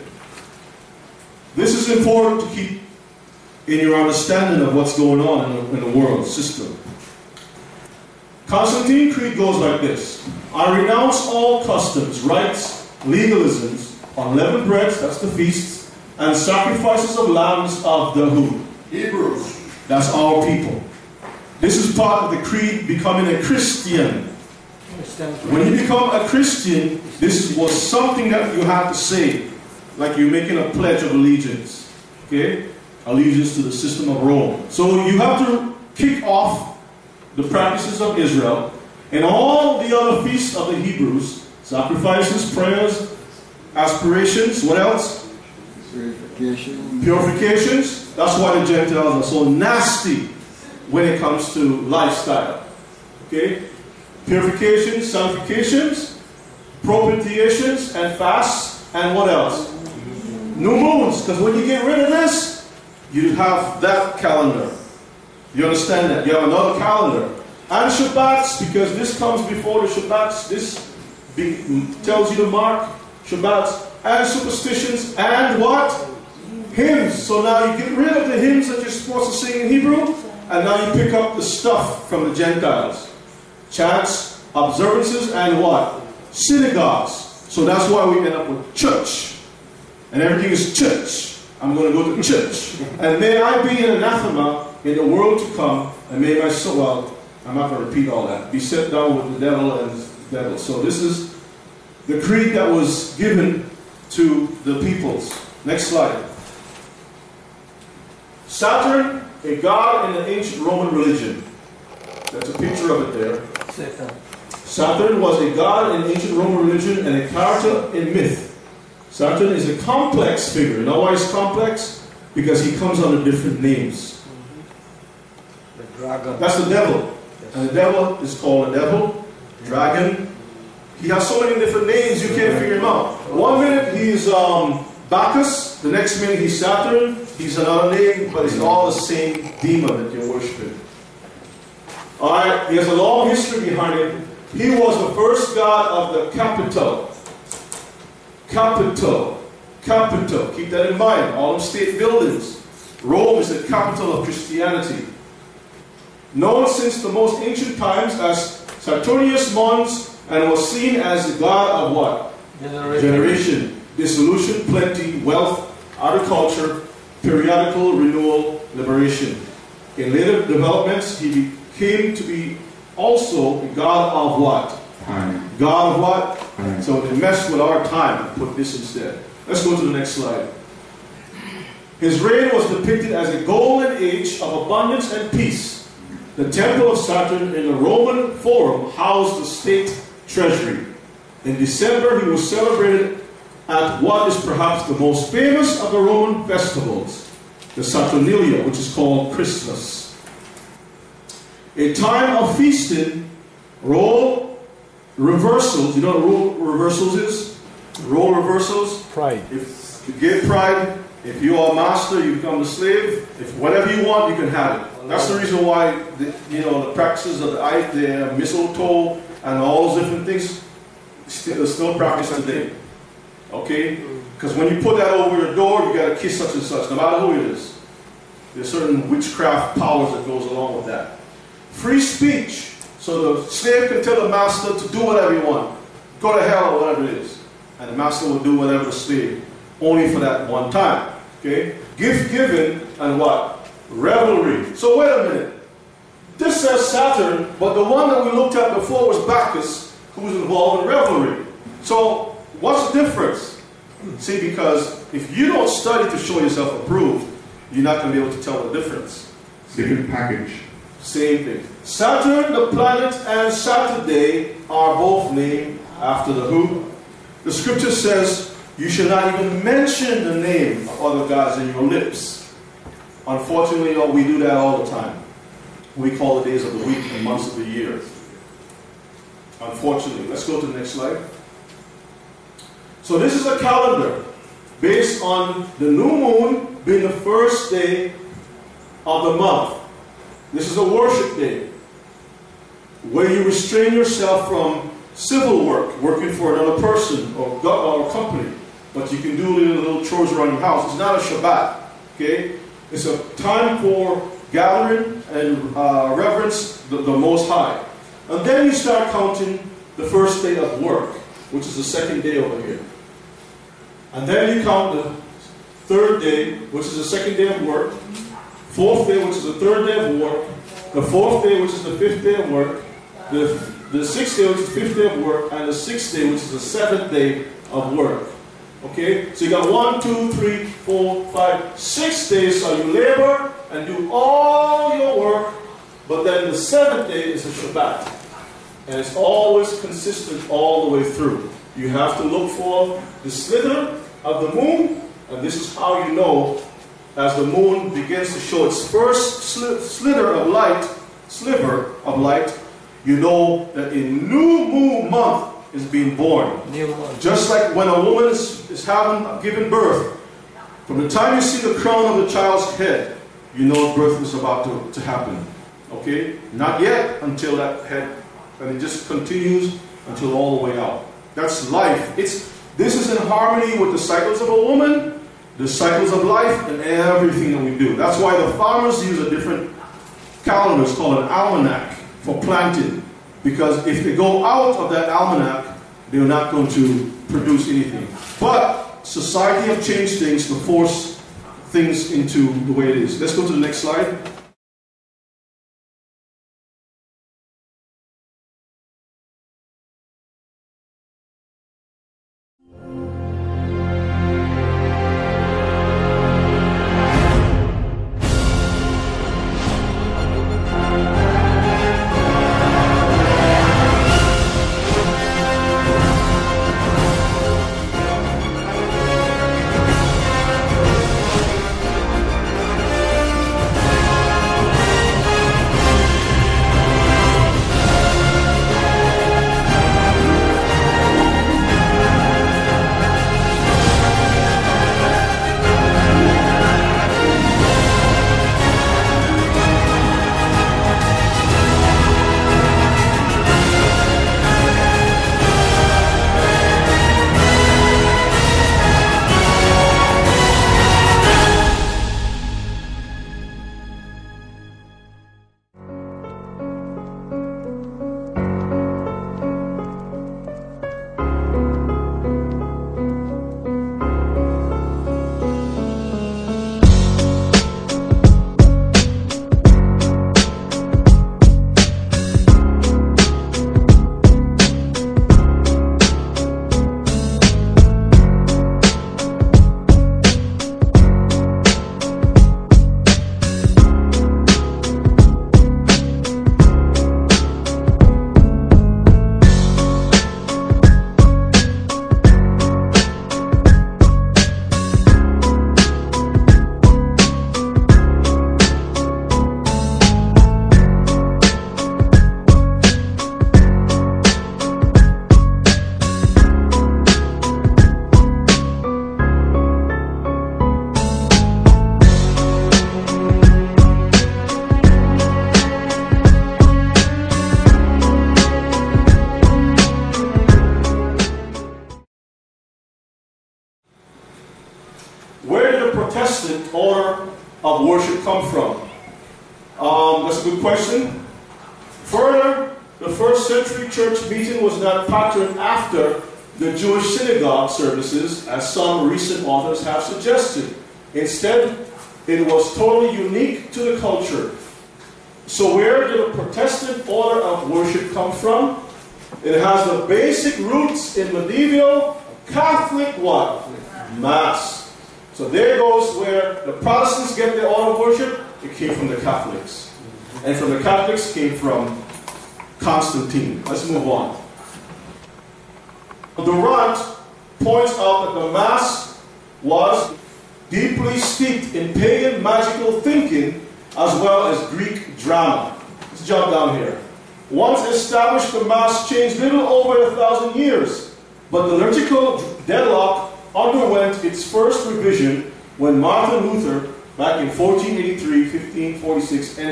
This is important to keep in your understanding of what's going on in the, in the world system. Constantine Creed goes like this I renounce all customs, rites, legalisms, unleavened breads, that's the feasts, and sacrifices of lambs of the who? Hebrews. That's our people. This is part of the creed becoming a Christian. When you become a Christian, this was something that you had to say, like you're making a pledge of allegiance. Okay? Allegiance to the system of Rome. So you have to kick off the practices of Israel and all the other feasts of the Hebrews sacrifices, prayers, aspirations. What else? Purification. Purifications. That's why the Gentiles are so nasty when it comes to lifestyle. Okay? Purifications, sanctifications, propitiations, and fasts, and what else? New moons. Because when you get rid of this, you have that calendar. You understand that? You have another calendar. And Shabbats, because this comes before the Shabbats. This tells you to mark Shabbats and superstitions and what? Hymns. So now you get rid of the hymns that you're supposed to sing in Hebrew, and now you pick up the stuff from the Gentiles. Chants, observances, and what? Synagogues. So that's why we end up with church. And everything is church. I'm going to go to church. And may I be an anathema in the world to come, and may my soul, well, I'm not going to repeat all that, be set down with the devil and the devil. So this is the creed that was given to the peoples. Next slide. Saturn, a god in the ancient Roman religion. That's a picture of it there. Saturn was a god in ancient Roman religion and a character in myth. Saturn is a complex figure. You know why he's complex? Because he comes under different names. The dragon. That's the devil. And the devil is called a devil, dragon. He has so many different names you can't figure him out. One minute he's um, Bacchus, the next minute he's Saturn, he's another name, but it's all the same demon that you're worshiping. Alright, he has a long history behind him. He was the first god of the capital. Capital. Capital. Keep that in mind. All them state buildings. Rome is the capital of Christianity. Known since the most ancient times as Saturnius Mons and was seen as the god of what? Generation, dissolution, plenty, wealth, agriculture, periodical renewal, liberation. In later developments, he became to be also the god of what? Time. God of what? Time. So they messed with our time and put this instead. Let's go to the next slide. His reign was depicted as a golden age of abundance and peace. The temple of Saturn in the Roman Forum housed the state treasury. In December, he was celebrated at what is perhaps the most famous of the Roman festivals, the Saturnalia, which is called Christmas. A time of feasting, role reversals. You know what role reversals is? Role reversals. Pride. If you give pride, if you are master, you become a slave. If whatever you want, you can have it. That's the reason why the, you know the practices of the eye, the uh, mistletoe, and all those different things still, still practiced today. Okay? Mm. Because when you put that over your door, you got to kiss such and such, no matter who it is. There's certain witchcraft powers that goes along with that. Free speech. So the slave can tell the master to do whatever you want. Go to hell or whatever it is. And the master will do whatever the slave. Only for that one time. Okay? Gift given and what? Revelry. So wait a minute. This says Saturn, but the one that we looked at before was Bacchus, who was involved in revelry. So what's the difference? See, because if you don't study to show yourself approved, you're not going to be able to tell the difference. Different package. Same thing. Saturn, the planet, and Saturday are both named after the who? The scripture says you should not even mention the name of other gods in your lips. Unfortunately, oh, we do that all the time. We call the days of the week and months of the year. Unfortunately. Let's go to the next slide. So this is a calendar based on the new moon being the first day of the month. This is a worship day where you restrain yourself from civil work, working for another person or, or company, but you can do little, little chores around your house. It's not a Shabbat, okay? It's a time for gathering and uh, reverence the, the Most High. And then you start counting the first day of work, which is the second day over here. And then you count the third day, which is the second day of work, fourth day, which is the third day of work, the fourth day, which is the fifth day of work, the the sixth day, which is the fifth day of work, and the sixth day, which is the seventh day of work. Okay? So you got one, two, three, four, five, six days, so you labor and do all your work, but then the seventh day is a Shabbat. And it's always consistent all the way through. You have to look for the slither of the moon, and this is how you know as the moon begins to show its first sli- slither of light, sliver of light, you know that a new moon month is being born. Just like when a woman is, is having given birth, from the time you see the crown of the child's head, you know birth is about to, to happen. Okay? Not yet until that head, and it just continues until all the way out. That's life. It's this is in harmony with the cycles of a woman, the cycles of life, and everything that we do. That's why the farmers use a different calendar. It's called an almanac for planting. Because if they go out of that almanac, they're not going to produce anything. But society have changed things to force things into the way it is. Let's go to the next slide.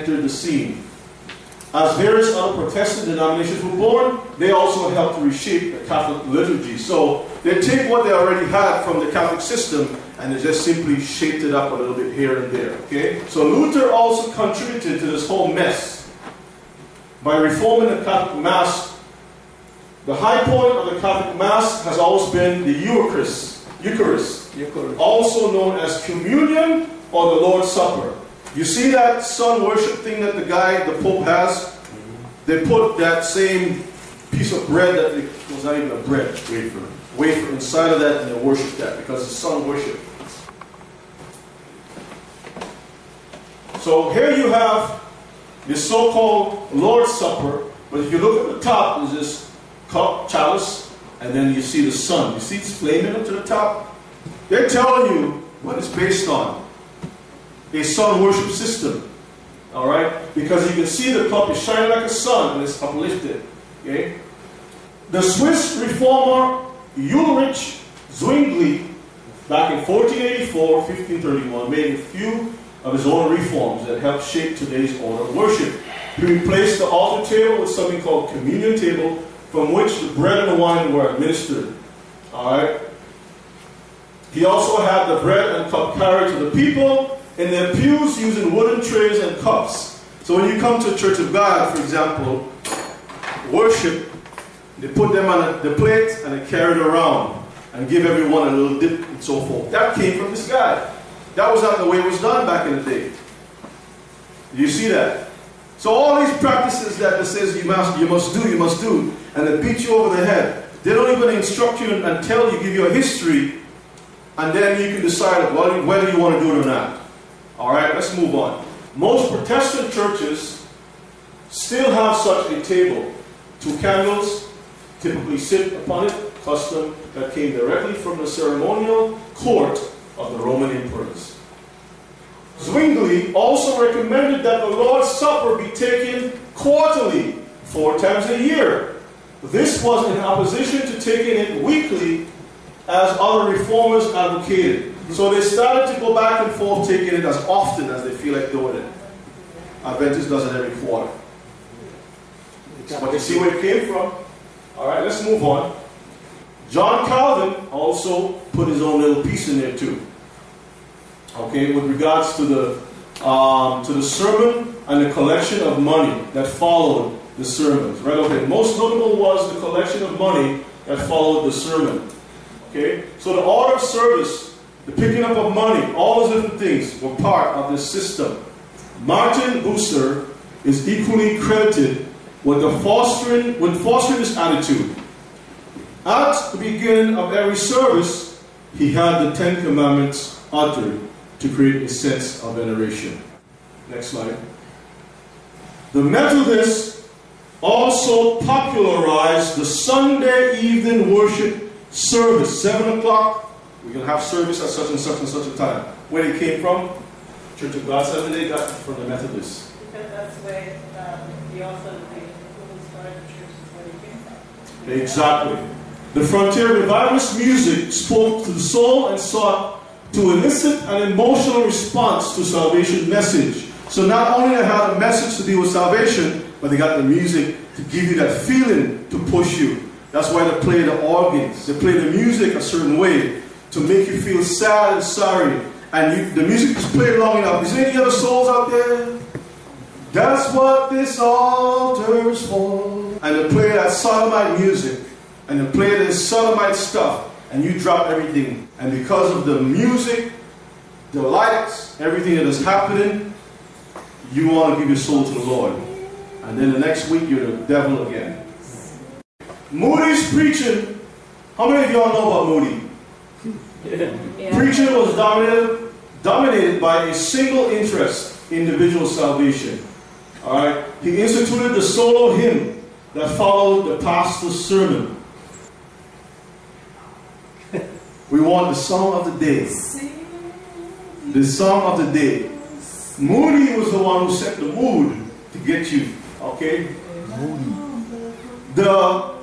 1546, entered the scene. As various other Protestant denominations were born, they also helped to reshape the Catholic liturgy. So they take what they already had from the Catholic system and they just simply shaped it up a little bit here and there. Okay? So Luther also contributed to this whole mess by reforming the Catholic Mass. The high point of the Catholic Mass has always been the Eucharist, Eucharist, Eucharist. also known as communion or the Lord's Supper. You see that sun worship thing that the guy, the Pope has? They put that same piece of bread that they, was not even a bread, wafer. Wafer inside of that, and they worship that because it's sun worship. So here you have the so-called Lord's Supper, but if you look at the top, there's this cup, chalice, and then you see the sun. You see it's flaming up to the top? They're telling you what it's based on. A sun worship system. Alright? Because you can see the cup is shining like a sun and it's uplifted. Okay? The Swiss reformer Ulrich Zwingli, back in 1484, 1531, made a few of his own reforms that helped shape today's order of worship. He replaced the altar table with something called communion table, from which the bread and the wine were administered. Alright? He also had the bread and cup carried to the people in their pews using wooden trays and cups. So when you come to Church of God, for example, worship, they put them on the plate and they carry it around and give everyone a little dip and so forth. That came from this guy. That was not the way it was done back in the day. You see that? So all these practices that it says you must, you must do, you must do, and they beat you over the head. They don't even instruct you and tell you, give you a history, and then you can decide whether you want to do it or not. All right, let's move on. Most Protestant churches still have such a table. Two candles typically sit upon it, custom that came directly from the ceremonial court of the Roman emperors. Zwingli also recommended that the Lord's Supper be taken quarterly, four times a year. This was in opposition to taking it weekly as other reformers advocated. So they started to go back and forth taking it as often as they feel like doing it. Adventist does it every quarter. But you see where it came from. All right, let's move on. John Calvin also put his own little piece in there too. Okay, with regards to the um, to the sermon and the collection of money that followed the sermons. Right? Okay. Most notable was the collection of money that followed the sermon. Okay, so the order of service, the picking up of money, all those different things were part of this system. Martin Bucer is equally credited with fostering with fostering this attitude. At the beginning of every service, he had the Ten Commandments uttered to create a sense of veneration. Next slide. The Methodists also popularized the Sunday evening worship service, 7 o'clock. Going to have service at such and such and such a time. Where it came from? Church of God Seventh Day got from the Methodists. Because that's where um, the author of the started the church is where he came from. Exactly. The frontier revivalist music spoke to the soul and sought to elicit an emotional response to salvation message. So not only they had a message to deal with salvation, but they got the music to give you that feeling to push you. That's why they play the organs. They play the music a certain way to make you feel sad and sorry. And you, the music is played long enough. Is there any other souls out there? That's what this altar is for. And they play that sodomite music and they play this sodomite stuff, and you drop everything. And because of the music, the lights, everything that is happening, you want to give your soul to the Lord. And then the next week, you're the devil again. Moody's preaching. How many of y'all know about Moody? Yeah. Preaching was dominated, dominated by a single interest, individual salvation. All right. He instituted the solo hymn that followed the pastor's sermon. We want the song of the day. The song of the day. Moody was the one who set the mood to get you. Okay? Moody. The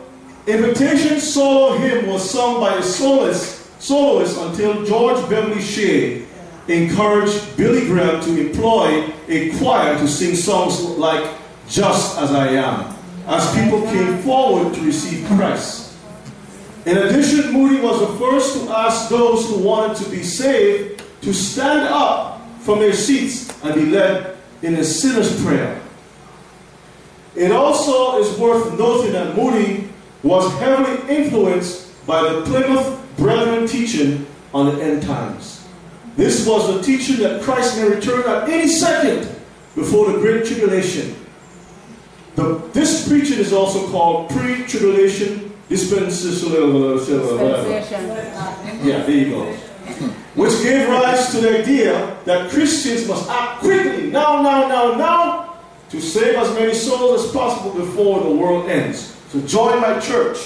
invitation solo hymn was sung by a soloist, soloist until George Beverly Shea encouraged Billy Graham to employ a choir to sing songs like Just As I Am, as people came forward to receive Christ. In addition, Moody was the first to ask those who wanted to be saved to stand up from their seats and be led in a sinner's prayer. It also is worth noting that Moody was heavily influenced by the Plymouth Brethren teaching on the end times. This was the teaching that Christ may return at any second before the great tribulation. The, this preaching is also called pre-tribulation dispensational. Dispensation. Yeah, there you go. Which gave rise to the idea that Christians must act quickly, now, now, now, now, to save as many souls as possible before the world ends. So join my church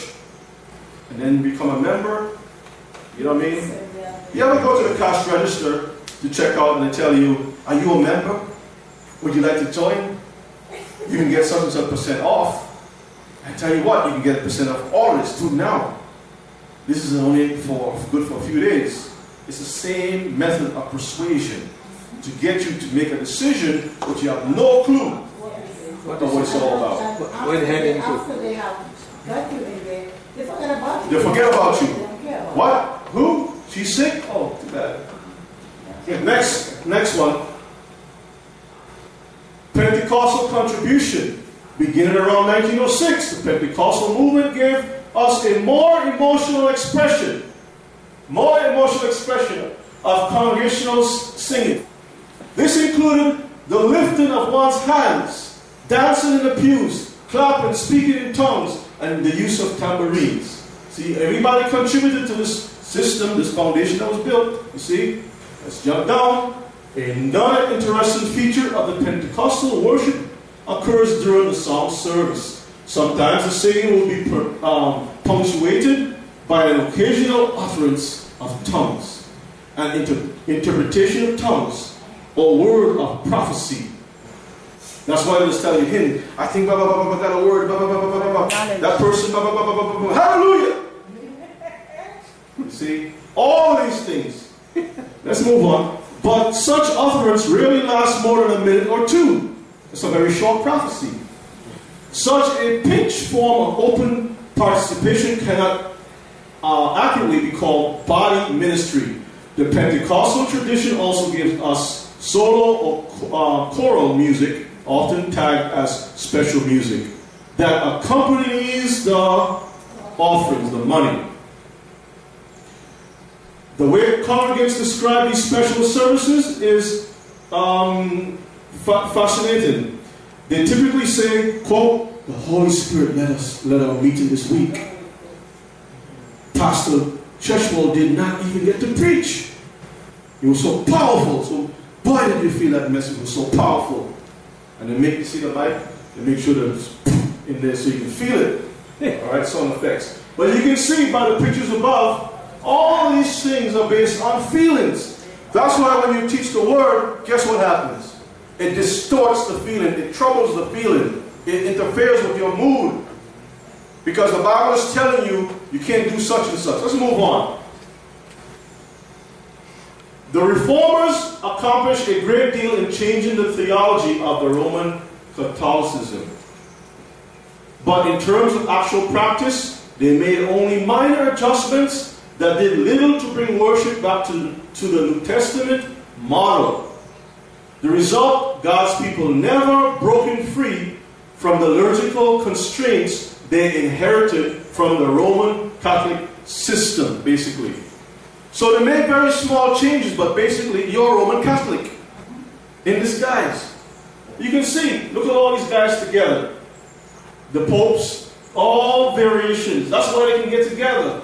and then become a member. You know what I mean? You ever go to the cash register to check out and they tell you, are you a member? Would you like to join? You can get something some percent off. I tell you what, you can get a percent off all this too now. This is only for good for a few days. It's the same method of persuasion to get you to make a decision, but you have no clue What of what it's all about. What- what head into? After they have got you in there, they forget about you. They forget about you. They don't care about What? Who? She's sick? Oh, too bad. Yeah, next, next one. Pentecostal contribution. Beginning around 1906, the Pentecostal movement gave us a more emotional expression, more emotional expression of congregational singing. This included the lifting of one's hands, dancing in the pews, clapping, speaking in tongues, and the use of tambourines. See, everybody contributed to this system, this foundation that was built. You see, let's jump down. Another interesting feature of the Pentecostal worship occurs during the song service. Sometimes the singing will be per, um, punctuated by an occasional utterance of tongues, an inter- interpretation of tongues, or word of prophecy. That's why they just telling him, I think blah, blah, blah, blah, got a word, blah, blah, blah, blah, blah, blah. That person, blah, blah, blah, blah, blah, blah, hallelujah. You see, all these things. Let's move on. But such utterance rarely lasts more than a minute or two. It's a very short prophecy. Such a pitched form of open participation cannot uh, accurately be called body ministry. The Pentecostal tradition also gives us solo or uh, choral music, often tagged as special music, that accompanies the offerings, the money. The way congregants describe these special services is um, fa- fascinating. They typically say, quote, the Holy Spirit led us, led our meeting this week. Pastor Cheshwell did not even get to preach. It was so powerful. So, boy, did you feel that message was so powerful. And they make you see the light, they make sure that it's in there so you can feel it. All right, sound effects. But you can see by the pictures above, all these things are based on feelings. That's why when you teach the word, guess what happens? It distorts the feeling, it troubles the feeling, it interferes with your mood. Because the Bible is telling you you can't do such and such. Let's move on. The reformers accomplished a great deal in changing the theology of the Roman Catholicism. But in terms of actual practice, they made only minor adjustments that did little to bring worship back to, to the New Testament model. The result, God's people never broken free from the liturgical constraints they inherited from the Roman Catholic system, basically. So they made very small changes, but basically you're Roman Catholic in disguise. You can see, look at all these guys together. The popes, all variations. That's why they can get together.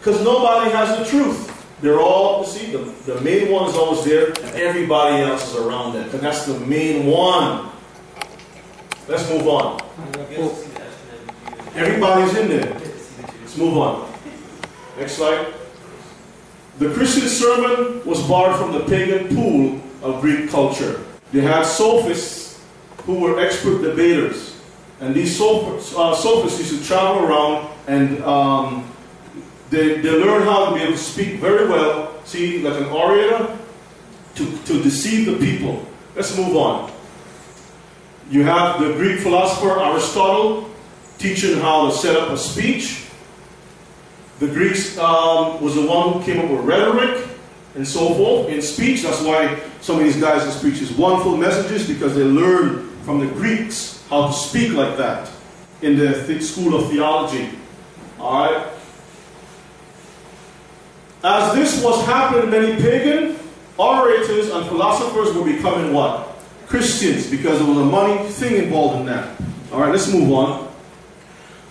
Because nobody has the truth. They're all, you see, the, the main one is always there, and everybody else is around them. And that's the main one. Let's move on. Everybody's in there. Let's move on. Next slide. The Christian sermon was borrowed from the pagan pool of Greek culture. They had sophists who were expert debaters. And these uh, sophists used to travel around and um, they, they learned how to be able to speak very well, see, like an orator, to, to deceive the people. Let's move on. You have the Greek philosopher Aristotle teaching how to set up a speech. The Greeks um, was the one who came up with rhetoric and so forth in speech. That's why some of these guys in speech is wonderful messages because they learned from the Greeks how to speak like that in the th- school of theology. All right. As this was happening, many pagan orators and philosophers were becoming what? Christians, because there was a money thing involved in that. All right, let's move on.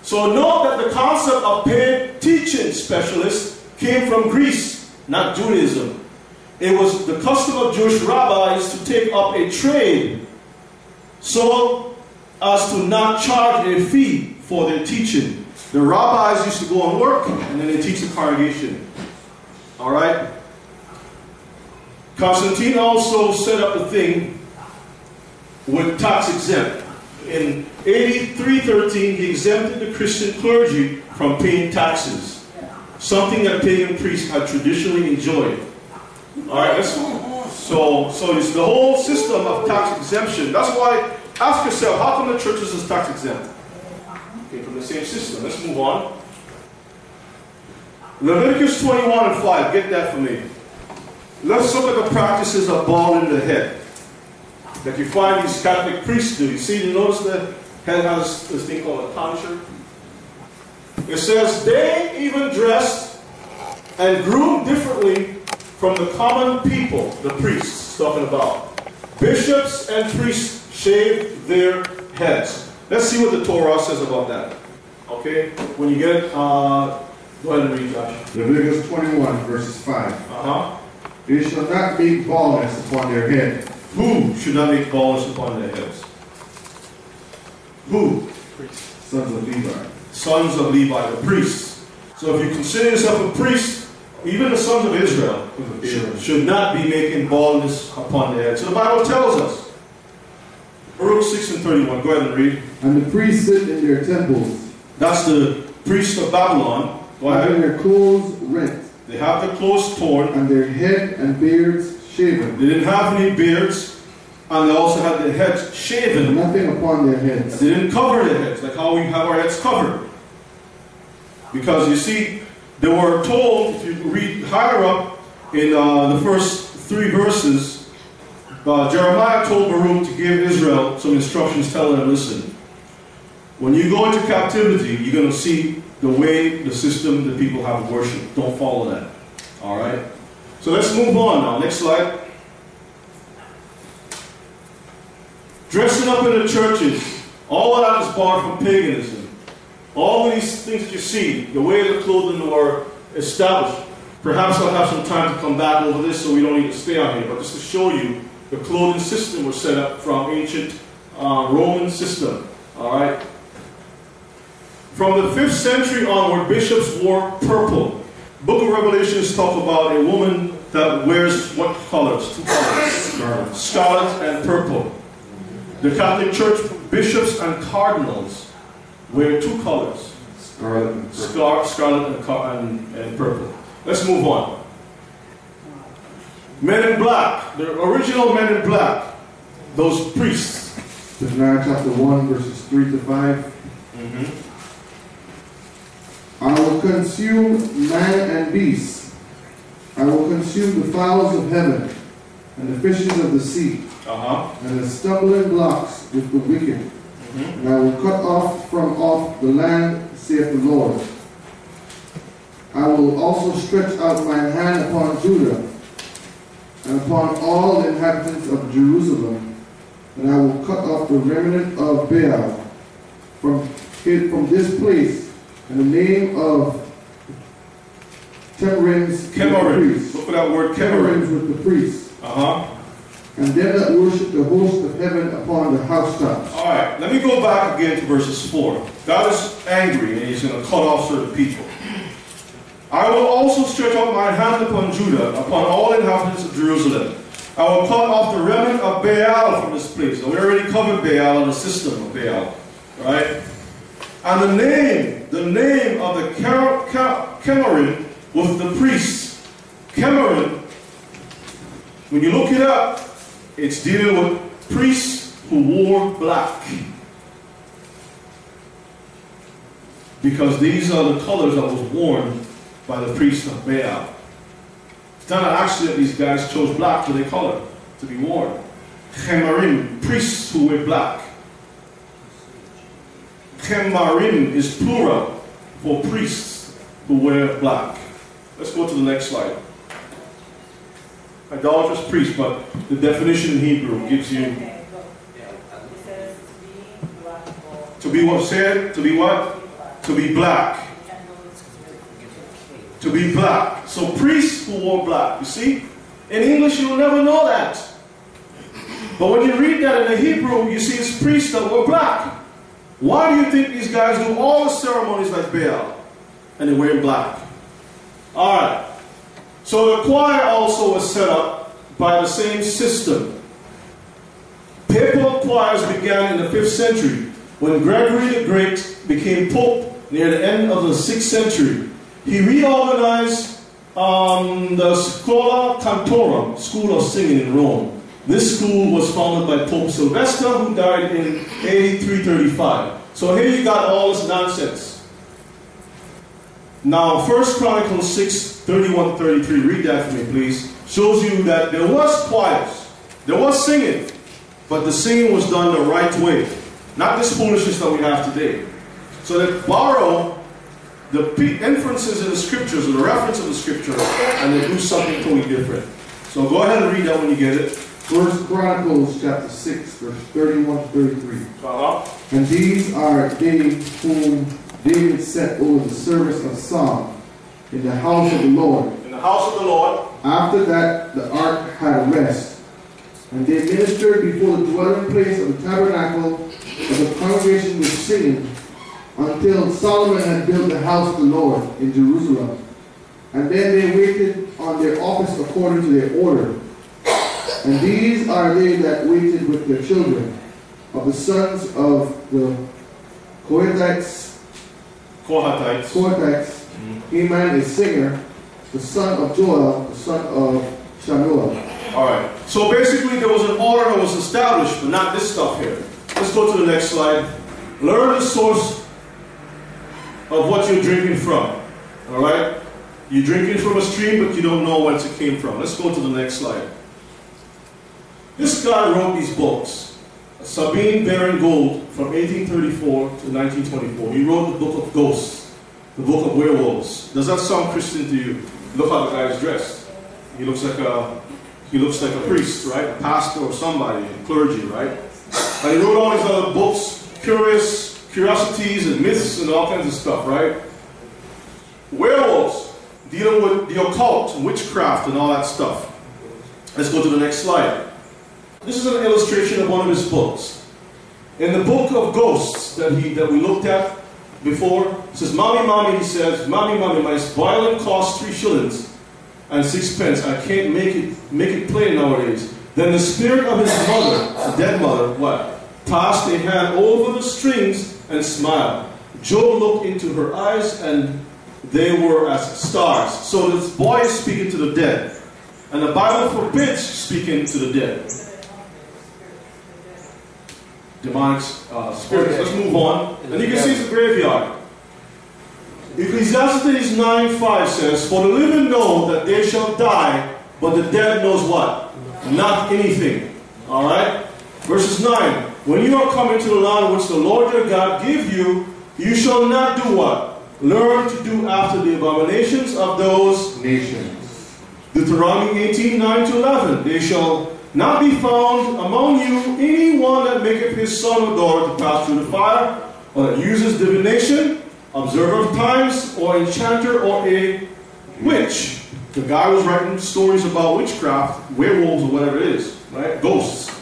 So note that the concept of paid teaching specialists came from Greece, not Judaism. It was the custom of Jewish rabbis to take up a trade so as to not charge a fee for their teaching. The rabbis used to go and work and then they teach the congregation. All right? Constantine also set up the thing with tax exempt. In 8313, he exempted the Christian clergy from paying taxes, something that pagan priests had traditionally enjoyed. All right, so so it's the whole system of tax exemption. That's why ask yourself, how come the churches is tax exempt? Okay, from the same system. Let's move on. Leviticus 21 and 5. Get that for me. Let's look at the practices of balding the head that you find these Catholic priests do. You see, you notice the head has this thing called a tonsure. It says they even dressed and groomed differently from the common people, the priests talking about. Bishops and priests shaved their heads. Let's see what the Torah says about that. Okay? When you get uh, go ahead and read, Josh. Leviticus 21, verses 5. Uh-huh. They shall not make baldness upon their head. Who should not make baldness upon their heads? Who? Priests. Sons of Levi. Sons of Levi, the priests. So if you consider yourself a priest, even the sons of Israel should, should not be making baldness upon their heads. So the Bible tells us. Baruch 6 and 31. Go ahead and read. And the priests sit in their temples, That's the priests of Babylon. Go having their clothes rent, They have their clothes torn. and their head and beards shaven, They didn't have any beards. And they also had their heads shaven. nothing upon their heads. They didn't cover their heads like how we have our heads covered. Because you see, they were told, if you read higher up in uh, the first three verses, uh, Jeremiah told Baruch to give Israel some instructions telling them, listen, when you go into captivity, you're going to see the way, the system that people have worship. Don't follow that. All right? So let's move on now. Next slide. Dressing up in the churches, all of that is barred from paganism. All these things that you see, the way the clothing were established. Perhaps I'll have some time to come back over this so we don't need to stay on here, but just to show you the clothing system was set up from ancient uh, Roman system. All right. From the 5th century onward, bishops wore purple. Book of Revelations talk about a woman that wears what colors? Two colors. Scarlet and purple. The Catholic Church bishops and cardinals wear two colors, Scarlet and purple. scar- scarlet and, and, and purple. Let's move on. Men in black, the original men in black, those priests. Zephaniah chapter 1, verses 3 to 5. Mm-hmm. I will consume man and beast. I will consume the fowls of heaven and the fishes of the sea Uh huh. and the stumbling blocks with the wicked. And I will cut off from off the land, saith the Lord. I will also stretch out my hand upon Judah and upon all the inhabitants of Jerusalem, and I will cut off the remnant of Baal from, from this place, and the name of with the Look for that word Chemarim. With the priests, Uh huh. and them that worship the host of heaven upon the housetops. All right, let me go back again to verses 4. God is angry and he's going to cut off certain people. I will also stretch out my hand upon Judah, upon all inhabitants of Jerusalem. I will cut off the remnant of Baal from this place. Now, we already covered Baal and the system of Baal, right? And the name, the name of the Ker- was the priests. Chemarim, when you look it up, it's dealing with priests who wore black. Because these are the colors that was worn by the priests of Baal. It's not an accident these guys chose black for their color to be worn. Chemarim, priests who wear black. Chemarim is plural for priests who wear black. Let's go to the next slide. Idolatrous priest, but the definition in Hebrew gives you Okay, go. It says being black or To be what said? To be what? To be black. To be black. So priests who wore black. You see? In English, you'll never know that. But when you read that in the Hebrew, you see it's priests that were black. Why do you think these guys do all the ceremonies like Baal? And they're wearing black. Alright. So the choir also was set up by the same system. Papal choirs began in the 5th century when Gregory the Great became pope near the end of the 6th century. He reorganized um, the Schola Cantorum, School of Singing in Rome. This school was founded by Pope Sylvester, who died in AD 335. So here you got all this nonsense. Now, 1 Chronicles 6, 31, 33, read that for me, please. Shows you that there was choirs, there was singing, but the singing was done the right way. Not this foolishness that we have today. So they borrow the inferences in the scriptures or the reference of the scriptures, and they do something totally different. So go ahead and read that when you get it. First Chronicles chapter 6, verse 31 to 33. Uh-huh. And these are they whom David set over the service of song in the house of the Lord. In the house of the Lord. After that, the ark had rest. And they ministered before the dwelling place of the tabernacle, and the congregation was singing until Solomon had built the house of the Lord in Jerusalem. And then they waited on their office according to their order. And these are they that waited with their children, of the sons of the Kohathites, Kohathites. Kohathites, mm-hmm. Heman is singer, the son of Joel, the son of Shanuah. Alright. So basically there was an order that was established, but not this stuff here. Let's go to the next slide. Learn the source of what you're drinking from. Alright? You're drinking from a stream, but you don't know whence it came from. Let's go to the next slide. This guy wrote these books. Sabine Baring-Gould from 1834 to 1924. He wrote the book of ghosts, the book of werewolves. Does that sound Christian to you? Look how the guy is dressed. He looks like a he looks like a priest, right? A pastor or somebody, clergy, right? And he wrote all these other books, curious curiosities and myths and all kinds of stuff, right? Werewolves, dealing with the occult, witchcraft, and all that stuff. Let's go to the next slide. This is an illustration of one of his books. In the book of ghosts that he that we looked at before, it says, Mommy, Mommy, he says, Mommy, Mommy, my violin costs three shillings and sixpence. I can't make it make it play nowadays. Then the spirit of his mother, the dead mother, what? Passed a hand over the strings and smiled. Joe looked into her eyes and they were as stars. So this boy is speaking to the dead. And the Bible forbids speaking to the dead. Demonic uh, spirits. Let's move on. And you can see the graveyard. Ecclesiastes 9 5 says, For the living know that they shall die, but the dead knows what? Not anything. Alright? Verses 9 When you are coming to the land which the Lord your God give you, you shall not do what? Learn to do after the abominations of those Nations. Deuteronomy 18 9 to 11. They shall not be found among you any one that maketh his son or daughter to pass through the fire, or that uses divination, observer of times, or enchanter, or a witch. The guy was writing stories about witchcraft, werewolves, or whatever it is, right? Ghosts.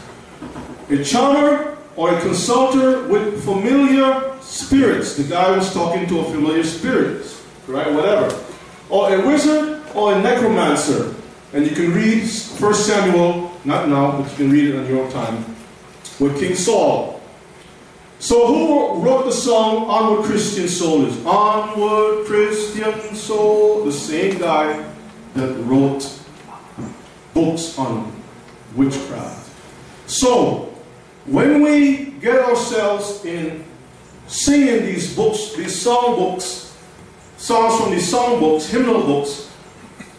A charmer or a consulter with familiar spirits. The guy was talking to a familiar spirit, right? Whatever. Or a wizard or a necromancer. And you can read 1 Samuel, not now, but you can read it on your own time, with King Saul. So who wrote the song Onward Christian Soldiers? Onward Christian Soul. The same guy that wrote books on witchcraft. So, when we get ourselves in singing these books, these song books, songs from these song books, hymnal books,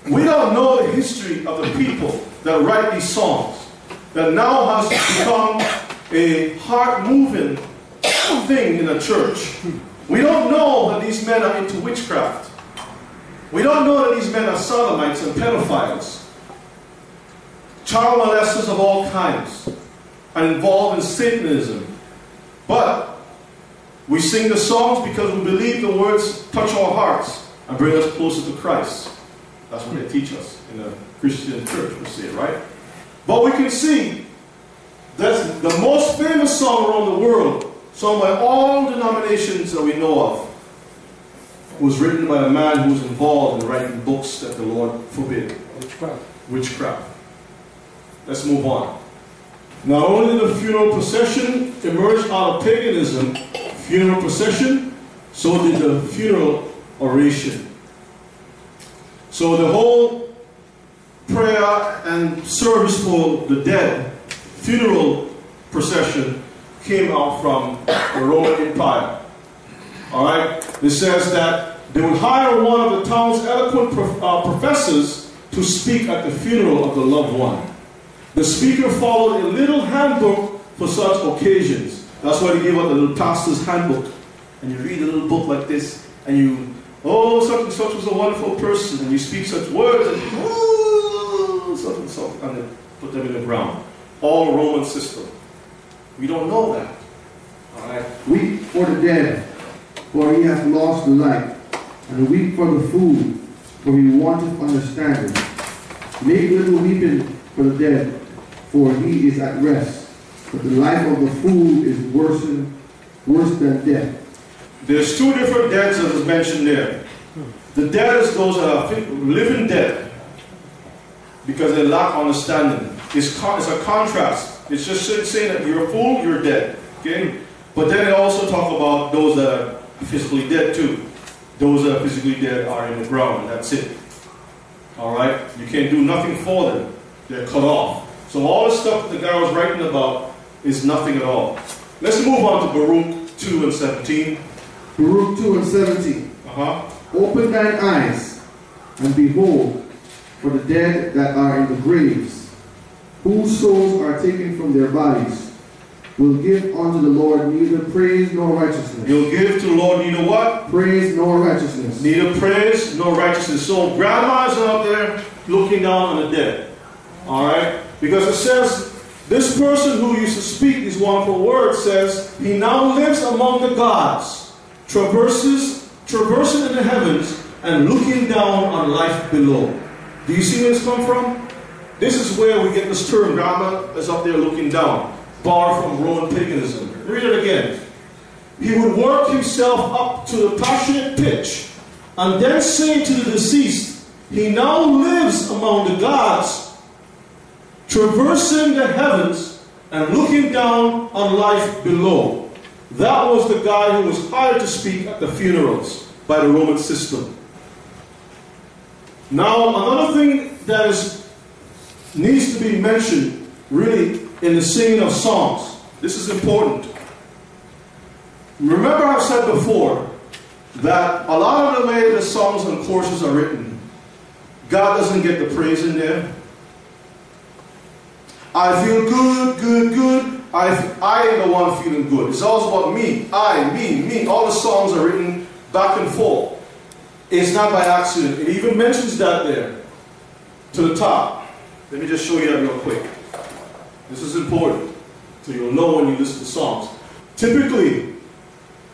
we don't know the history of the people that write these songs that now has become a heart-moving thing in a church. We don't know that these men are into witchcraft. We don't know that these men are sodomites and pedophiles, child molesters of all kinds, and involved in Satanism. But We sing the songs because we believe the words touch our hearts and bring us closer to Christ. That's what they teach us in a Christian church, we say, right? But we can see that the most famous song around the world, sung by all denominations that we know of, was written by a man who was involved in writing books that the Lord forbid Witchcraft. witchcraft. Let's move on. Not only did the funeral procession emerge out of paganism, funeral procession, so did the funeral oration. So the whole prayer and service for the dead, funeral procession, came out from the Roman Empire. All right? It says that they would hire one of the town's eloquent prof- uh, professors to speak at the funeral of the loved one. The speaker followed a little handbook for such occasions. That's why they give out the little pastor's handbook. And you read a little book like this, and you, oh, such and such was a wonderful person, and you speak such words, and oh, such and such, and then put them in the ground. All Roman system. We don't know that. All right? Weep for the dead, for he hath lost the light, and weep for the fool, for he wanteth understanding. Make little weeping for the dead, for he is at rest. But the life of the fool is worse worse than death. There's two different deaths that is mentioned there. The dead is those that are living dead because they lack understanding. It's, it's a contrast. It's just saying- that you're a fool, you're dead. Okay? But then they also talk about those that are physically dead too. Those that are physically dead are in the ground. That's it. All right? You can't do nothing for them. They're cut off. So all the stuff that the guy was writing about is nothing at all. Let's move on to Baruch 2 and 17. Baruch 2 and 17. Uh-huh. Open thine eyes, and behold, for the dead that are in the graves, whose souls are taken from their bodies, will give unto the Lord neither praise nor righteousness. You'll give to the Lord neither what? Praise nor righteousness. Neither praise nor righteousness. So grandma's out there looking down on the dead. Alright? Because it says, this person who used to speak these wonderful words says, he now lives among the gods, traverses, traversing in the heavens, and looking down on life below. Do you see where this come from? This is where we get this term, grandma is up there looking down, borrowed from Roman paganism. Read it again. He would work himself up to the passionate pitch and then say to the deceased, He now lives among the gods, traversing the heavens and looking down on life below. That was the guy who was hired to speak at the funerals by the Roman system. Now, another thing that is, needs to be mentioned really in the singing of songs, this is important. Remember, I've said before that a lot of the way the songs and choruses are written, God doesn't get the praise in there. I feel good, good, good. I, I am the one feeling good. It's always about me, I, me, me. All the songs are written back and forth. It's not by accident. It even mentions that there to the top. Let me just show you that real quick. This is important so you'll know when you listen to songs. Typically,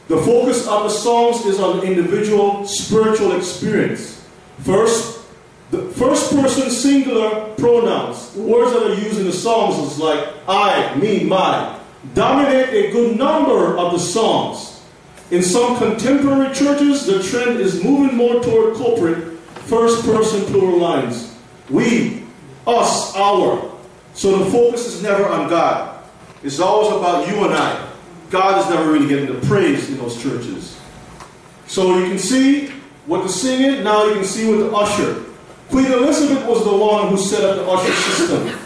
the focus of the songs is on individual spiritual experience. First, the first person singular pronouns, the words that are used in the songs is like I, me, my, dominate a good number of the songs. In some contemporary churches, the trend is moving more toward corporate first person plural lines. We, us, our. So the focus is never on God. It's always about you and I. God is never really getting the praise in those churches. So you can see what the singing, now you can see with the usher. Queen Elizabeth was the one who set up the usher system.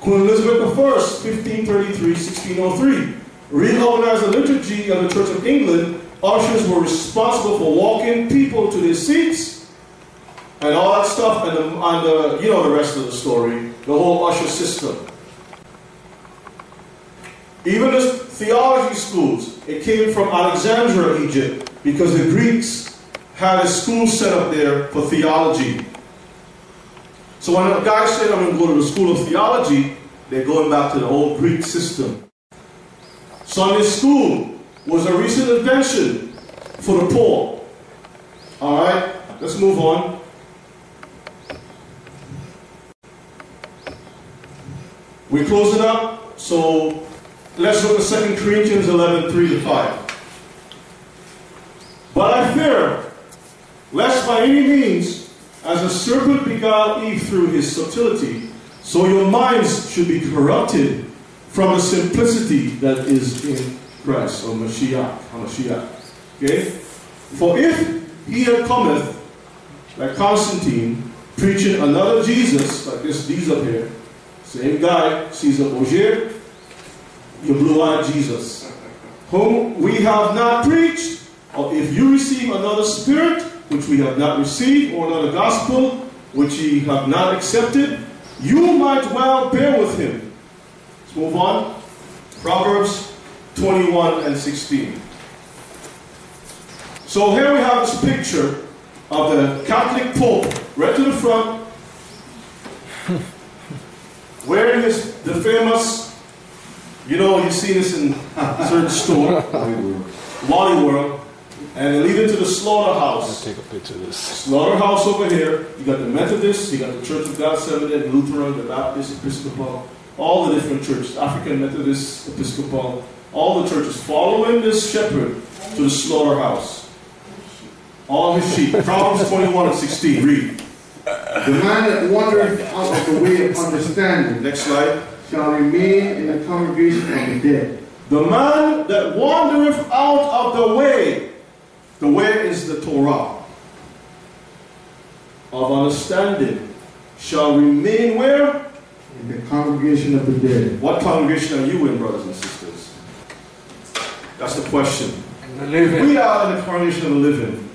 Queen Elizabeth I, 1533 1603, reorganized the liturgy of the Church of England. Ushers were responsible for walking people to their seats and all that stuff, and the, and the you know the rest of the story, the whole usher system. Even the theology schools, it came from Alexandria, Egypt, because the Greeks had a school set up there for theology. So when a guy said, I'm going to go to the school of theology, they're going back to the old Greek system. Sunday school, was a recent invention for the poor. All right, let's move on. We close it up, so let's look at 2 Corinthians 11 3 to 5. But I fear, lest by any means, as a serpent beguiled Eve through his subtlety, so your minds should be corrupted from the simplicity that is in Christ, or Mashiach, or Mashiach. Okay? For if he had cometh, like Constantine, preaching another Jesus, like this, these up here, same guy, Caesar Borgia, your blue-eyed Jesus, whom we have not preached, or if you receive another spirit, which we have not received, or another gospel, which ye have not accepted, you might well bear with him. Let's move on. Proverbs 21 and 16. So here we have this picture of the Catholic Pope, right to the front, wearing his the famous, you know, you see this in certain store, Wally World, and they lead into the slaughterhouse. Take a picture of this. Slaughterhouse over here. You got the Methodists, you got the Church of God Seventh, Day, Lutheran, the Baptist, Episcopal, all the different churches, African Methodist, Episcopal, all the churches following this shepherd to the slaughterhouse. All his sheep. Proverbs 21 and 16. Read. The man that wandereth out of the way of understanding Next slide. shall remain in the congregation of the dead. The man that wandereth out of the way, the way is the Torah, of understanding, shall remain where? In the congregation of the dead. What congregation are you in, brothers and sisters? That's the question. And the living. We are in the congregation of the living.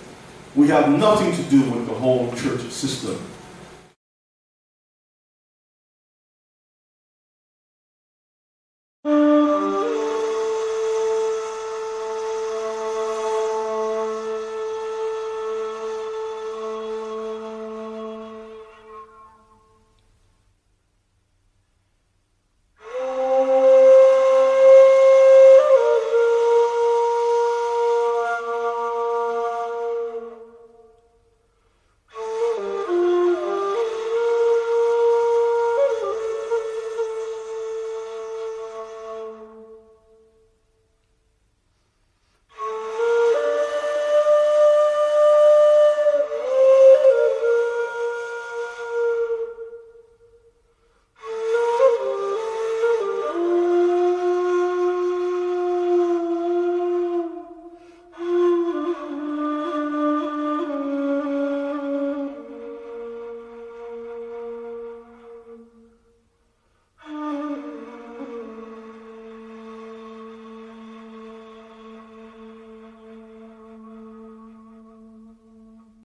We have nothing to do with the whole church system.